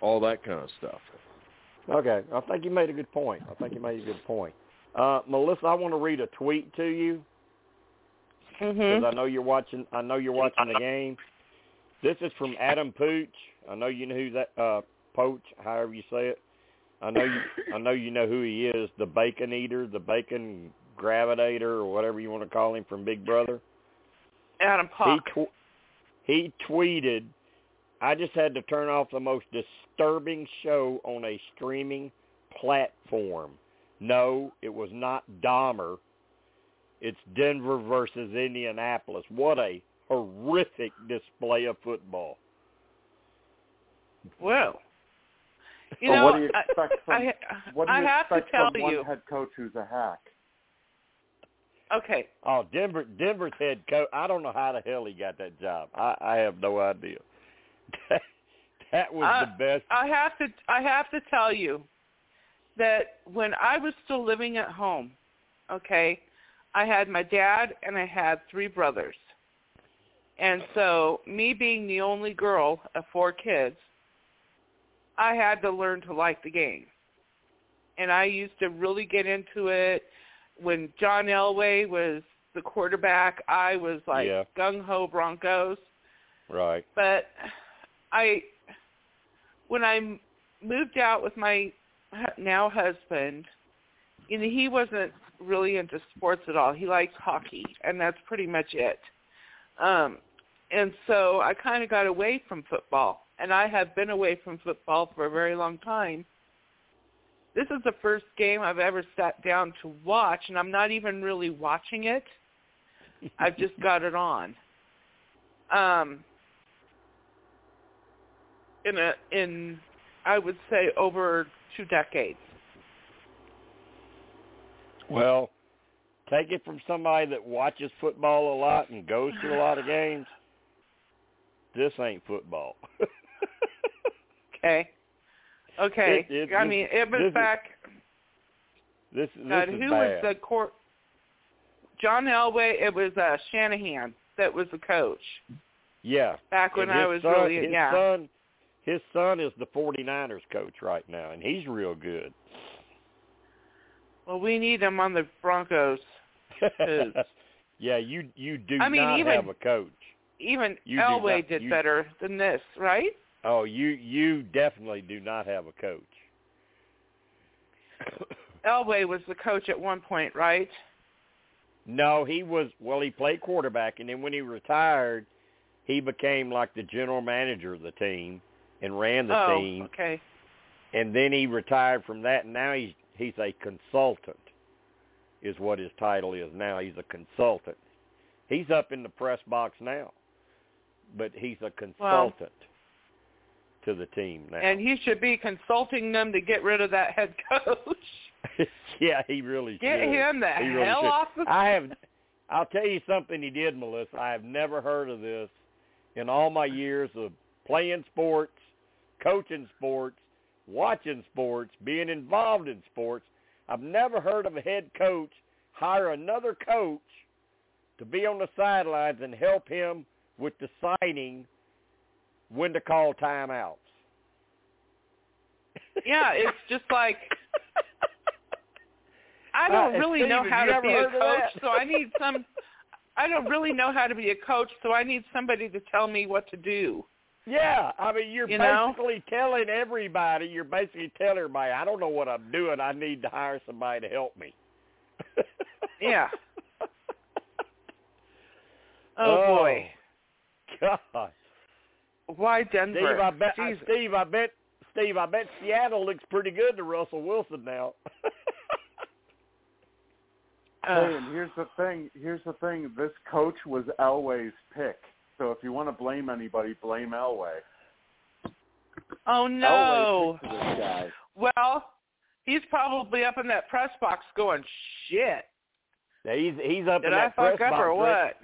all that kind of stuff. Okay, I think you made a good point. I think you made a good point. Uh, Melissa, I want to read a tweet to you because Mhm. I know you're watching. I know you're watching the game. This is from Adam Pooch. I know you know who that uh, Poach, however you say it. I know you. I know you know who he is. The bacon eater, the bacon gravitator, or whatever you want to call him from Big Brother. Adam He tw- he tweeted, "I just had to turn off the most disturbing show on a streaming platform. No, it was not Dahmer. It's Denver versus Indianapolis. What a horrific display of football." Whoa. You Well, know, what do you I- expect from I, what do I you have to expect tell from one you. head coach who's a hack? Okay. Oh, Denver Denver's head coach. I don't know how the hell he got that job. I, I have no idea. that was Uh, the best. I have to I have to tell you that when I was still living at home, okay, I had my dad and I had three brothers. And so me being the only girl of four kids, I had to learn to like the game. And I used to really get into it when John Elway was the quarterback, I was like Yeah. gung ho Broncos Right. but I when I moved out with my now husband, you know, he wasn't really into sports at all. He likes hockey, and that's pretty much it. Um, and so I kind of got away from football, and I have been away from football for a very long time. This is the first game I've ever sat down to watch, and I'm not even really watching it. I've just got it on. Um, in a in I would say over two decades. Well, take it from somebody that watches football a lot and goes to a lot of games. This ain't football. Okay. Okay. It- it- I this- mean, it was this is- back. this this God, is who bad. was the court? John Elway. It was uh, Shanahan that was the coach yeah. back when I was son, really his yeah. son his son is the 49ers coach right now and he's real good. Well, we need him on the Broncos. Yeah, you you do I mean, not even- have a coach. Even You Elway not- did you- better than this, right? Oh, you you definitely do not have a coach. Elway was the coach at one point, right? No, he was well. He played quarterback, and then when he retired, he became like the general manager of the team and ran the oh, team. okay. And then he retired from that, and now he's he's a consultant, is what his title is now. He's a consultant. He's up in the press box now, but he's a consultant to the team now. And he should be consulting them to get rid of that head coach. yeah, he really Get should. him the He hell should. off the I have. I'll tell you something he did, Melissa. I have never heard of this in all my years of playing sports, coaching sports, watching sports, being involved in sports. I've never heard of a head coach hire another coach to be on the sidelines and help him with deciding when to call timeouts. Yeah, it's just like I Uh, don't and really Steve, know how to be a coach, so I need some I don't really know how to be a coach, so I need somebody to tell me what to do. Yeah, I mean, you're You know? basically telling everybody, you're basically telling everybody, I don't know what I'm doing. I need to hire somebody to help me. Yeah. Oh, boy. God. Why Denver? Steve, I bet, I, Steve, I bet, Steve, I bet Seattle looks pretty good to Russell Wilson now. Ugh. Hey, and here's the thing. Here's the thing. This coach was Elway's pick. So if you want to blame anybody, blame Elway. oh no. Elway picked this guy. Well, he's probably up in that press box going, "Shit, Yeah, he's he's up did in I that press fuck up box. or drink- what?"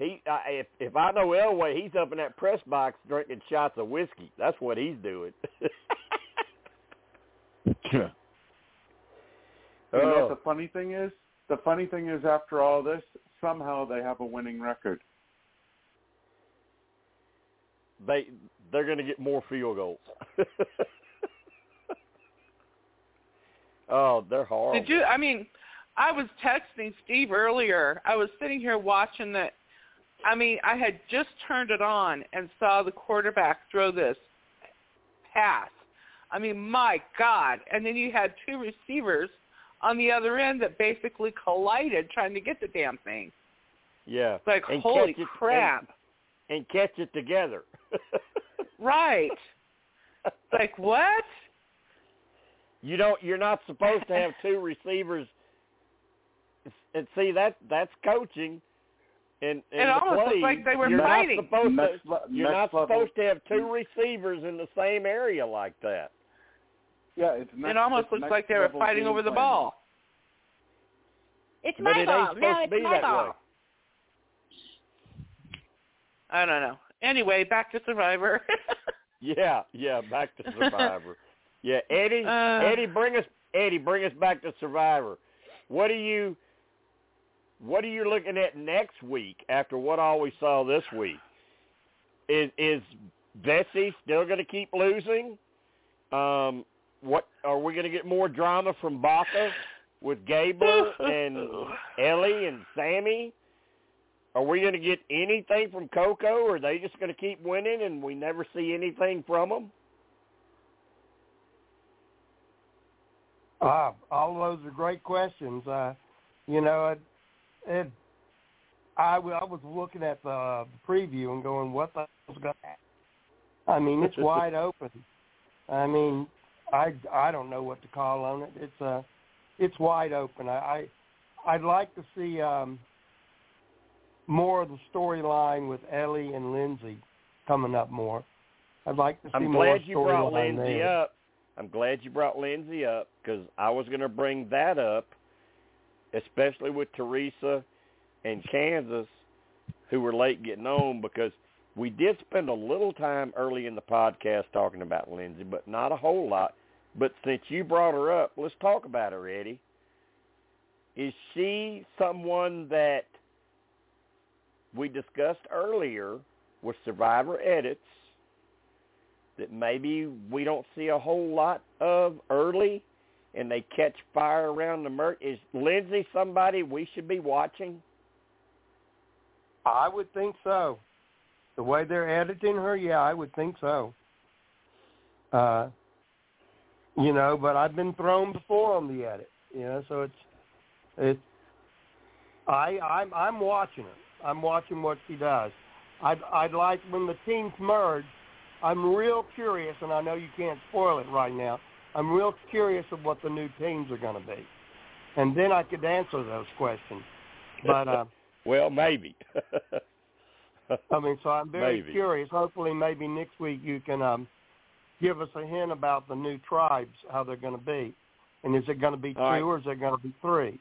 He, I, if if I know Elway, he's up in that press box drinking shots of whiskey. That's what he's doing. You know Oh. what the funny thing is? The funny thing is, after all this, somehow they have a winning record. they they're going to get more field goals. oh, they're horrible. Did you? I mean, I was texting Steve earlier. I was sitting here watching the I mean, I had just turned it on and saw the quarterback throw this pass. I mean, my God. And then you had two receivers on the other end that basically collided trying to get the damn thing. Yeah. It's like, and holy it, crap. And, and catch it together. right. It's like, what? You don't you're not supposed to have two receivers and see that that's coaching in, in It almost play, looked like they were you're fighting. Not supposed to, le- you're next not level. supposed to have two receivers in the same area like that. Yeah, it's next, it almost it's looks next like they were fighting over the ball. It's But my it ball. No, it's my ball. way. I don't know. Anyway, back to Survivor. Yeah, yeah, back to Survivor. yeah, Eddie, Uh. Eddie, bring us Eddie, bring us back to Survivor. What are you what are you looking at next week after what all we saw this week? Is is Vesi still going to keep losing? Um, what are we going to get more drama from Baka with Gabler and Elie and Sami? Are we going to get anything from Coco, or are they just going to keep winning and we never see anything from them? Ah, all those are great questions. Uh, you know, it, I, w- I was looking at the preview and going, what the hell's going to I mean, it's wide open. I mean, I, I don't know what to call on it. It's uh, it's wide open. I, I I'd like to see um, more of the storyline with Elie and Lindsay coming up more. I'd like to see I'm more glad you brought Lindsay there. up. I'm glad you brought Lindsay up because I was going to bring that up, especially with Teresa and Kansas, who were late getting on because we did spend a little time early in the podcast talking about Lindsay, but not a whole lot. But since you brought her up, let's talk about her, Eddie. Is she someone that we discussed earlier with Survivor Edits that maybe we don't see a whole lot of early and they catch fire around the murk? Is Lindsay somebody we should be watching? I would think so. The way they're editing her, yeah, I would think so. Uh, you know, but I've been thrown before on the edit. You know, so it's it's. I I'm I'm watching her. I'm watching what she does. I'd I'd like when the teams merge. I'm real curious, and I know you can't spoil it right now. I'm real curious of what the new teams are going to be, and then I could answer those questions. But uh, well, maybe. I mean, so I'm very Maybe. curious. Hopefully, maybe next week you can um, give us a hint about the new tribes, how they're going to be, and is it going to be two All right. or is it going to be three?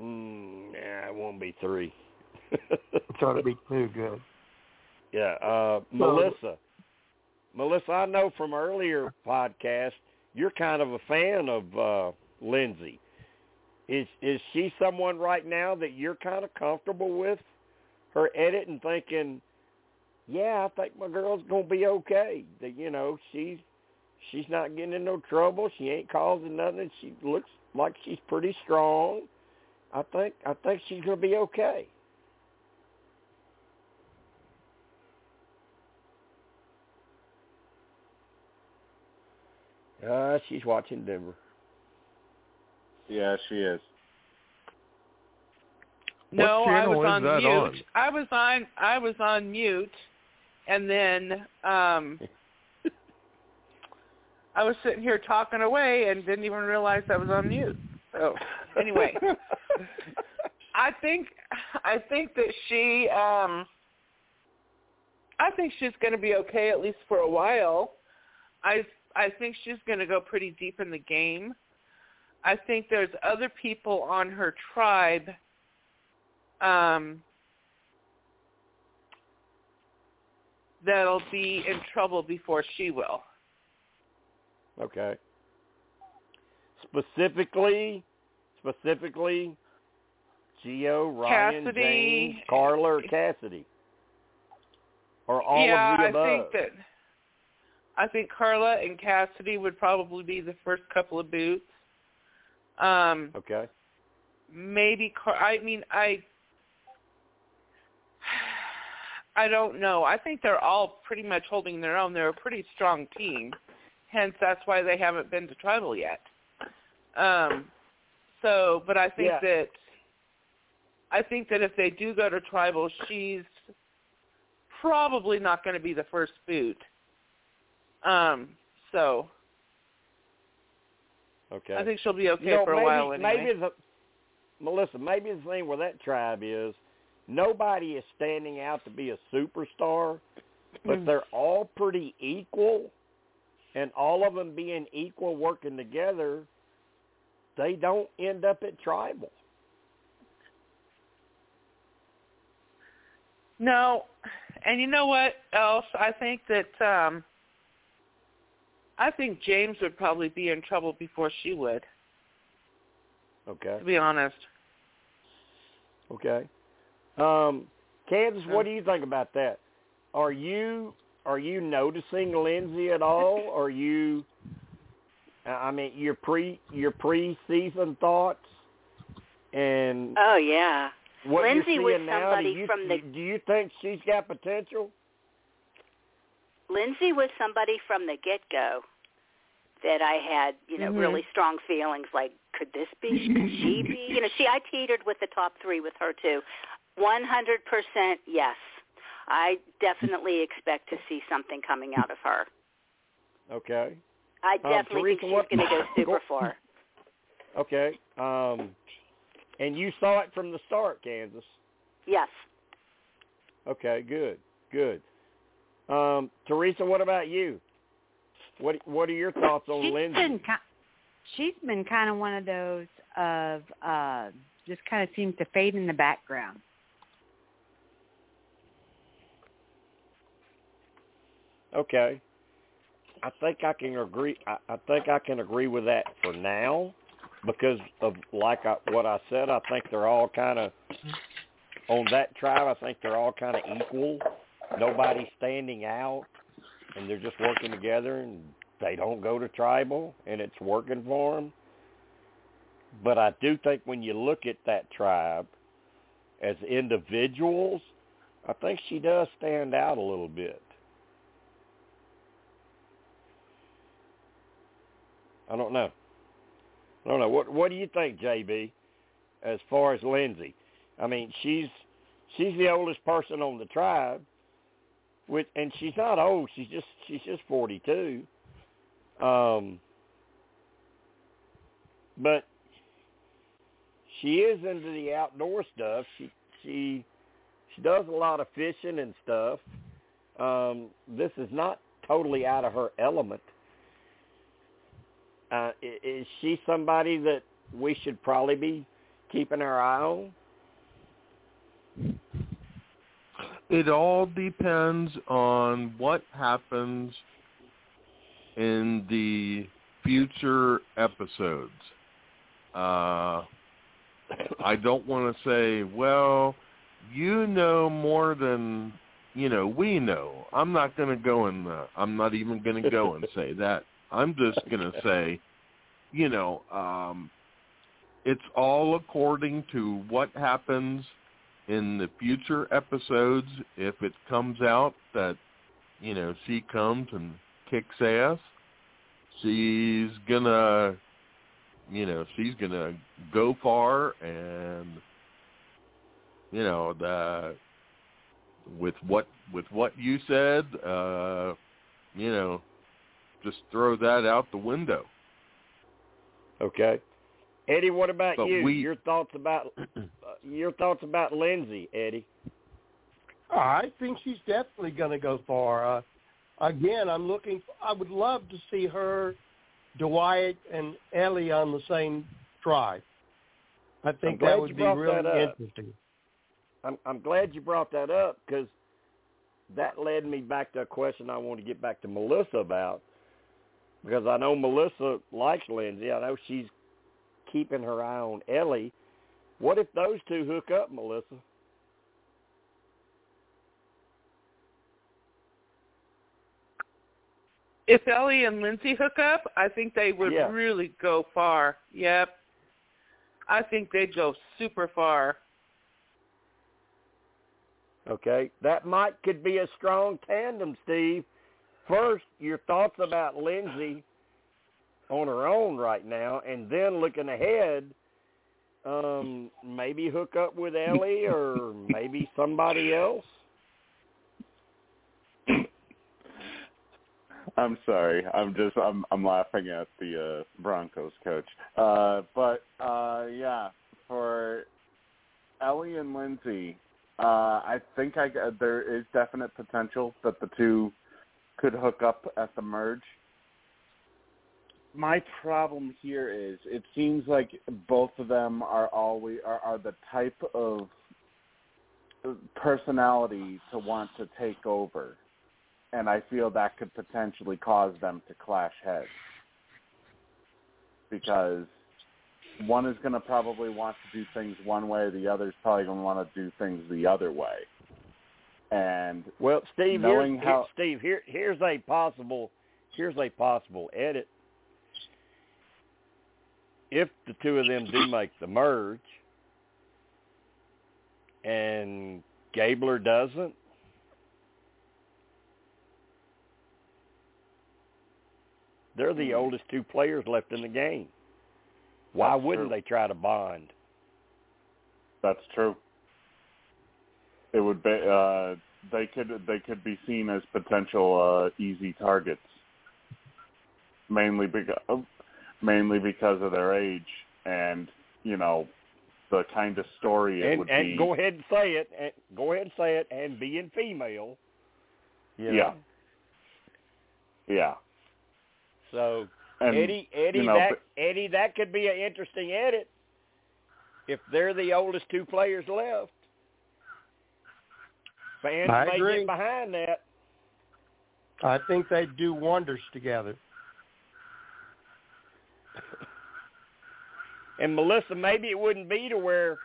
mm, yeah, it won't be three. It's going to be two. Good. Yeah, uh, So- Melissa. Melissa, I know from earlier podcasts you're kind of a fan of uh Lindsay. Is is she someone right now that you're kind of comfortable with her edit and thinking, yeah, I think my girl's gonna be okay. That you know she's she's not getting in no trouble. She ain't causing nothing. She looks like she's pretty strong. I think I think she's gonna be okay. Uh, she's watching Denver. Yeah, she is. No, I was on mute. on? I was on I was on mute and then um I was sitting here talking away and didn't even realize I was on mute. So anyway, I think I think that she um I think she's going to be okay at least for a while. I I think she's going to go pretty deep in the game. I think there's other people on her tribe um that'll be in trouble before she will. Okay. Specifically, specifically, Geo, Ryan, Cassidy. James, Karla, or Cassidy, or all yeah, of the above. Yeah, I think that I think Karla and Cassidy would probably be the first couple of boots. Um, Okay. maybe Car- I mean I I don't know. I think they're all pretty much holding their own. They're a pretty strong team. Hence that's why they haven't been to tribal yet. Um so but I think Yeah. that I think that if they do go to tribal, she's probably not going to be the first boot. Um so Okay. I think she'll be okay you know, for a maybe, while anyway. Maybe the Melissa, maybe the thing with that tribe is nobody is standing out to be a superstar, but Mm. they're all pretty equal, and all of them being equal, working together, they don't end up at tribal. No, and you know what else? I think that um I think James would probably be in trouble before she would, Okay. to be honest. Okay. Um, Kansas, what do you think about that? Are you are you noticing Lindsay at all? Are you? I mean, your pre your pre-season thoughts and Oh yeah. what Lindsay you're was seeing now. somebody you, from the- Do you think she's got potential? Lindsay was somebody from the get go that I had, you know, Mhm. really strong feelings like, could this be could she be you know, she I teetered with the top three with her too. One hundred percent yes. I definitely expect to see something coming out of her. Okay. I Um, definitely Teresa, think what- she's gonna go super far. Okay. Um, and you saw it from the start, Kansas. Yes. Okay, good, good. Um, Teresa, what about you? What What are your thoughts on She's Lindsay? been ki- she's been kind of one of those of uh just kind of seems to fade in the background. Okay. I think I can agree. I, I think I can agree with that for now, because of like I, what I said. I think they're all kind of on that tribe. I think they're all kind of equal. Nobody's standing out, and they're just working together, and they don't go to tribal, and it's working for them. But I do think when you look at that tribe as individuals, I think she does stand out a little bit. I don't know. I don't know. What What do you think, JB? As far as Lindsay, I mean, she's she's the oldest person on the tribe, with and she's not old. She's just she's just forty two. Um, but she is into the outdoor stuff. She she she does a lot of fishing and stuff. Um, this is not totally out of her element. Uh, is she somebody that we should probably be keeping our eye on? It all depends on what happens in the future episodes. Uh, I don't want to say, well, you know more than you know we know. I'm not going to go and uh, I'm not even going to go and say that. I'm just going to say, you know, um, it's all according to what happens in the future episodes. If it comes out that you know she comes and kicks ass, she's gonna, you know, she's gonna go far and you know the with what with what you said, uh, you know, just throw that out the window. Okay. Eddie, what about But you? we- Your thoughts about your thoughts about Lindsay, Eddie? Oh, I think she's definitely going to go far. Uh, again, I'm looking. I would love to see her, Dwight, and Elie on the same tribe. I think that would be really interesting. I'm I'm glad you brought that up because that led me back to a question I want to get back to Melissa about because I know Melissa likes Lindsay. I know she's keeping her eye on Elie. What if those two hook up, Melissa? If Elie and Lindsay hook up, I think they would Yeah. really go far. Yep. I think they'd go super far. Okay, that might could be a strong tandem, Steve. First, your thoughts about Lindsay on her own right now, and then looking ahead, um, maybe hook up with Elie or maybe somebody else. I'm sorry. I'm just I'm I'm laughing at the uh Broncos coach. Uh but uh yeah, for Elie and Lindsay, uh I think I there is definite potential that the two could hook up at the merge. My problem here is it seems like both of them are always are, are the type of personality to want to take over and I feel that could potentially cause them to clash heads because one is going to probably want to do things one way, the other is probably going to want to do things the other way. And well, Steve, knowing here's, how Steve, here here's a possible here's a possible edit. If the two of them do make the merge, and Gabler doesn't, They're the Hmm. oldest two players left in the game. Why That's wouldn't true. they try to bond? That's true. It would be uh they could they could be seen as potential uh easy targets. Mainly because mainly because of their age and, you know, the kind of story it And, would and be. go ahead and say it. And go ahead and say it. And being female. You Yeah. know? Yeah. So And Eddie, Eddie, you know, that but- Eddie, that could be an interesting edit. If they're the oldest two players left, fans I may agree. get behind that. I think they'd do wonders together. And Melissa, maybe it wouldn't be to where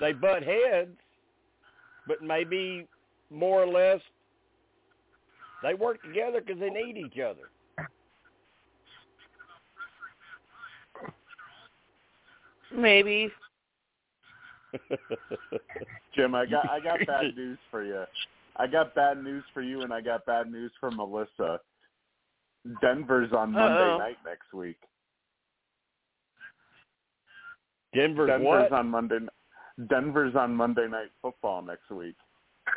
they butt heads, but maybe more or less they work together because they need each other. Maybe. Jim, I got I got bad news for you. I got bad news for you, and I got bad news for Melissa. Denver's on Monday Uh-oh. night next week. Denver's Denver's what? on Monday. Denver's on Monday night football next week.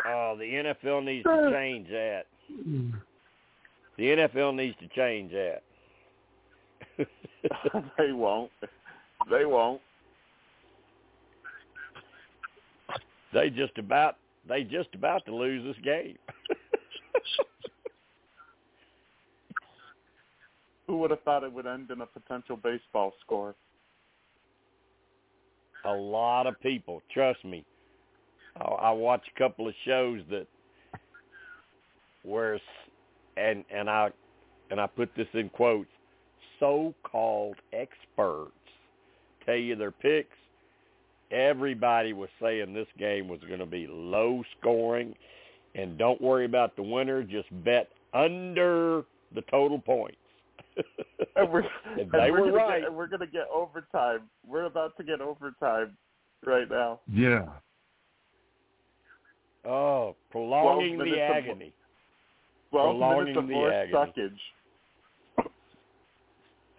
Oh, the NFL uh, hmm. needs to change that. The NFL needs to change that. they won't. They won't. they just about they just about to lose this game. Who would have thought it would end in a potential baseball score? A lot of people. Trust me. I, I watch a couple of shows that where, and and I and I put this in quotes, so-called experts tell you their picks. Everybody was saying this game was going to be low scoring, and don't worry about the winner. Just bet under the total points. And we're, And and they we're were gonna right. Get, and we're going to get overtime. We're about to get overtime right now. Yeah. Oh, prolonging the minutes of- agony. Twelve Prolonging minutes the more agony. suckage.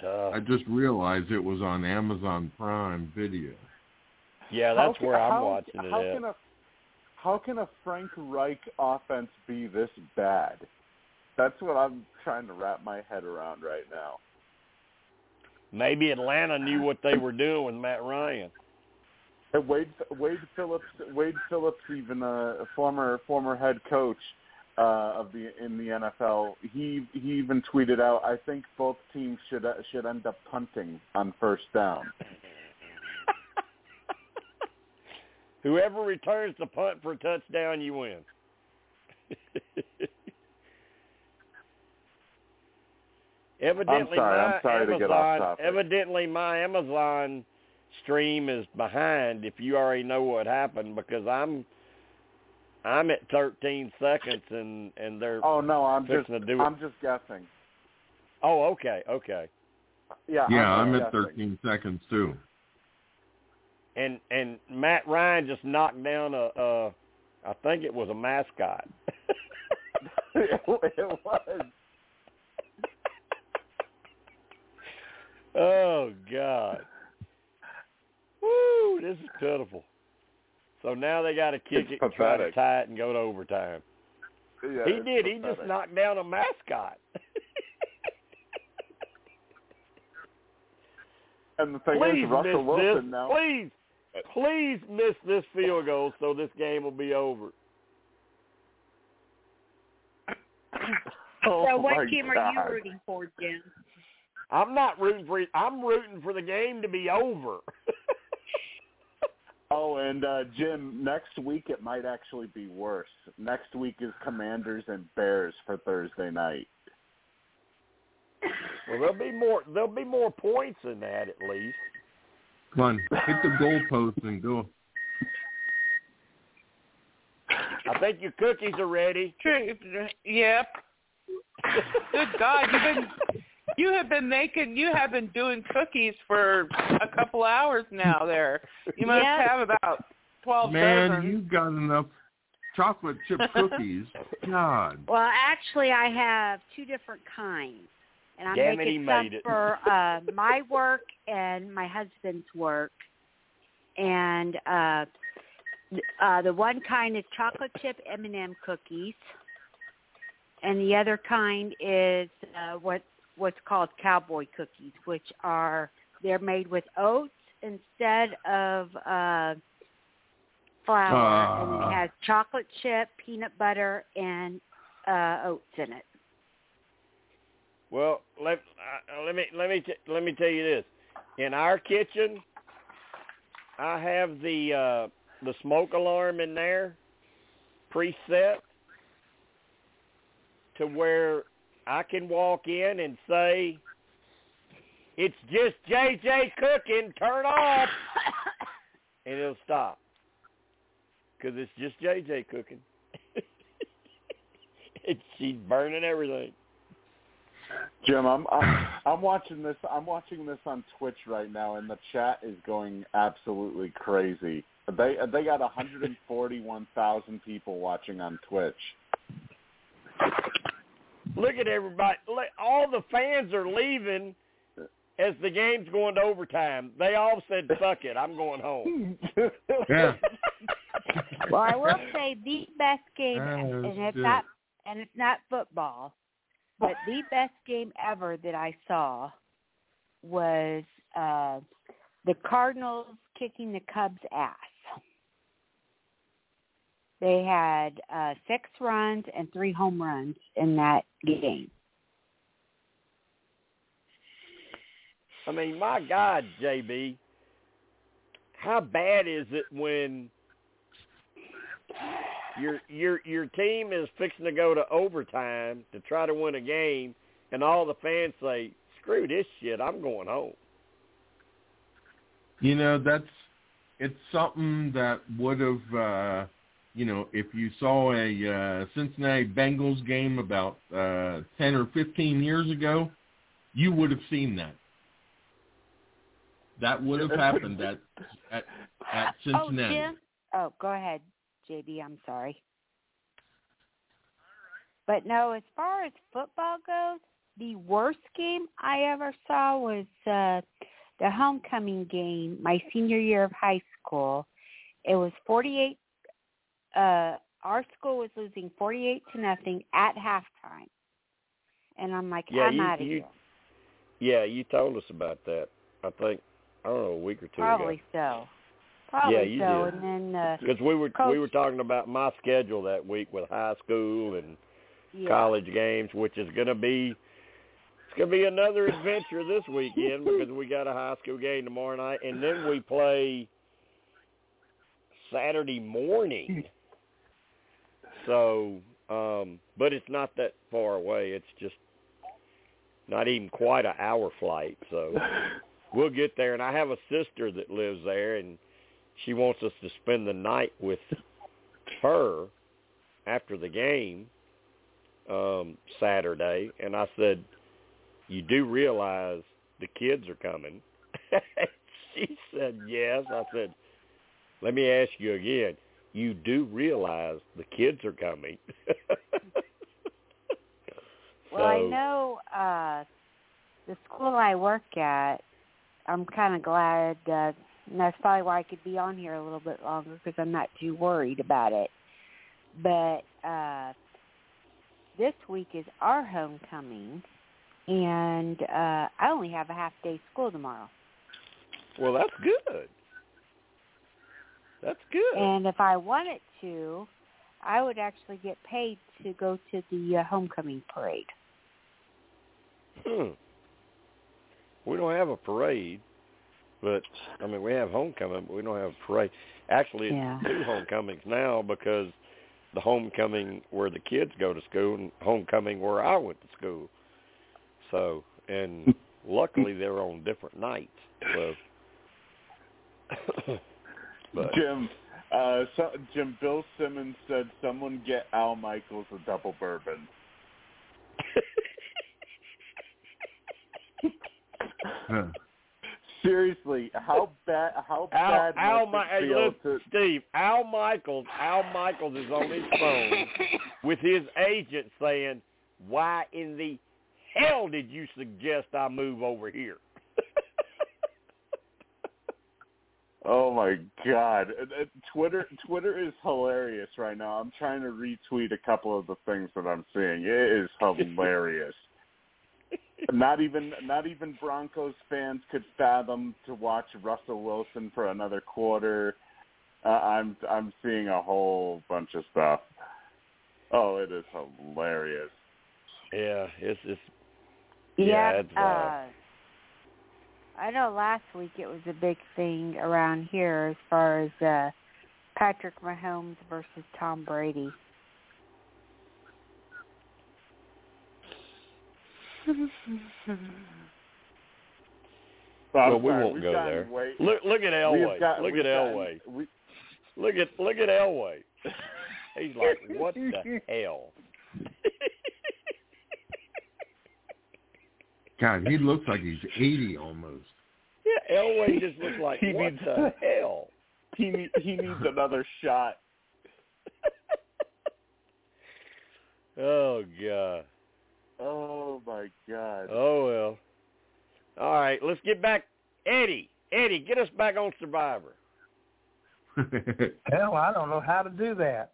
Uh, I just realized it was on Amazon Prime Video. yeah, that's can- where I'm how- watching it how at. Can a, how can a Frank Reich offense be this bad? That's what I'm trying to wrap my head around right now. Maybe Atlanta knew what they were doing with Matt Ryan. And Wade Wade Phillips Wade Phillips even a former former head coach uh, of the in the NFL he he even tweeted out I think both teams should should end up punting on first down. Whoever returns the punt for a touchdown, you win. evidently, sorry, my I'm sorry to Amazon, get off topic. evidently my Amazon stream is behind. If you already know what happened, because I'm I'm at 13 seconds and and they're Oh no, I'm just to do it. I'm just guessing. Oh, okay, okay. Yeah, Yeah, I'm, I'm at 13 seconds too. and and Matt Ryan just knocked down a, a I think it was a mascot. it, it was. Oh God. Woo! This is pitiful. So now they got to kick It's it, and try to tie it, and go to overtime. Yeah, he it's did. He just knocked down a mascot. And the thing please is, Russell miss Wilson this. now. Please, please miss this field goal so this game will be over. Oh so what team God. are you rooting for, Jim? I'm not rooting for. I'm rooting for the game to be over. Oh, and uh, Jim, next week it might actually be worse. Next week is Commanders and Bears for Thursday night. well, there'll be more. There'll be more points than that at least. Come on, hit the goalpost and go. I think your cookies are ready. Yep. Good God, you've been you have been making you have been doing cookies for a couple hours now. There, you must Yep. have about twelve Man, dozen. you've got enough chocolate chip cookies. God. Well, actually, I have two different kinds, and I'm Damn it, making he some it. for uh, my work and my husband's work. And uh, uh, the one kind is chocolate chip M&M cookies, and the other kind is uh, what what's called cowboy cookies, which are they're made with oats instead of uh, flour, and Ah. it has chocolate chip, peanut butter, and uh, oats in it. Well, let uh, let me let me t- let me tell you this. In our kitchen, I have the uh the smoke alarm in there preset to where I can walk in and say it's just JJ cooking, turn off and it'll stop. Cuz it's just JJ cooking. and she's burning everything. Jim, I'm, I'm I'm watching this. I'm watching this on Twitch right now, and the chat is going absolutely crazy. They they got 141,000 people watching on Twitch. Look at everybody. All the fans are leaving as the game's going to overtime. They all said, "Fuck it, I'm going home." Yeah. Well, I will say the best game, That and it's good. not, and it's not football, but the best game ever that I saw was uh the Cardinals kicking the Cubs' ass. They had uh six runs and three home runs in that game. I mean, my God, JB, how bad is it when your your your team is fixing to go to overtime to try to win a game, and all the fans say, "Screw this shit, I'm going home." You know, that's it's something that would have uh you know, if you saw a uh Cincinnati Bengals game about uh 10 or 15 years ago, you would have seen that. That would have happened at at at Oh, Cincinnati. Jim? Oh, go ahead, JB. I'm sorry. But no, as far as football goes, the worst game I ever saw was uh the homecoming game my senior year of high school. It was 48 uh our school was losing 48 to nothing at halftime. And I'm like, Yeah, I'm you- out of you- here. Yeah, you told us about that. I think I don't know a week or two Probably ago. so. Probably Yeah, you so. did. And then uh Because we were Coach- we were talking about my schedule that week with high school and yeah. college games, which is going to be it's going to be another adventure this weekend because we got a high school game tomorrow night, and then we play Saturday morning. So, um, but it's not that far away. It's just not even quite an hour flight. So we'll get there. And I have a sister that lives there, and she wants us to spend the night with her after the game um Saturday and I said, You do realize the kids are coming? she said, Yes. I said, let me ask you again. You do realize the kids are coming. Well, I know uh the school I work at. I'm kind of glad. Uh, and that's probably why I could be on here a little bit longer because I'm not too worried about it. But uh this week is our homecoming, and uh I only have a half day school tomorrow. Well, that's good. That's good. And if I wanted to, I would actually get paid to go to the uh, homecoming parade. Hmm. We don't have a parade, but I mean we have homecoming, but we don't have a parade. Actually, it's Yeah. two homecomings now because the homecoming where the kids go to school and homecoming where I went to school. So, and luckily they're on different nights. So, but Jim, uh, so, Jim, Bill Simmons said someone get Al Michaels a double bourbon. Huh. Seriously, how bad? How Al, bad Al, must Mi- it hey, feel look, to? Steve, Al Michaels, Al Michaels is on his phone with his agent saying, "Why in the hell did you suggest I move over here?" Oh my God! Uh, uh, Twitter, Twitter is hilarious right now. I'm trying to retweet a couple of the things that I'm seeing. It is hilarious. not even, not even Broncos fans could fathom to watch Russell Wilson for another quarter. Uh, I'm, I'm seeing a whole bunch of stuff. Oh, it is hilarious. yeah, it's it's Yeah, Yeah, it's uh, wild. I know last week it was a big thing around here as far as uh Patrick Mahomes versus Tom Brady. Well, well, we won't we've go there. way- Look, look at we've Elway. got- look at gotten- Elway. we- Look at look at Elway. He's like, what the hell? God, he looks like he's 80 almost. yeah, Elway just looks like He what needs- the hell? he need, he needs another shot. oh god. Oh my God! Oh well. All right, let's get back. Eddie, Eddie, get us back on Survivor. Hell, I don't know how to do that.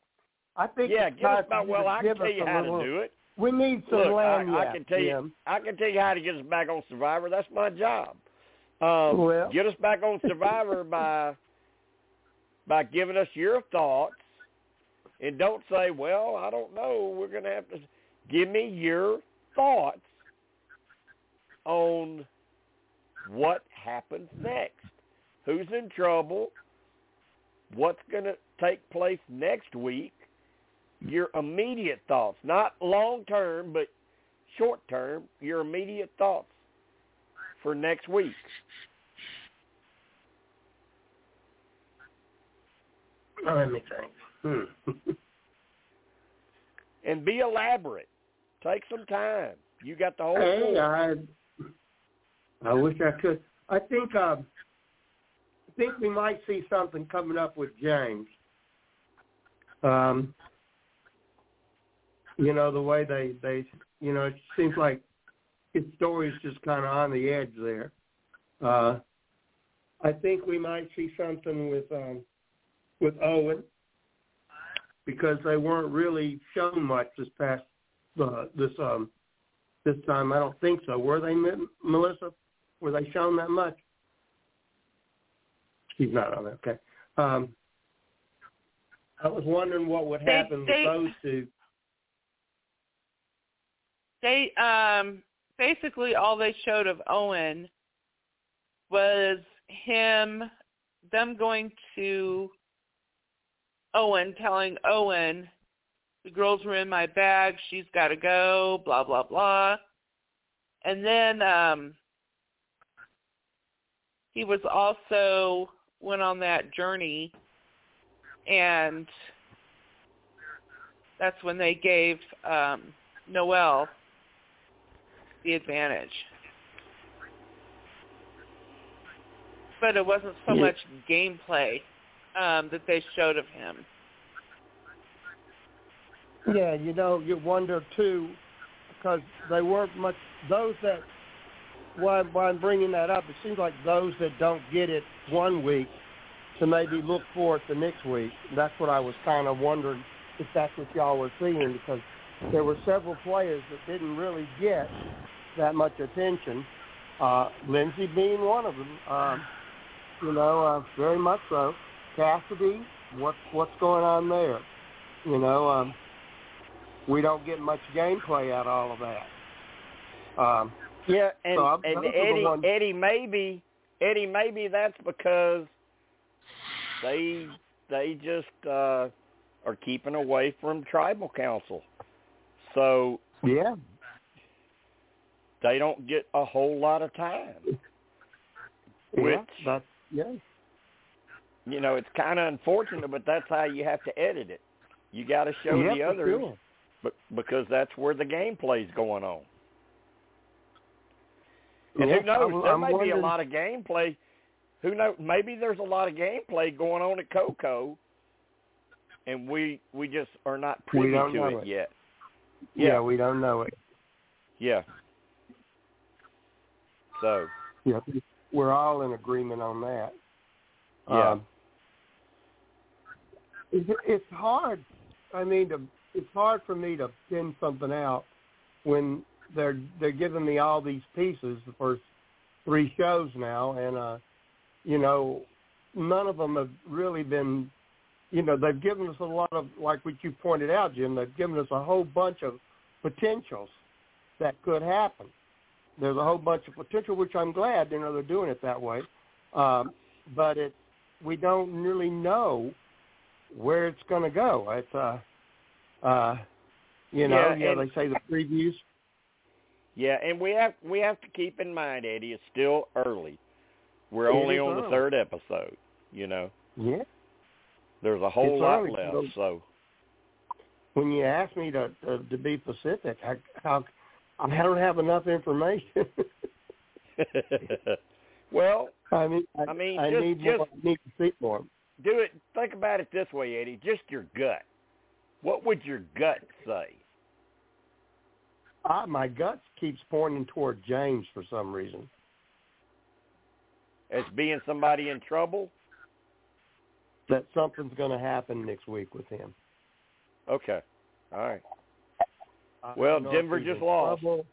I think Yeah, it's get us back. well, I can tell you a how little- to do it. We need some Look, I, land I yet, can tell you. I can tell you how to get us back on Survivor. That's my job. Um, Well. get us back on Survivor by by giving us your thoughts, and don't say, "Well, I don't know." We're going to have to give me your thoughts on what happens next. Who's in trouble? What's going to take place next week? Your immediate thoughts, not long term, but short term, your immediate thoughts for next week. Oh, let me think. Hmm. And be elaborate. Take some time. You got the whole Hey. I I wish I could. I think um, I think we might see something coming up with James. Um, you know the way they they you know it seems like his story's just kind of on the edge there. Uh, I think we might see something with um, with Owen because they weren't really shown much this past uh, this um this time. I don't think so. Were they, Melissa? Were they shown that much? She's not on it. Okay. Um, I was wondering what would They- happen they- with those two. They um basically all they showed of Owen was him them going to Owen telling Owen the girls were in my bag, she's got to go, blah blah blah. And then um he was also went on that journey and that's when they gave um Noelle the advantage. But it wasn't so Yeah. much gameplay um, that they showed of him. Yeah, you know, you wonder too, because they weren't much. Those that why, why I'm bringing that up, it seems like those that don't get it one week to maybe look for it the next week. That's what I was kind of wondering if that's what y'all were seeing because there were several players that didn't really get that much attention. Uh, Lindsay being one of them. Uh, you know, uh, very much so. Cassidy, what's what's going on there? You know, um, we don't get much gameplay out of all of that. Um, yeah, and so and Eddie Eddie maybe Eddie maybe that's because they they just uh are keeping away from tribal council. So yeah, they don't get a whole lot of time. Which yeah, yeah. You know, it's kind of unfortunate, but that's how you have to edit it. You got to show yeah, the others, sure. but because that's where the gameplay's going on. And who knows? I'm, there I'm may wondering... be a lot of gameplay. Who knows? Maybe there's a lot of gameplay going on at Coco, and we we just are not privy to it, it. yet. Yeah. Yeah. we don't know it. Yeah. So. Yeah, we're all in agreement on that. Yeah. Um, it's, hard. I mean, to, it's hard for me to pin something out when they're they're giving me all these pieces the first three shows now, and uh, you know, none of them have really been. You know, they've given us a lot of, like what you pointed out, Jim. They've given us a whole bunch of potentials that could happen. There's a whole bunch of potential, which I'm glad. You know, they're doing it that way. Um, but it, we don't really know where it's going to go. It's uh, uh, you know, Yeah, yeah, and- they say the previews. Yeah, and we have we have to keep in mind, Eddie, it's still early. We're It only on the third episode. You know, Yeah. there's a whole It's lot early, left. so- So, When you ask me to to, to be specific, I, how I don't have enough information. well, I mean, I, I mean, I just- need just- more, I need to see more. do it. Think about it this way, Eddie. Just your gut. What would your gut say? I, my gut keeps pointing toward James for some reason. As being somebody in trouble? That something's going to happen next week with him. Okay. All right. I Well, don't know if Denver just lost. trouble.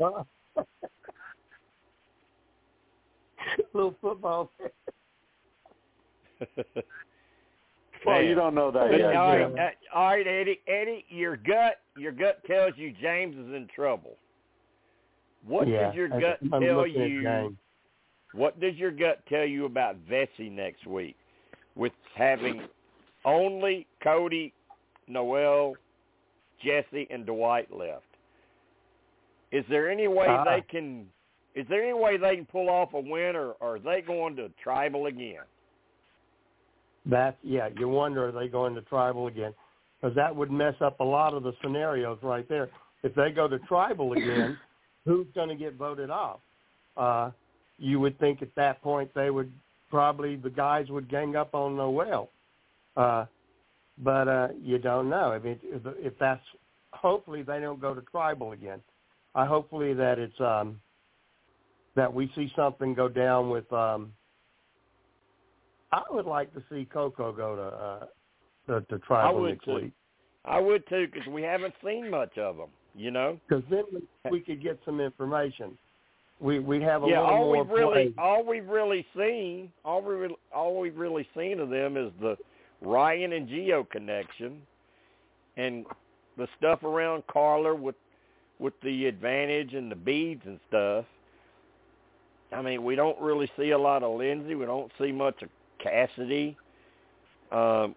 Uh, little football. Well, you don't know that But, yet. all, Jim. right, uh, all right, Eddie. Eddie, your gut, your gut tells you James is in trouble. What yeah, does your gut I'm tell you? What does your gut tell you about Vesi next week, with having only Cody, Noelle, Jesse, and Dwight left? Is there any way Ah. they can? Is there any way they can pull off a win, or, or are they going to tribal again? That yeah, you wonder are they going to tribal again? Because that would mess up a lot of the scenarios right there. If they go to tribal again, who's going to get voted off? Uh, you would think at that point they would probably the guys would gang up on Noelle, uh, but uh, you don't know. I mean, if, if that's hopefully they don't go to tribal again. I hopefully that it's um, that we see something go down with. Um, I would like to see Coco go to uh, to, to I tribal would next too. week I would too, because we haven't seen much of them. You know. because then we, we could get some information. We we have a yeah, little all more Yeah, all we've really all we've really seen all we re- all we've really seen of them is the Ryan and Geo connection, and the stuff around Karla with with the advantage and the beads and stuff. I mean, we don't really see a lot of Lindsay. We don't see much of Cassidy. Um,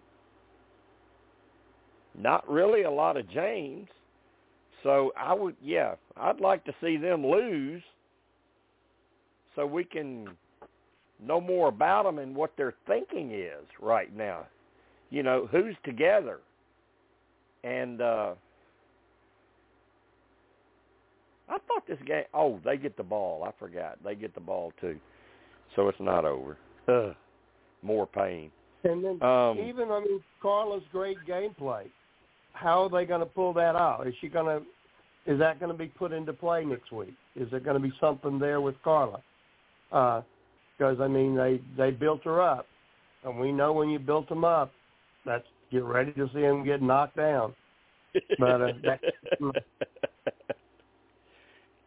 not really a lot of James. So I would, yeah, I'd like to see them lose so we can know more about them and what their thinking is right now. You know, who's together. And uh I thought this game oh, they get the ball. I forgot. They get the ball too. So it's not over. Ugh. more pain. And then Um, even I mean Karla's great gameplay. How are they going to pull that out? Is she going to? Is that going to be put into play next week? Is there going to be something there with Karla? Because I mean they they built her up, and we know when you built them up, that's get ready to see them get knocked down. But uh, that,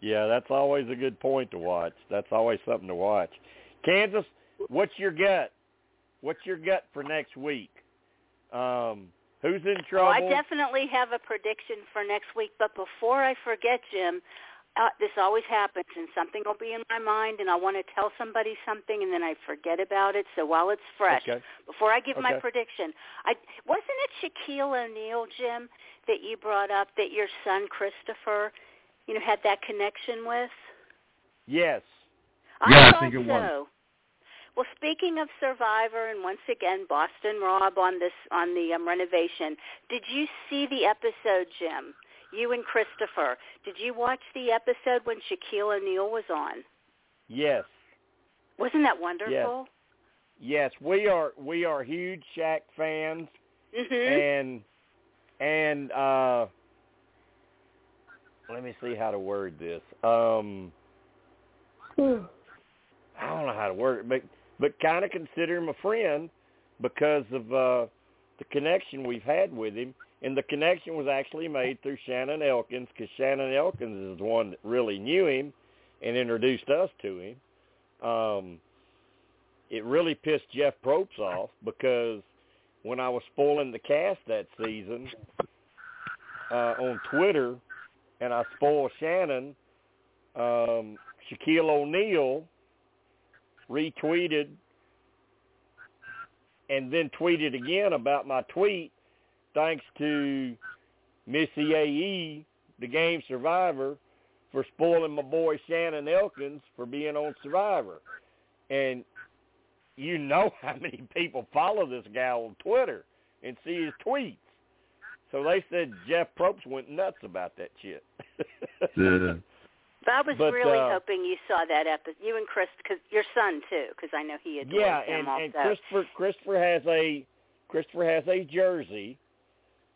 yeah, that's always a good point to watch. That's always something to watch. Kansas, what's your gut? What's your gut for next week? Um, who's in trouble? Oh, I definitely have a prediction for next week. But before I forget, Jim, uh, this always happens, and something will be in my mind, and I want to tell somebody something, and then I forget about it. So while it's fresh, Okay. before I give my prediction, I wasn't it Shaquille O'Neal, Jim, that you brought up that your son Christopher, you know, had that connection with? Yes. I Yeah, I thought think it was. so. Well, speaking of Survivor, and once again, Boston Rob on this on the um, renovation. Did you see the episode, Jim? You and Christopher. Did you watch the episode when Shaquille O'Neal was on? Yes. Wasn't that wonderful? Yes, yes, we are we are huge Shaq fans Mhm. and and uh let me see how to word this. Um I don't know how to word it, but but kind of consider him a friend because of uh the connection we've had with him, and the connection was actually made through Shannon Elkins because Shannon Elkins is the one that really knew him and introduced us to him. Um, it really pissed Jeff Probst off because when I was spoiling the cast that season uh, on Twitter, and I spoiled Shannon, um, Shaquille O'Neal retweeted and then tweeted again about my tweet thanks to Missyae, the game survivor, for spoiling my boy Shannon Elkins for being on Survivor. And you know how many people follow this guy on Twitter and see his tweets. So they said Jeff Probst went nuts about that shit. Yeah. But I was But, really uh, hoping you saw that episode. You and Chris, cause your son too, because I know he adores yeah, him and, also. and Christopher Christopher has a Christopher has a jersey.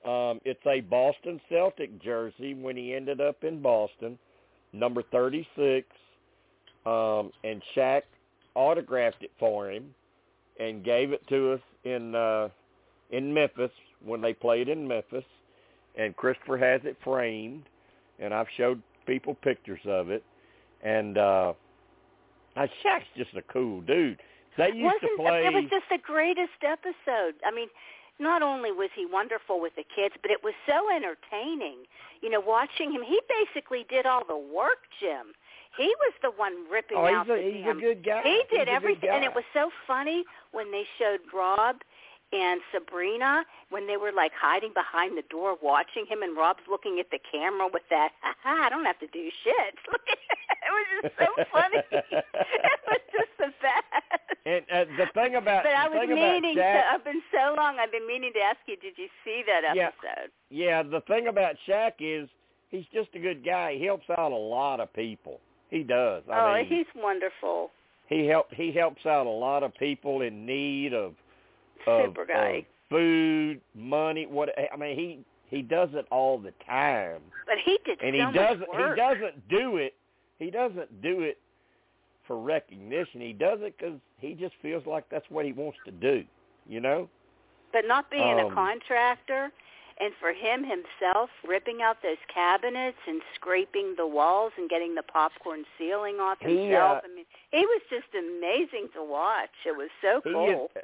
Um, it's a Boston Celtic jersey when he ended up in Boston, number thirty six. Um, and Shaq autographed it for him and gave it to us in uh in Memphis when they played in Memphis. And Christopher has it framed and I've showed people pictures of it. And uh uh, Shaq's just a cool dude. They used Wasn't to play. it was just the greatest episode. I mean, not only was he wonderful with the kids, but it was so entertaining. You know, watching him, he basically did all the work, Jim. He was the one ripping oh, out he's a the he's damn. a good guy. he did good everything, and it was so funny when they showed Rob and Sabrina when they were like hiding behind the door watching him, and Rob's looking at the camera with that. Ha I don't have to do shit. Look at it was just so funny. it was just the best. And uh, the thing about But I was meaning Shaq, to. I've been so long. I've been meaning to ask you. Did you see that episode? yeah, yeah. the thing about Shaq is he's just a good guy. He helps out a lot of people. He does. I oh, mean, he's wonderful. he help he helps out a lot of people in need of of, Super guy. of food, money. What I mean, he he does it all the time, But he did and so he doesn't he doesn't do it. He doesn't do it for recognition. He does it because he just feels like that's what he wants to do. You know. But not being a Um, contractor, and for him himself, ripping out those cabinets and scraping the walls and getting the popcorn ceiling off He, himself. uh, I mean, he was just amazing to watch. It was so he cool. is,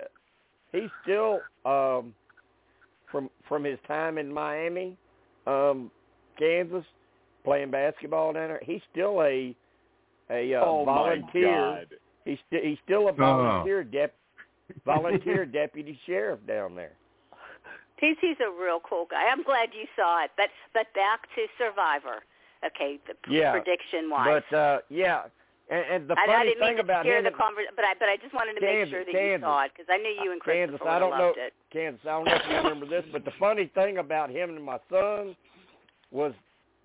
he's still um from from his time in Miami, um, Kansas, playing basketball down there. He's still a a uh, oh volunteer. my God. He's st- he's still a Oh. volunteer dep volunteer deputy sheriff down there. He's he's a real cool guy. I'm glad you saw it. But but back to Survivor. Okay, the p- Yeah, prediction wise. But uh yeah, and, and the I, I funny didn't mean thing to about him, the conver- but I but I just wanted to make sure that you saw it because I knew you and Kansas, I don't would know, it. Kansas. I don't know if you remember this, but the funny thing about him and my son was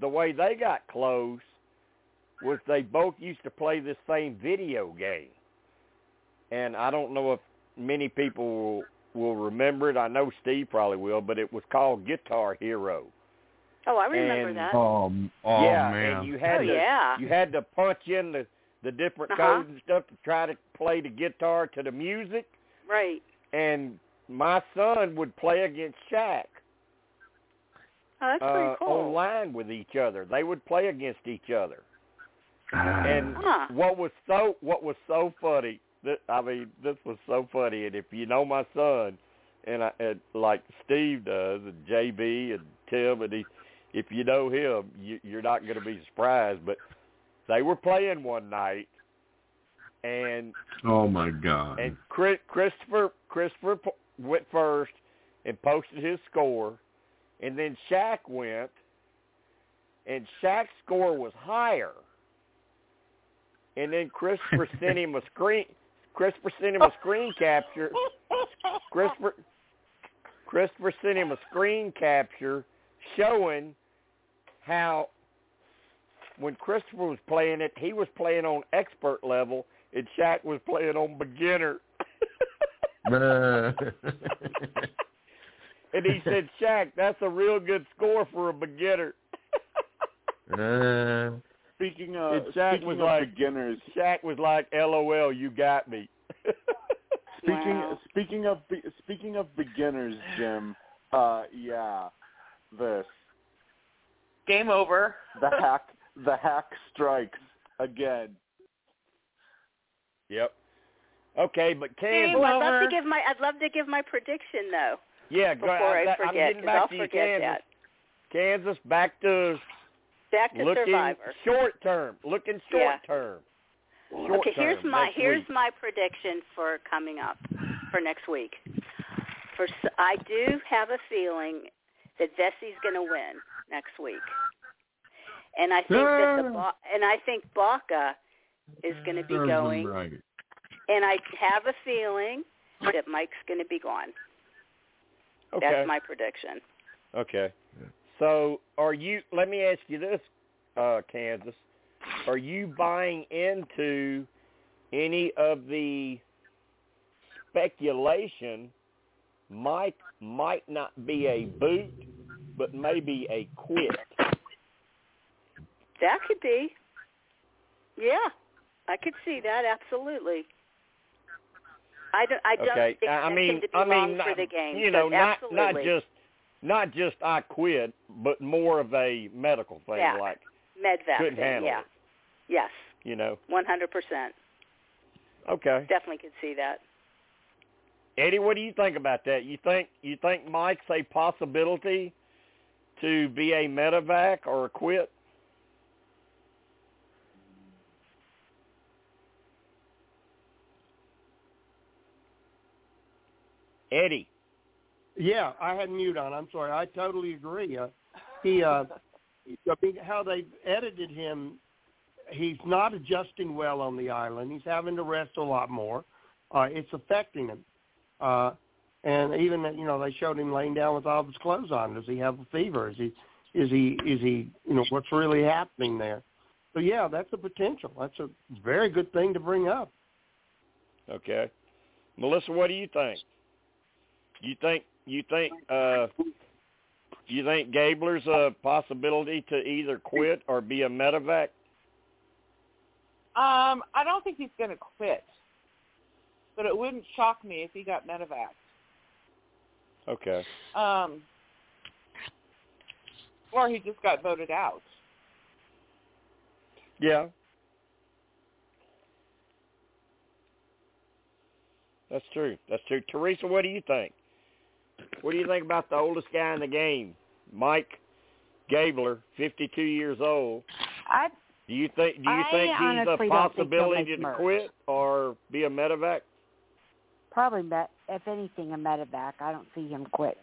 the way they got close was they both used to play this same video game. And I don't know if many people will, will remember it. I know Steve probably will, but it was called Guitar Hero. Oh, I remember And- that. Oh, oh yeah, man. and you had Oh, to yeah. you had to punch in the the different Uh-huh. codes and stuff to try to play the guitar to the music. Right. And my son would play against Shaq Oh, that's uh, cool. online with each other. They would play against each other. And Huh. what was so what was so funny that I mean this was so funny and if you know my son and I and like Steve does and JB and Tim and he if you know him you you're not going to be surprised but they were playing one night and oh my God. and Chris, Christopher Christopher went first and posted his score, and then Shaq went, and Shaq's score was higher. And then Christopher sent him a screen. Christopher sent him a screen capture. Christopher Christopher sent him a screen capture showing how when Christopher was playing it, he was playing on expert level, and Shaq was playing on beginner. and he said, Shaq, that's a real good score for a beginner. Uh, Speaking of And Shaq speaking was of like- beginners, Shaq was like, "LOL, you got me." speaking Wow. speaking of speaking of beginners, Jim. Uh, yeah, this Game over. the hack the hack strikes again. yep. Okay, but Kansas. Oh, I'd love to give my I'd love to give my prediction though yeah, go before I that- I'm forget getting because back I'll to forget Kansas. that. Kansas back to Back to looking Survivor. short term. Looking short Yeah. term. Short Okay, here's term, my here's week. my prediction for coming up for next week. For s- I do have a feeling that Vesi's going to win next week, and I think that the Ba- and I think Baka is going to be going, Right. and I have a feeling that Mike's going to be gone. Okay. That's my prediction. Okay. So, are you? Let me ask you this, uh, Kansas. Are you buying into any of the speculation? Mike might not be a boot, but maybe a quit. That could be. Yeah, I could see that absolutely. I don't. I don't Okay. I mean, him to be I mean, not, for the game. you know, not absolutely. not just not just I quit, but more of a medical thing, Yeah. like medevac. couldn't handle yeah. it. Yes, you know. one hundred percent. Okay. Definitely could see that. Eddie, what do you think about that? You think you think Mike's a possibility to be a medevac or a quit? Eddie. Yeah, I had mute on. I'm sorry. I totally agree. Uh, he, uh, I mean, how they edited him, he's not adjusting well on the island. He's having to rest a lot more. Uh, it's affecting him. Uh, and even you know they showed him laying down with all of his clothes on. Does he have a fever? Is he, is he, is he? You know what's really happening there? So yeah, that's a potential. That's a very good thing to bring up. Okay. Melissa, what do you think? You think you think uh you think Gabler's a possibility to either quit or be a medevac? Um, I don't think he's going to quit, but it wouldn't shock me if he got medevac. Okay. Um, or he just got voted out. Yeah. That's true. That's true. Teresa, what do you think? What do you think about the oldest guy in the game, Mike Gabler, 52 years old? I Do you think do you I think he's a think possibility to quit or be a medevac? probably if anything a medevac. I don't see him quit,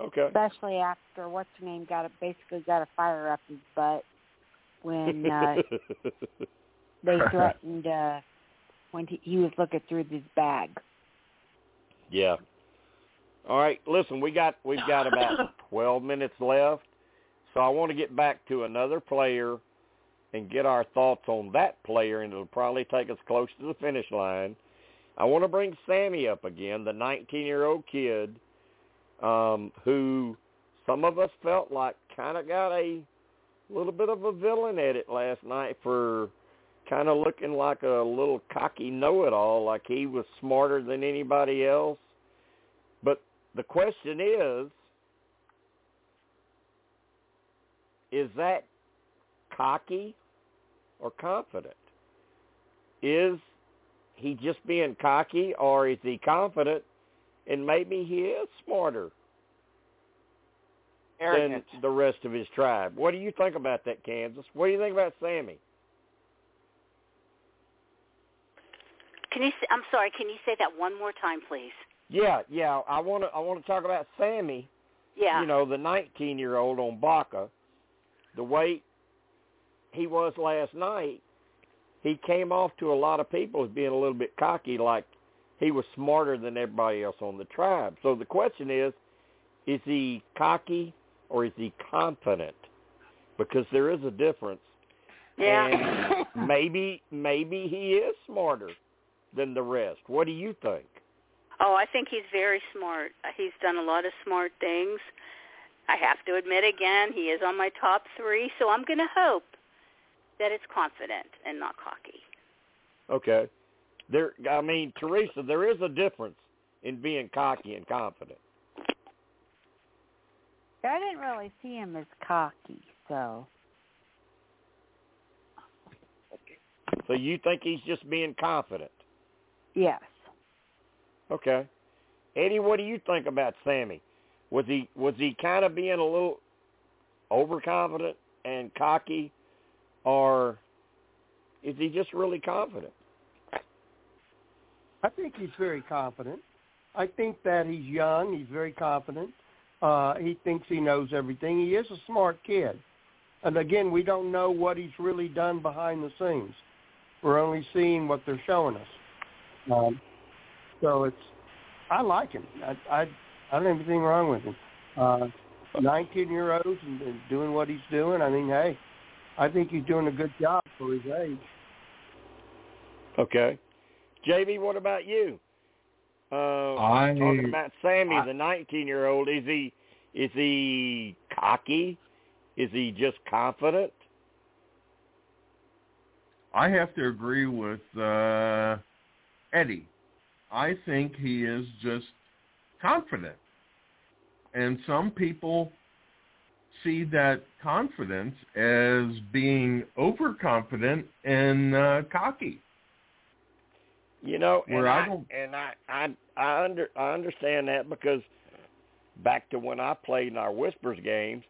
Okay. especially after what's her name got a, basically got a fire up his butt when uh, they threatened uh, when he, he was looking through his bag. Yeah. All right, listen, we got we've got about 12 minutes left. So I want to get back to another player and get our thoughts on that player and it'll probably take us close to the finish line. I want to bring Sami up again, the 19-year-old kid um, who some of us felt like kind of got a little bit of a villain at it last night for kind of looking like a little cocky know-it-all, like he was smarter than anybody else. But the question is, is that cocky or confident? Is he just being cocky or is he confident and maybe he is smarter Arrogant. than the rest of his tribe? What do you think about that, Kansas? What do you think about Sami? Can you? Say, I'm sorry. Can you say that one more time, please? Yeah, yeah. I want to. I want to talk about Sami. Yeah. You know, the 19-year-old on Baka. The way he was last night, he came off to a lot of people as being a little bit cocky, like he was smarter than everybody else on the tribe. So the question is, is he cocky or is he confident? Because there is a difference. Yeah. And maybe maybe he is smarter than the rest. What do you think? Oh, I think he's very smart. Uh, he's done a lot of smart things. I have to admit again, he is on my top three, so I'm going to hope that it's confident and not cocky. Okay. There I mean, Teresa, there is a difference in being cocky and confident. I didn't really see him as cocky, so So you think he's just being confident? yes. Okay. Eddie, what do you think about Sami? Was he was he kind of being a little overconfident and cocky, or is he just really confident? I think he's very confident. I think that he's young. He's very confident. Uh, he thinks he knows everything. He is a smart kid. And again, we don't know what he's really done behind the scenes. We're only seeing what they're showing us. Um, so it's, I like him. I, I, I don't have anything wrong with him. Uh, 19 year olds and, and doing what he's doing. I mean, hey, I think he's doing a good job for his age. Okay. JB, what about you? Uh, I talking about Sami, I- the 19-year-old. Is he is he cocky? Is he just confident? I have to agree with uh, Eddie. I think he is just confident. And some people see that confidence as being overconfident and uh, cocky. You know, and I I, don't- and I I I under I understand that because back to when I played in our Whispers games,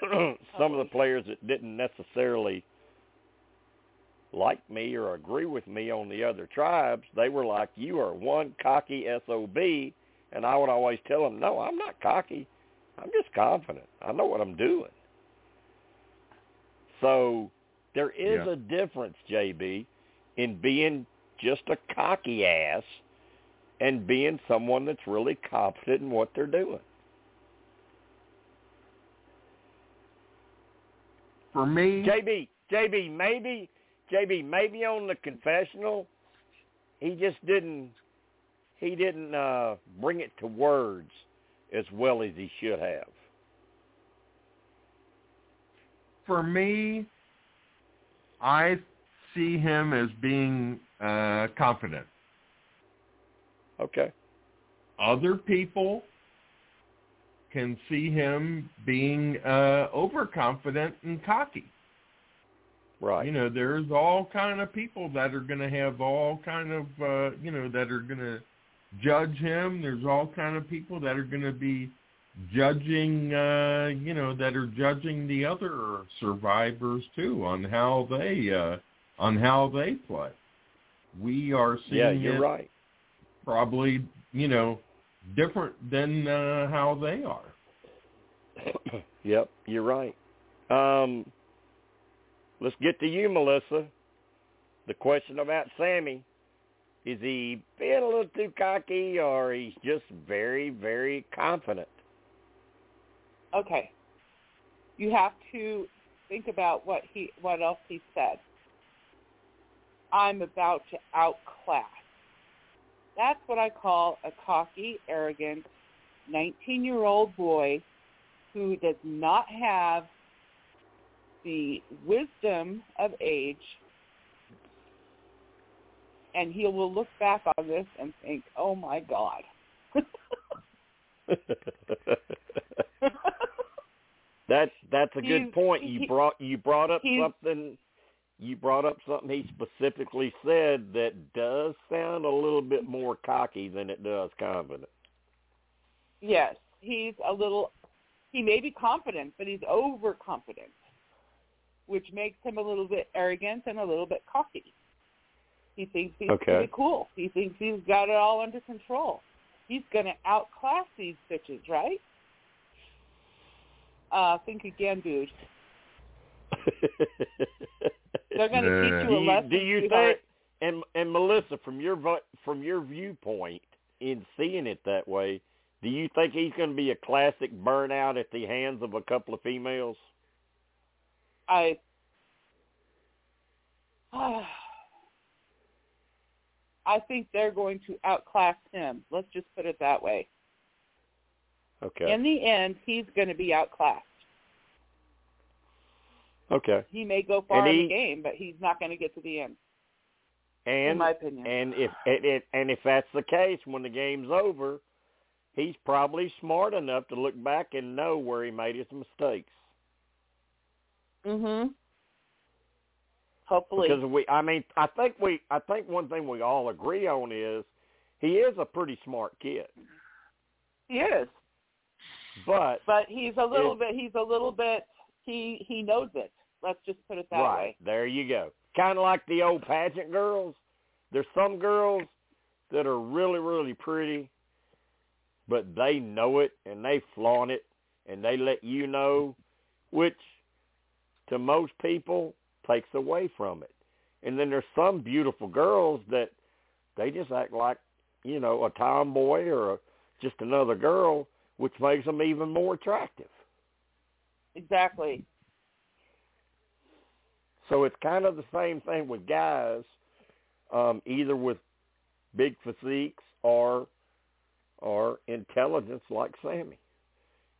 some of the players that didn't necessarily like me or agree with me on the other tribes, they were like, "You are one cocky sob," and I would always tell them, "No, I'm not cocky. I'm just confident. I know what I'm doing." So there is Yeah. a difference, JB, in being just a cocky ass and being someone that's really confident in what they're doing. For me, JB, JB, maybe, JB, maybe on the confessional, he just didn't, he didn't uh, bring it to words as well as he should have. for me, I see him as being uh, confident. Okay. Other people can see him being uh, overconfident and cocky. Right. You know, there's all kind of people that are going to have all kind of, uh, you know, that are going to judge him. There's all kind of people that are going to be judging, uh, you know, that are judging the other survivors too on how they, uh, on how they play. We are seeing yeah, you're right. probably, you know, different than uh, how they are. yep, you're right. Um, let's get to you, Melissa. The question about Sami. Is he being a little too cocky or he's just very, very confident? Okay. You have to think about what he what else he said. I'm about to outclass That's what I call a cocky, arrogant, 19-year-old boy who does not have the wisdom of age and he will look back on this and think, "Oh my God." that's that's a good point. You he- brought you brought up something. You brought up something he specifically said that does sound a little bit more cocky than it does confident. yes, he's a little. He may be confident, but he's overconfident, which makes him a little bit arrogant and a little bit cocky. He thinks he's Okay. pretty cool. He thinks he's got it all under control. He's going to outclass these bitches, right? Uh, think again, dude. They're going to Yeah. teach you a lesson. do you sweetheart. think and and Melissa from your vo- from your viewpoint in seeing it that way, do you think he's going to be a classic burnout at the hands of a couple of females? I I think they're going to outclass him. Let's just put it that way. Okay. In the end, he's going to be outclassed. okay. He may go far And in the game, but he's not going to get to the end, in my opinion. and if and and if that's the case when the game's over, he's probably smart enough to look back and know where he made his mistakes. Mhm. Hopefully. Because we, I mean, I think we, I think one thing we all agree on is he is a pretty smart kid, he is. but But he's a little It- bit he's a little bit he he knows it. Let's just put it that right way. Right. There you go. Kind of like the old pageant girls. There's some girls that are really, really pretty, but they know it and they flaunt it and they let you know, which to most people takes away from it. And then there's some beautiful girls that they just act like, you know, a tomboy or a, just another girl, which makes them even more attractive. Exactly. So it's kind of the same thing with guys, um, either with big physiques or or intelligence like Sami.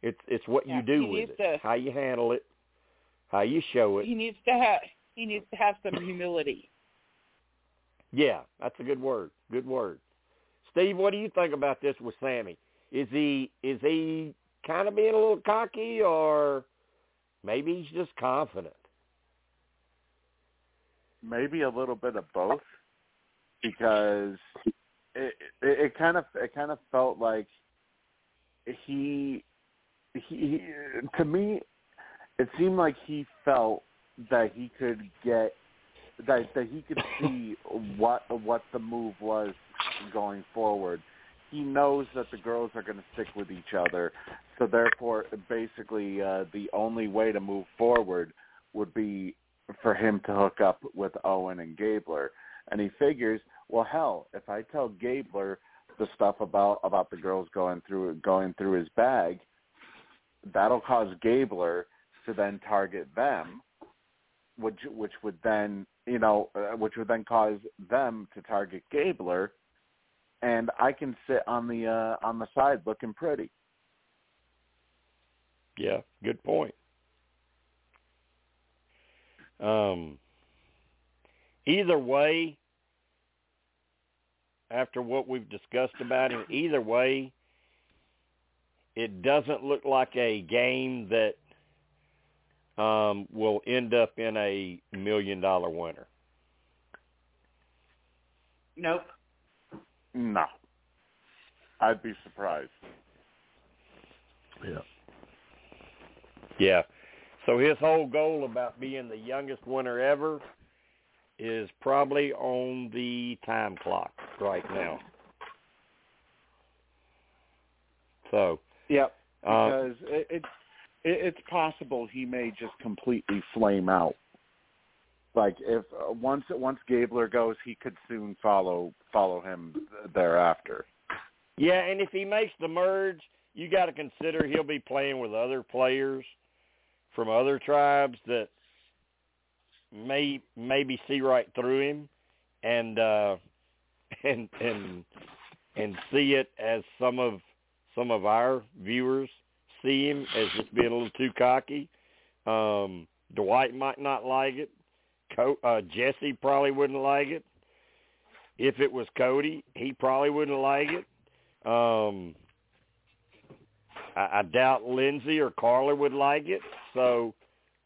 It's it's what Yeah, you do with it, to- how you handle it, how you show it. He needs to have he needs to have some humility. Yeah, that's a good word. Good word. Steve, what do you think about this with Sami? Is he is he kind of being a little cocky, or maybe he's just confident? maybe a little bit of both because it, it it kind of it kind of felt like he he to me it seemed like he felt that he could get that that he could see what what the move was going forward. He knows that the girls are going to stick with each other, so therefore, basically, uh, the only way to move forward would be for him to hook up with Owen and Gabler. And he figures, well, hell, if I tell Gabler the stuff about about the girls going through going through his bag, that'll cause Gabler to then target them, which which would then you know uh, which would then cause them to target Gabler, and I can sit on the uh, on the side looking pretty. Yeah, good point. Um, either way, after what we've discussed about him, either way, it doesn't look like a game that um, will end up in a million dollar winner. Nope. No, I'd be surprised. Yeah. Yeah. So his whole goal about being the youngest winner ever is probably on the time clock right now. So, Yep. uh, because it, it, it it's possible he may just completely flame out. Like if uh, once once Gabler goes, he could soon follow follow him thereafter. yeah, and if he makes the merge, you got to consider he'll be playing with other players from other tribes that may maybe see right through him and uh and and and see it as some of some of our viewers see him as just being a little too cocky. Um, Dwight might not like it. Co- uh, Jesse probably wouldn't like it. If it was Cody, he probably wouldn't like it. Um, I, I doubt Lindsay or Karla would like it. So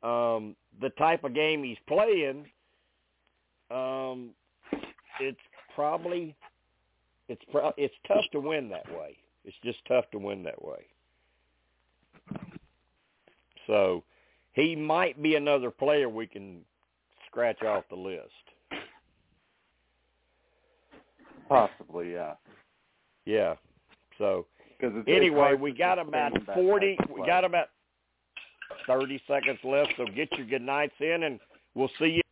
um, the type of game he's playing, um, it's probably it's pro- it's tough to win that way. It's just tough to win that way. So he might be another player we can scratch off the list. Possibly, yeah. Yeah. So it's, anyway, we got about forty. We got about thirty seconds left. So get your good nights in, and we'll see you.